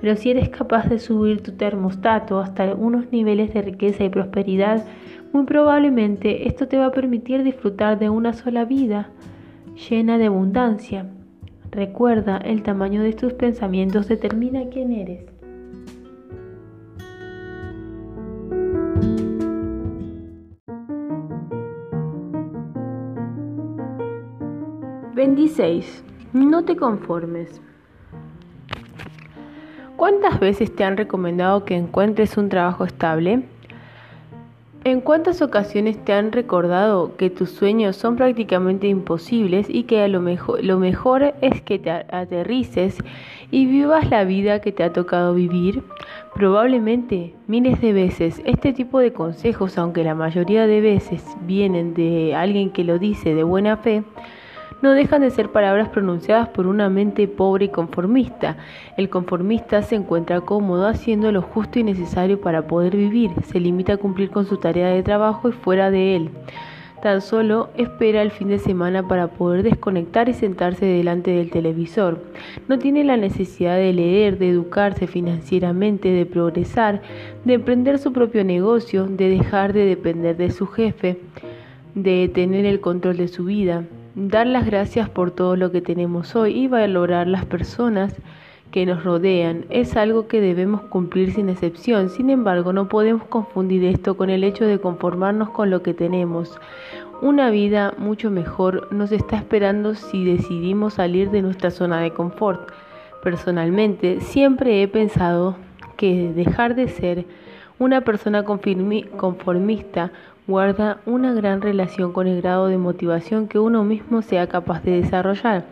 Pero si eres capaz de subir tu termostato hasta unos niveles de riqueza y prosperidad, muy probablemente esto te va a permitir disfrutar de una sola vida llena de abundancia. Recuerda, el tamaño de tus pensamientos determina quién eres. Bendiceis. No te conformes. ¿Cuántas veces te han recomendado que encuentres un trabajo estable? ¿En cuántas ocasiones te han recordado que tus sueños son prácticamente imposibles y que a lo, mejor, lo mejor es que te aterrices y vivas la vida que te ha tocado vivir? Probablemente miles de veces este tipo de consejos, aunque la mayoría de veces vienen de alguien que lo dice de buena fe, no dejan de ser palabras pronunciadas por una mente pobre y conformista. El conformista se encuentra cómodo haciendo lo justo y necesario para poder vivir, se limita a cumplir con su tarea de trabajo y fuera de él. Tan solo espera el fin de semana para poder desconectar y sentarse delante del televisor. No tiene la necesidad de leer, de educarse financieramente, de progresar, de emprender su propio negocio, de dejar de depender de su jefe, de tener el control de su vida dar las gracias por todo lo que tenemos hoy y valorar las personas que nos rodean es algo que debemos cumplir sin excepción. Sin embargo, no podemos confundir esto con el hecho de conformarnos con lo que tenemos. Una vida mucho mejor nos está esperando si decidimos salir de nuestra zona de confort. Personalmente, siempre he pensado que dejar de ser una persona conformista guarda una gran relación con el grado de motivación que uno mismo sea capaz de desarrollar.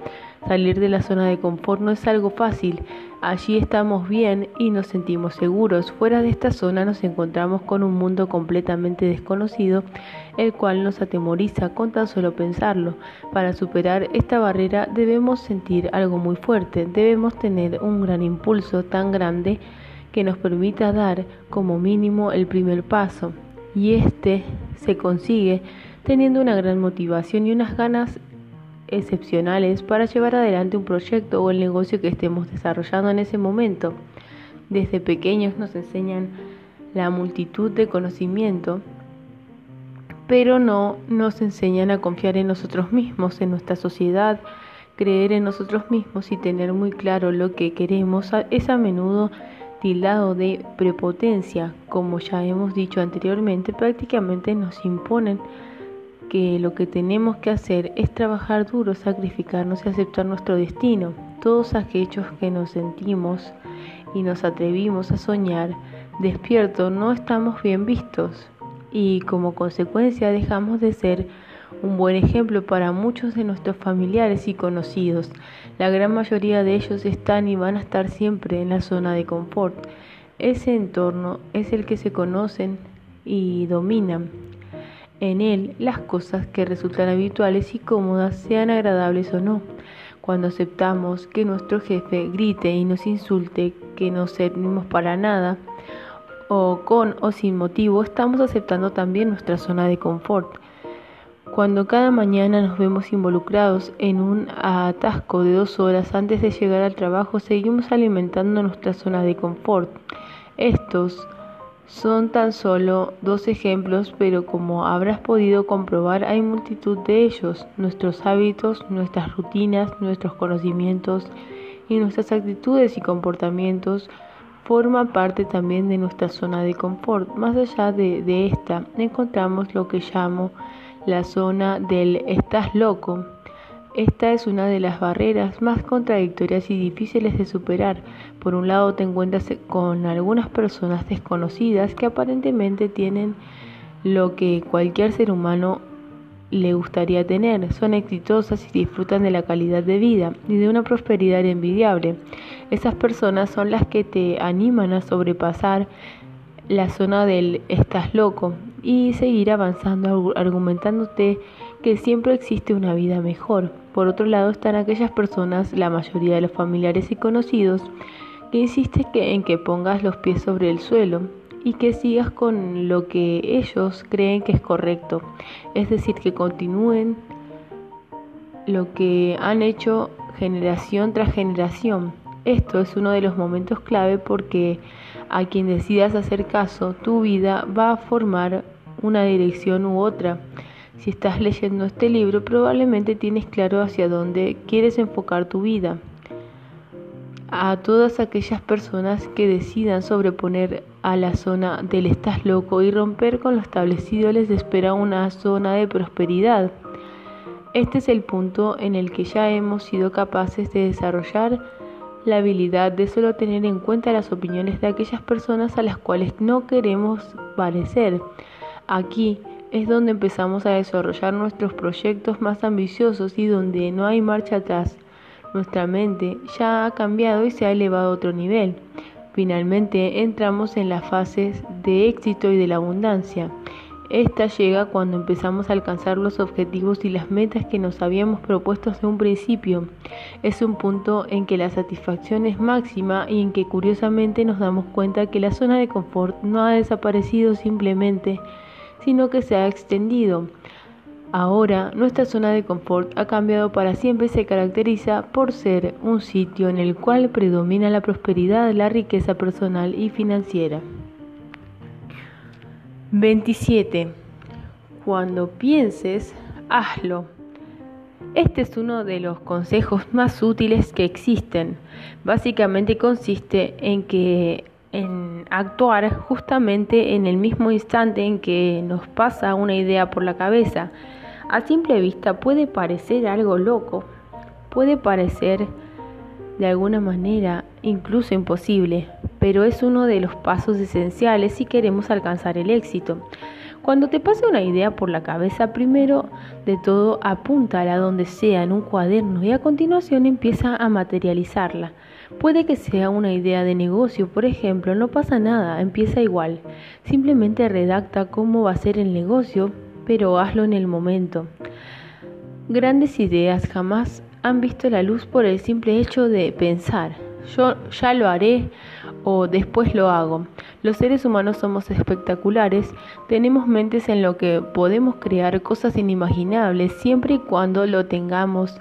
Salir de la zona de confort no es algo fácil. Allí estamos bien y nos sentimos seguros. Fuera de esta zona nos encontramos con un mundo completamente desconocido, el cual nos atemoriza con tan solo pensarlo. Para superar esta barrera debemos sentir algo muy fuerte, debemos tener un gran impulso tan grande que nos permita dar como mínimo el primer paso y este se consigue teniendo una gran motivación y unas ganas excepcionales para llevar adelante un proyecto o el negocio que estemos desarrollando en ese momento. Desde pequeños nos enseñan la multitud de conocimiento, pero no nos enseñan a confiar en nosotros mismos, en nuestra sociedad, creer en nosotros mismos y tener muy claro lo que queremos es a menudo tildado de prepotencia, como ya hemos dicho anteriormente, prácticamente nos imponen que lo que tenemos que hacer es trabajar duro, sacrificarnos y aceptar nuestro destino. Todos aquellos que nos sentimos y nos atrevimos a soñar despierto no estamos bien vistos y como consecuencia dejamos de ser un buen ejemplo para muchos de nuestros familiares y conocidos. La gran mayoría de ellos están y van a estar siempre en la zona de confort. Ese entorno es el que se conocen y dominan en él las cosas que resultan habituales y cómodas, sean agradables o no. Cuando aceptamos que nuestro jefe grite y nos insulte, que no servimos para nada, o con o sin motivo, estamos aceptando también nuestra zona de confort. Cuando cada mañana nos vemos involucrados en un atasco de dos horas antes de llegar al trabajo, seguimos alimentando nuestra zona de confort. Estos son tan solo dos ejemplos, pero como habrás podido comprobar, hay multitud de ellos. Nuestros hábitos, nuestras rutinas, nuestros conocimientos y nuestras actitudes y comportamientos forman parte también de nuestra zona de confort. Más allá de, de esta, encontramos lo que llamo la zona del estás loco. Esta es una de las barreras más contradictorias y difíciles de superar. Por un lado te encuentras con algunas personas desconocidas que aparentemente tienen lo que cualquier ser humano le gustaría tener. Son exitosas y disfrutan de la calidad de vida y de una prosperidad envidiable. Esas personas son las que te animan a sobrepasar la zona del estás loco y seguir avanzando argumentándote que siempre existe una vida mejor. Por otro lado están aquellas personas, la mayoría de los familiares y conocidos, que insisten que, en que pongas los pies sobre el suelo y que sigas con lo que ellos creen que es correcto. Es decir, que continúen lo que han hecho generación tras generación. Esto es uno de los momentos clave porque a quien decidas hacer caso, tu vida va a formar una dirección u otra. Si estás leyendo este libro, probablemente tienes claro hacia dónde quieres enfocar tu vida. A todas aquellas personas que decidan sobreponer a la zona del estás loco y romper con lo establecido les espera una zona de prosperidad. Este es el punto en el que ya hemos sido capaces de desarrollar la habilidad de solo tener en cuenta las opiniones de aquellas personas a las cuales no queremos parecer. Aquí es donde empezamos a desarrollar nuestros proyectos más ambiciosos y donde no hay marcha atrás. Nuestra mente ya ha cambiado y se ha elevado a otro nivel. Finalmente entramos en las fases de éxito y de la abundancia. Esta llega cuando empezamos a alcanzar los objetivos y las metas que nos habíamos propuesto desde un principio. Es un punto en que la satisfacción es máxima y en que curiosamente nos damos cuenta que la zona de confort no ha desaparecido simplemente, sino que se ha extendido. Ahora nuestra zona de confort ha cambiado para siempre y se caracteriza por ser un sitio en el cual predomina la prosperidad, la riqueza personal y financiera. 27. Cuando pienses, hazlo. Este es uno de los consejos más útiles que existen. Básicamente consiste en que en actuar justamente en el mismo instante en que nos pasa una idea por la cabeza. A simple vista puede parecer algo loco, puede parecer de alguna manera incluso imposible, pero es uno de los pasos esenciales si queremos alcanzar el éxito. Cuando te pase una idea por la cabeza, primero de todo apúntala donde sea en un cuaderno y a continuación empieza a materializarla. Puede que sea una idea de negocio, por ejemplo, no pasa nada, empieza igual. Simplemente redacta cómo va a ser el negocio, pero hazlo en el momento. Grandes ideas jamás han visto la luz por el simple hecho de pensar. Yo ya lo haré o después lo hago. Los seres humanos somos espectaculares, tenemos mentes en lo que podemos crear cosas inimaginables siempre y cuando lo tengamos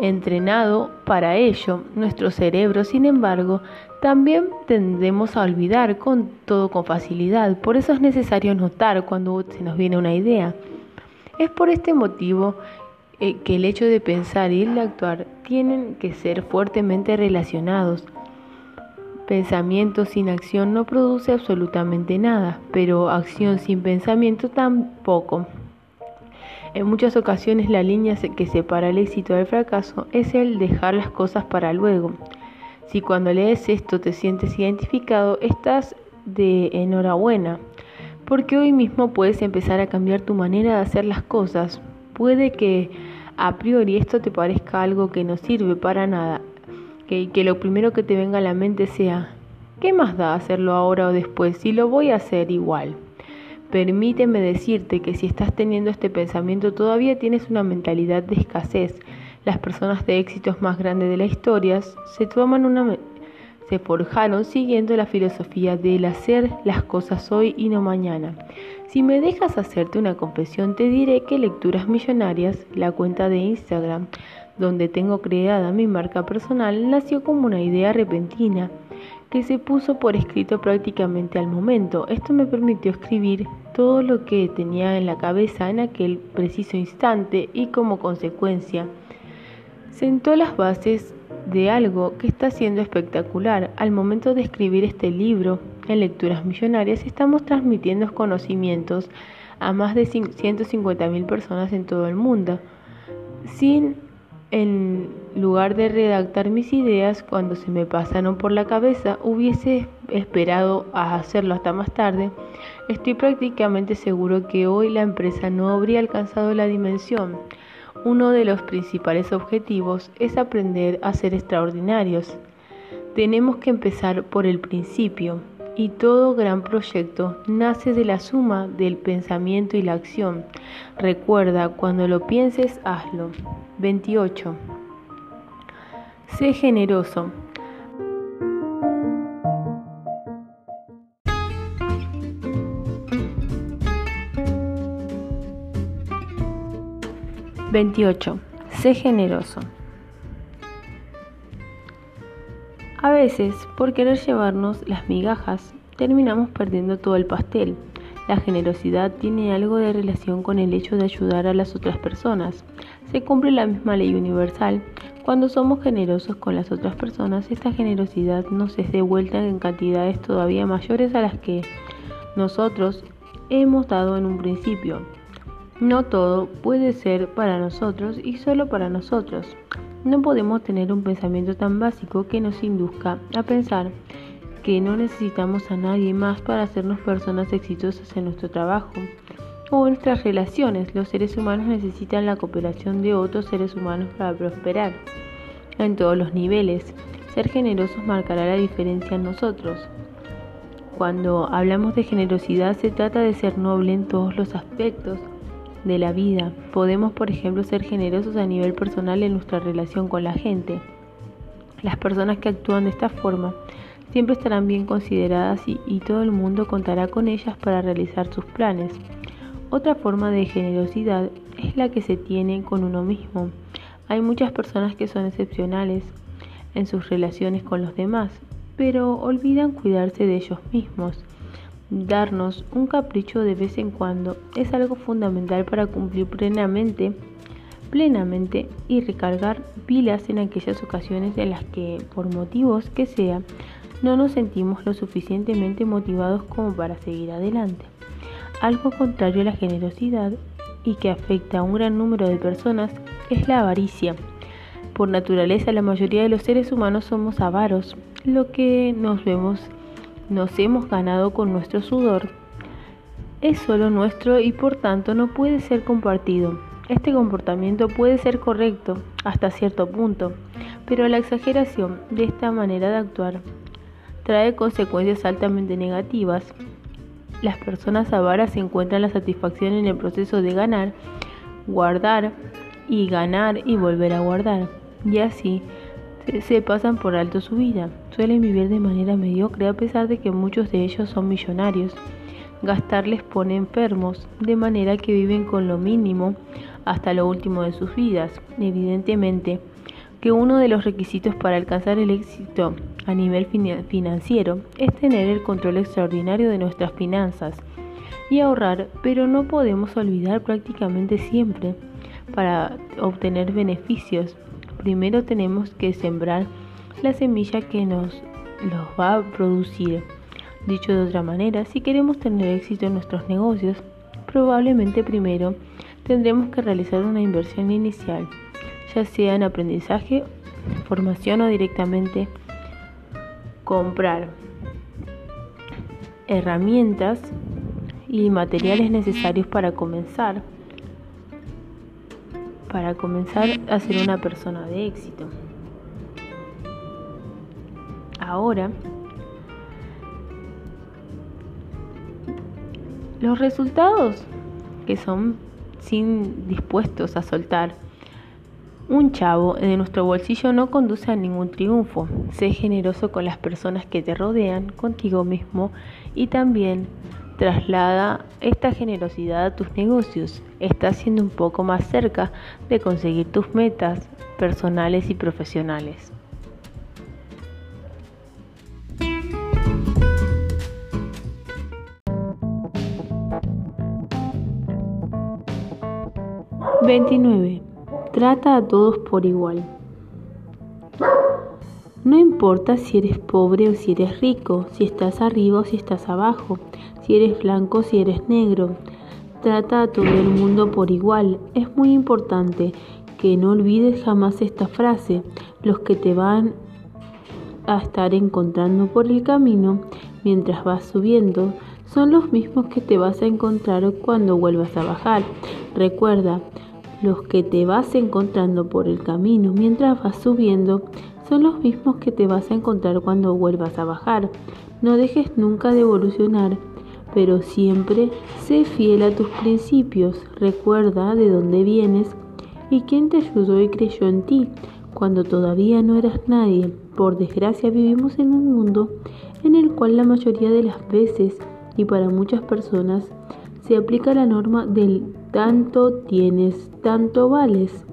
entrenado para ello. Nuestro cerebro, sin embargo, también tendemos a olvidar con todo con facilidad. Por eso es necesario notar cuando se nos viene una idea. Es por este motivo eh, que el hecho de pensar y el de actuar tienen que ser fuertemente relacionados. Pensamiento sin acción no produce absolutamente nada, pero acción sin pensamiento tampoco. En muchas ocasiones la línea que separa el éxito del fracaso es el dejar las cosas para luego. Si cuando lees esto te sientes identificado, estás de enhorabuena, porque hoy mismo puedes empezar a cambiar tu manera de hacer las cosas. Puede que a priori esto te parezca algo que no sirve para nada, que, lo primero que te venga a la mente sea, ¿qué más da hacerlo ahora o después si lo voy a hacer igual? Permíteme decirte que si estás teniendo este pensamiento todavía tienes una mentalidad de escasez. Las personas de éxitos más grandes de la historia se toman una se forjaron siguiendo la filosofía del hacer las cosas hoy y no mañana. Si me dejas hacerte una confesión, te diré que Lecturas Millonarias, la cuenta de Instagram, donde tengo creada mi marca personal, nació como una idea repentina que se puso por escrito prácticamente al momento. Esto me permitió escribir todo lo que tenía en la cabeza en aquel preciso instante y como consecuencia sentó las bases de algo que está siendo espectacular. Al momento de escribir este libro en Lecturas Millonarias estamos transmitiendo conocimientos a más de 150.000 personas en todo el mundo, sin en lugar de redactar mis ideas cuando se me pasaron por la cabeza, hubiese esperado a hacerlo hasta más tarde, estoy prácticamente seguro que hoy la empresa no habría alcanzado la dimensión. Uno de los principales objetivos es aprender a ser extraordinarios. Tenemos que empezar por el principio y todo gran proyecto nace de la suma del pensamiento y la acción. Recuerda, cuando lo pienses, hazlo. 28. Sé generoso. Veintiocho. Sé generoso. A veces, por querer llevarnos las migajas, terminamos perdiendo todo el pastel. La generosidad tiene algo de relación con el hecho de ayudar a las otras personas. Se cumple la misma ley universal. Cuando somos generosos con las otras personas, esta generosidad nos es devuelta en cantidades todavía mayores a las que nosotros hemos dado en un principio. No todo puede ser para nosotros y solo para nosotros. No podemos tener un pensamiento tan básico que nos induzca a pensar que no necesitamos a nadie más para hacernos personas exitosas en nuestro trabajo o en nuestras relaciones. Los seres humanos necesitan la cooperación de otros seres humanos para prosperar en todos los niveles. Ser generosos marcará la diferencia en nosotros. Cuando hablamos de generosidad se trata de ser noble en todos los aspectos de la vida. Podemos, por ejemplo, ser generosos a nivel personal en nuestra relación con la gente. Las personas que actúan de esta forma siempre estarán bien consideradas y, todo el mundo contará con ellas para realizar sus planes. Otra forma de generosidad es la que se tiene con uno mismo. Hay muchas personas que son excepcionales en sus relaciones con los demás, pero olvidan cuidarse de ellos mismos. Darnos un capricho de vez en cuando es algo fundamental para cumplir plenamente plenamente y recargar pilas en aquellas ocasiones en las que, por motivos que sea, no nos sentimos lo suficientemente motivados como para seguir adelante. Algo contrario a la generosidad y que afecta a un gran número de personas es la avaricia. Por naturaleza la mayoría de los seres humanos somos avaros, lo que nos vemos nos hemos ganado con nuestro sudor es solo nuestro y por tanto no puede ser compartido. Este comportamiento puede ser correcto hasta cierto punto, pero la exageración de esta manera de actuar trae consecuencias altamente negativas. Las personas avaras encuentran la satisfacción en el proceso de ganar, guardar y ganar y volver a guardar. Y así se pasan por alto su vida. Suelen vivir de manera mediocre a pesar de que muchos de ellos son millonarios. Gastar les pone enfermos, de manera que viven con lo mínimo hasta lo último de sus vidas. Evidentemente, que uno de los requisitos para alcanzar el éxito a nivel financiero es tener el control extraordinario de nuestras finanzas y ahorrar, pero no podemos olvidar prácticamente siempre para obtener beneficios. Primero tenemos que sembrar la semilla que nos los va a producir. Dicho de otra manera, si queremos tener éxito en nuestros negocios, probablemente primero tendremos que realizar una inversión inicial ya sea en aprendizaje, formación o directamente comprar herramientas y materiales necesarios para comenzar para comenzar a ser una persona de éxito. Ahora los resultados que son sin dispuestos a soltar. Un chavo de nuestro bolsillo no conduce a ningún triunfo. Sé generoso con las personas que te rodean, contigo mismo y también traslada esta generosidad a tus negocios. Estás siendo un poco más cerca de conseguir tus metas personales y profesionales. ¿29? Trata a todos por igual. No importa si eres pobre o si eres rico, si estás arriba o si estás abajo, si eres blanco si eres negro. Trata a todo el mundo por igual. Es muy importante que no olvides jamás esta frase. Los que te van a estar encontrando por el camino mientras vas subiendo son los mismos que te vas a encontrar cuando vuelvas a bajar. Recuerda, los que te vas encontrando por el camino mientras vas subiendo son los mismos que te vas a encontrar cuando vuelvas a bajar. No dejes nunca de evolucionar, pero siempre sé fiel a tus principios. Recuerda de dónde vienes y quién te ayudó y creyó en ti cuando todavía no eras nadie. Por desgracia vivimos en un mundo en el cual la mayoría de las veces y para muchas personas se aplica la norma del tanto tienes, tanto vales.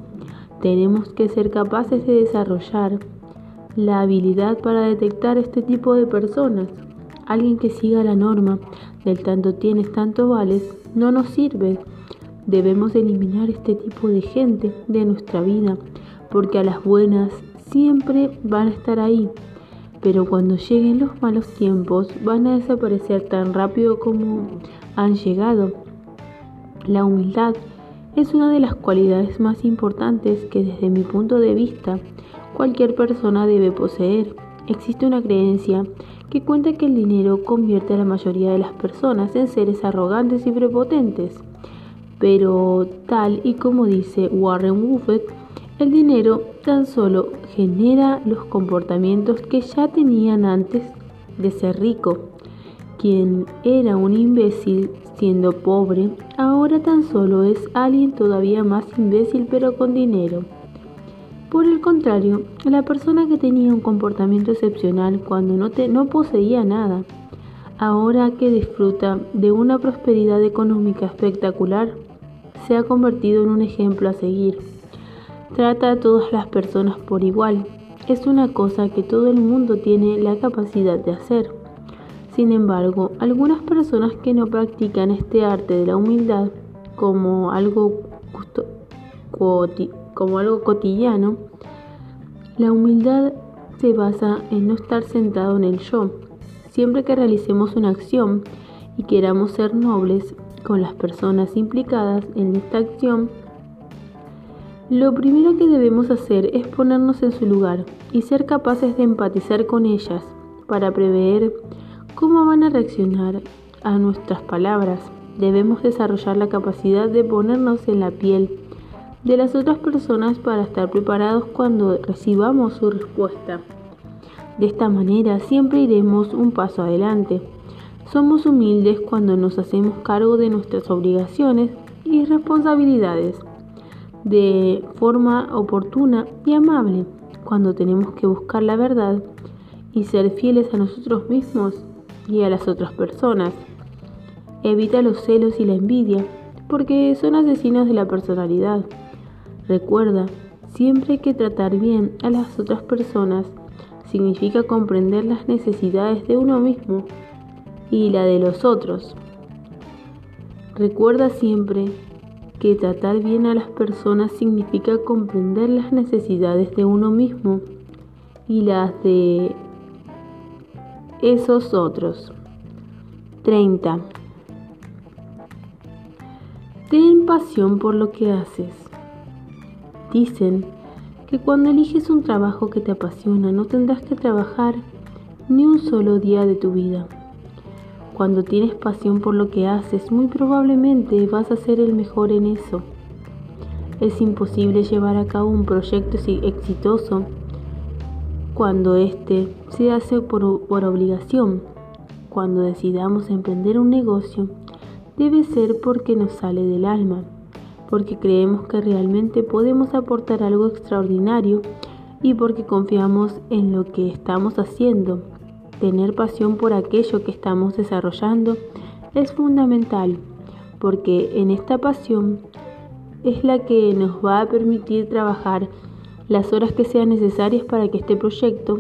Tenemos que ser capaces de desarrollar la habilidad para detectar este tipo de personas. Alguien que siga la norma del tanto tienes, tanto vales, no nos sirve. Debemos eliminar este tipo de gente de nuestra vida, porque a las buenas siempre van a estar ahí, pero cuando lleguen los malos tiempos van a desaparecer tan rápido como han llegado. La humildad es una de las cualidades más importantes que desde mi punto de vista cualquier persona debe poseer. Existe una creencia que cuenta que el dinero convierte a la mayoría de las personas en seres arrogantes y prepotentes. Pero tal y como dice Warren Buffett, el dinero tan solo genera los comportamientos que ya tenían antes de ser rico. Quien era un imbécil siendo pobre, ahora tan solo es alguien todavía más imbécil pero con dinero. Por el contrario, la persona que tenía un comportamiento excepcional cuando no, poseía nada, ahora que disfruta de una prosperidad económica espectacular, se ha convertido en un ejemplo a seguir. Trata a todas las personas por igual. Es una cosa que todo el mundo tiene la capacidad de hacer. Sin embargo, algunas personas que no practican este arte de la humildad como algo, como algo cotidiano, la humildad se basa en no estar sentado en el yo. Siempre que realicemos una acción y queramos ser nobles con las personas implicadas en esta acción, lo primero que debemos hacer es ponernos en su lugar y ser capaces de empatizar con ellas para prever ¿Cómo van a reaccionar a nuestras palabras? Debemos desarrollar la capacidad de ponernos en la piel de las otras personas para estar preparados cuando recibamos su respuesta. De esta manera siempre iremos un paso adelante. Somos humildes cuando nos hacemos cargo de nuestras obligaciones y responsabilidades de forma oportuna y amable. Cuando tenemos que buscar la verdad y ser fieles a nosotros mismos, y a las otras personas. Evita los celos y la envidia, porque son asesinos de la personalidad. Recuerda, siempre que tratar bien a las otras personas significa comprender las necesidades de uno mismo y la de los otros. Recuerda siempre que tratar bien a las personas significa comprender las necesidades de uno mismo y las de esos otros. 30. Ten pasión por lo que haces. Dicen que cuando eliges un trabajo que te apasiona no tendrás que trabajar ni un solo día de tu vida. Cuando tienes pasión por lo que haces, muy probablemente vas a ser el mejor en eso. Es imposible llevar a cabo un proyecto exitoso cuando éste se hace por, por obligación. Cuando decidamos emprender un negocio, debe ser porque nos sale del alma, porque creemos que realmente podemos aportar algo extraordinario y porque confiamos en lo que estamos haciendo. Tener pasión por aquello que estamos desarrollando es fundamental, porque en esta pasión es la que nos va a permitir trabajar las horas que sean necesarias para que este proyecto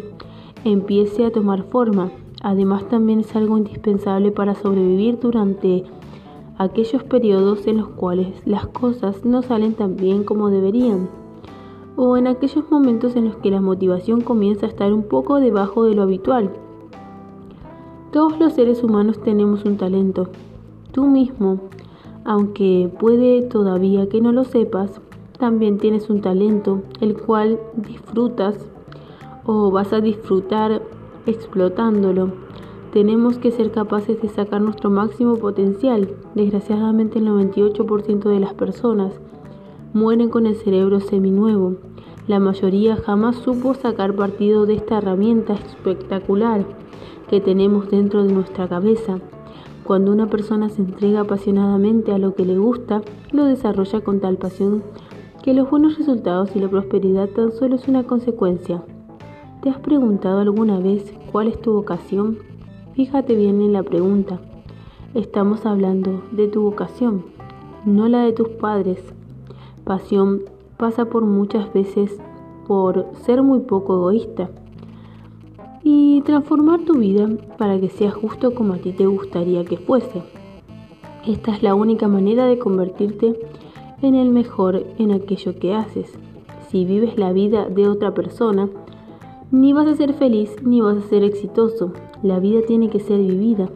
empiece a tomar forma. Además también es algo indispensable para sobrevivir durante aquellos periodos en los cuales las cosas no salen tan bien como deberían, o en aquellos momentos en los que la motivación comienza a estar un poco debajo de lo habitual. Todos los seres humanos tenemos un talento. Tú mismo, aunque puede todavía que no lo sepas, también tienes un talento, el cual disfrutas o vas a disfrutar explotándolo tenemos que ser capaces de sacar nuestro máximo potencial. Desgraciadamente el 98% de las personas mueren con el cerebro seminuevo. La mayoría jamás supo sacar partido de esta herramienta espectacular que tenemos dentro de nuestra cabeza. Cuando una persona se entrega apasionadamente a lo que le gusta, lo desarrolla con tal pasión que los buenos resultados y la prosperidad tan solo es una consecuencia. ¿Te has preguntado alguna vez cuál es tu vocación? Fíjate bien en la pregunta. Estamos hablando de tu vocación, no la de tus padres. Pasión pasa por muchas veces por ser muy poco egoísta y transformar tu vida para que sea justo como a ti te gustaría que fuese. Esta es la única manera de convertirte en el mejor en aquello que haces. Si vives la vida de otra persona, ni vas a ser feliz ni vas a ser exitoso. La vida tiene que ser vivida.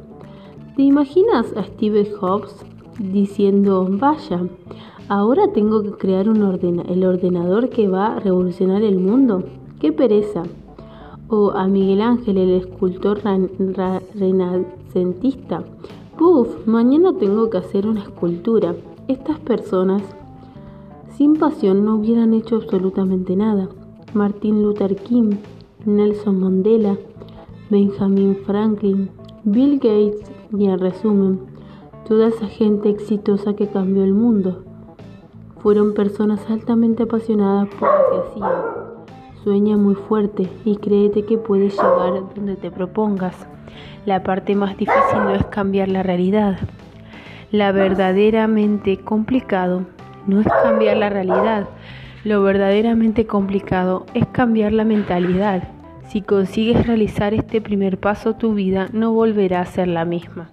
¿Te imaginas a Steve Jobs diciendo, vaya, ahora tengo que crear un el ordenador que va a revolucionar el mundo? ¡Qué pereza! O a Miguel Ángel, el escultor renacentista. Puf, mañana tengo que hacer una escultura. Estas personas sin pasión no hubieran hecho absolutamente nada. Martin Luther King, Nelson Mandela, Benjamin Franklin, Bill Gates y en resumen, toda esa gente exitosa que cambió el mundo. Fueron personas altamente apasionadas por lo que hacían. Sueña muy fuerte y créete que puedes llegar donde te propongas. La parte más difícil no es cambiar la realidad. La verdaderamente complicado no es cambiar la realidad. Lo verdaderamente complicado es cambiar la mentalidad. Si consigues realizar este primer paso, tu vida no volverá a ser la misma.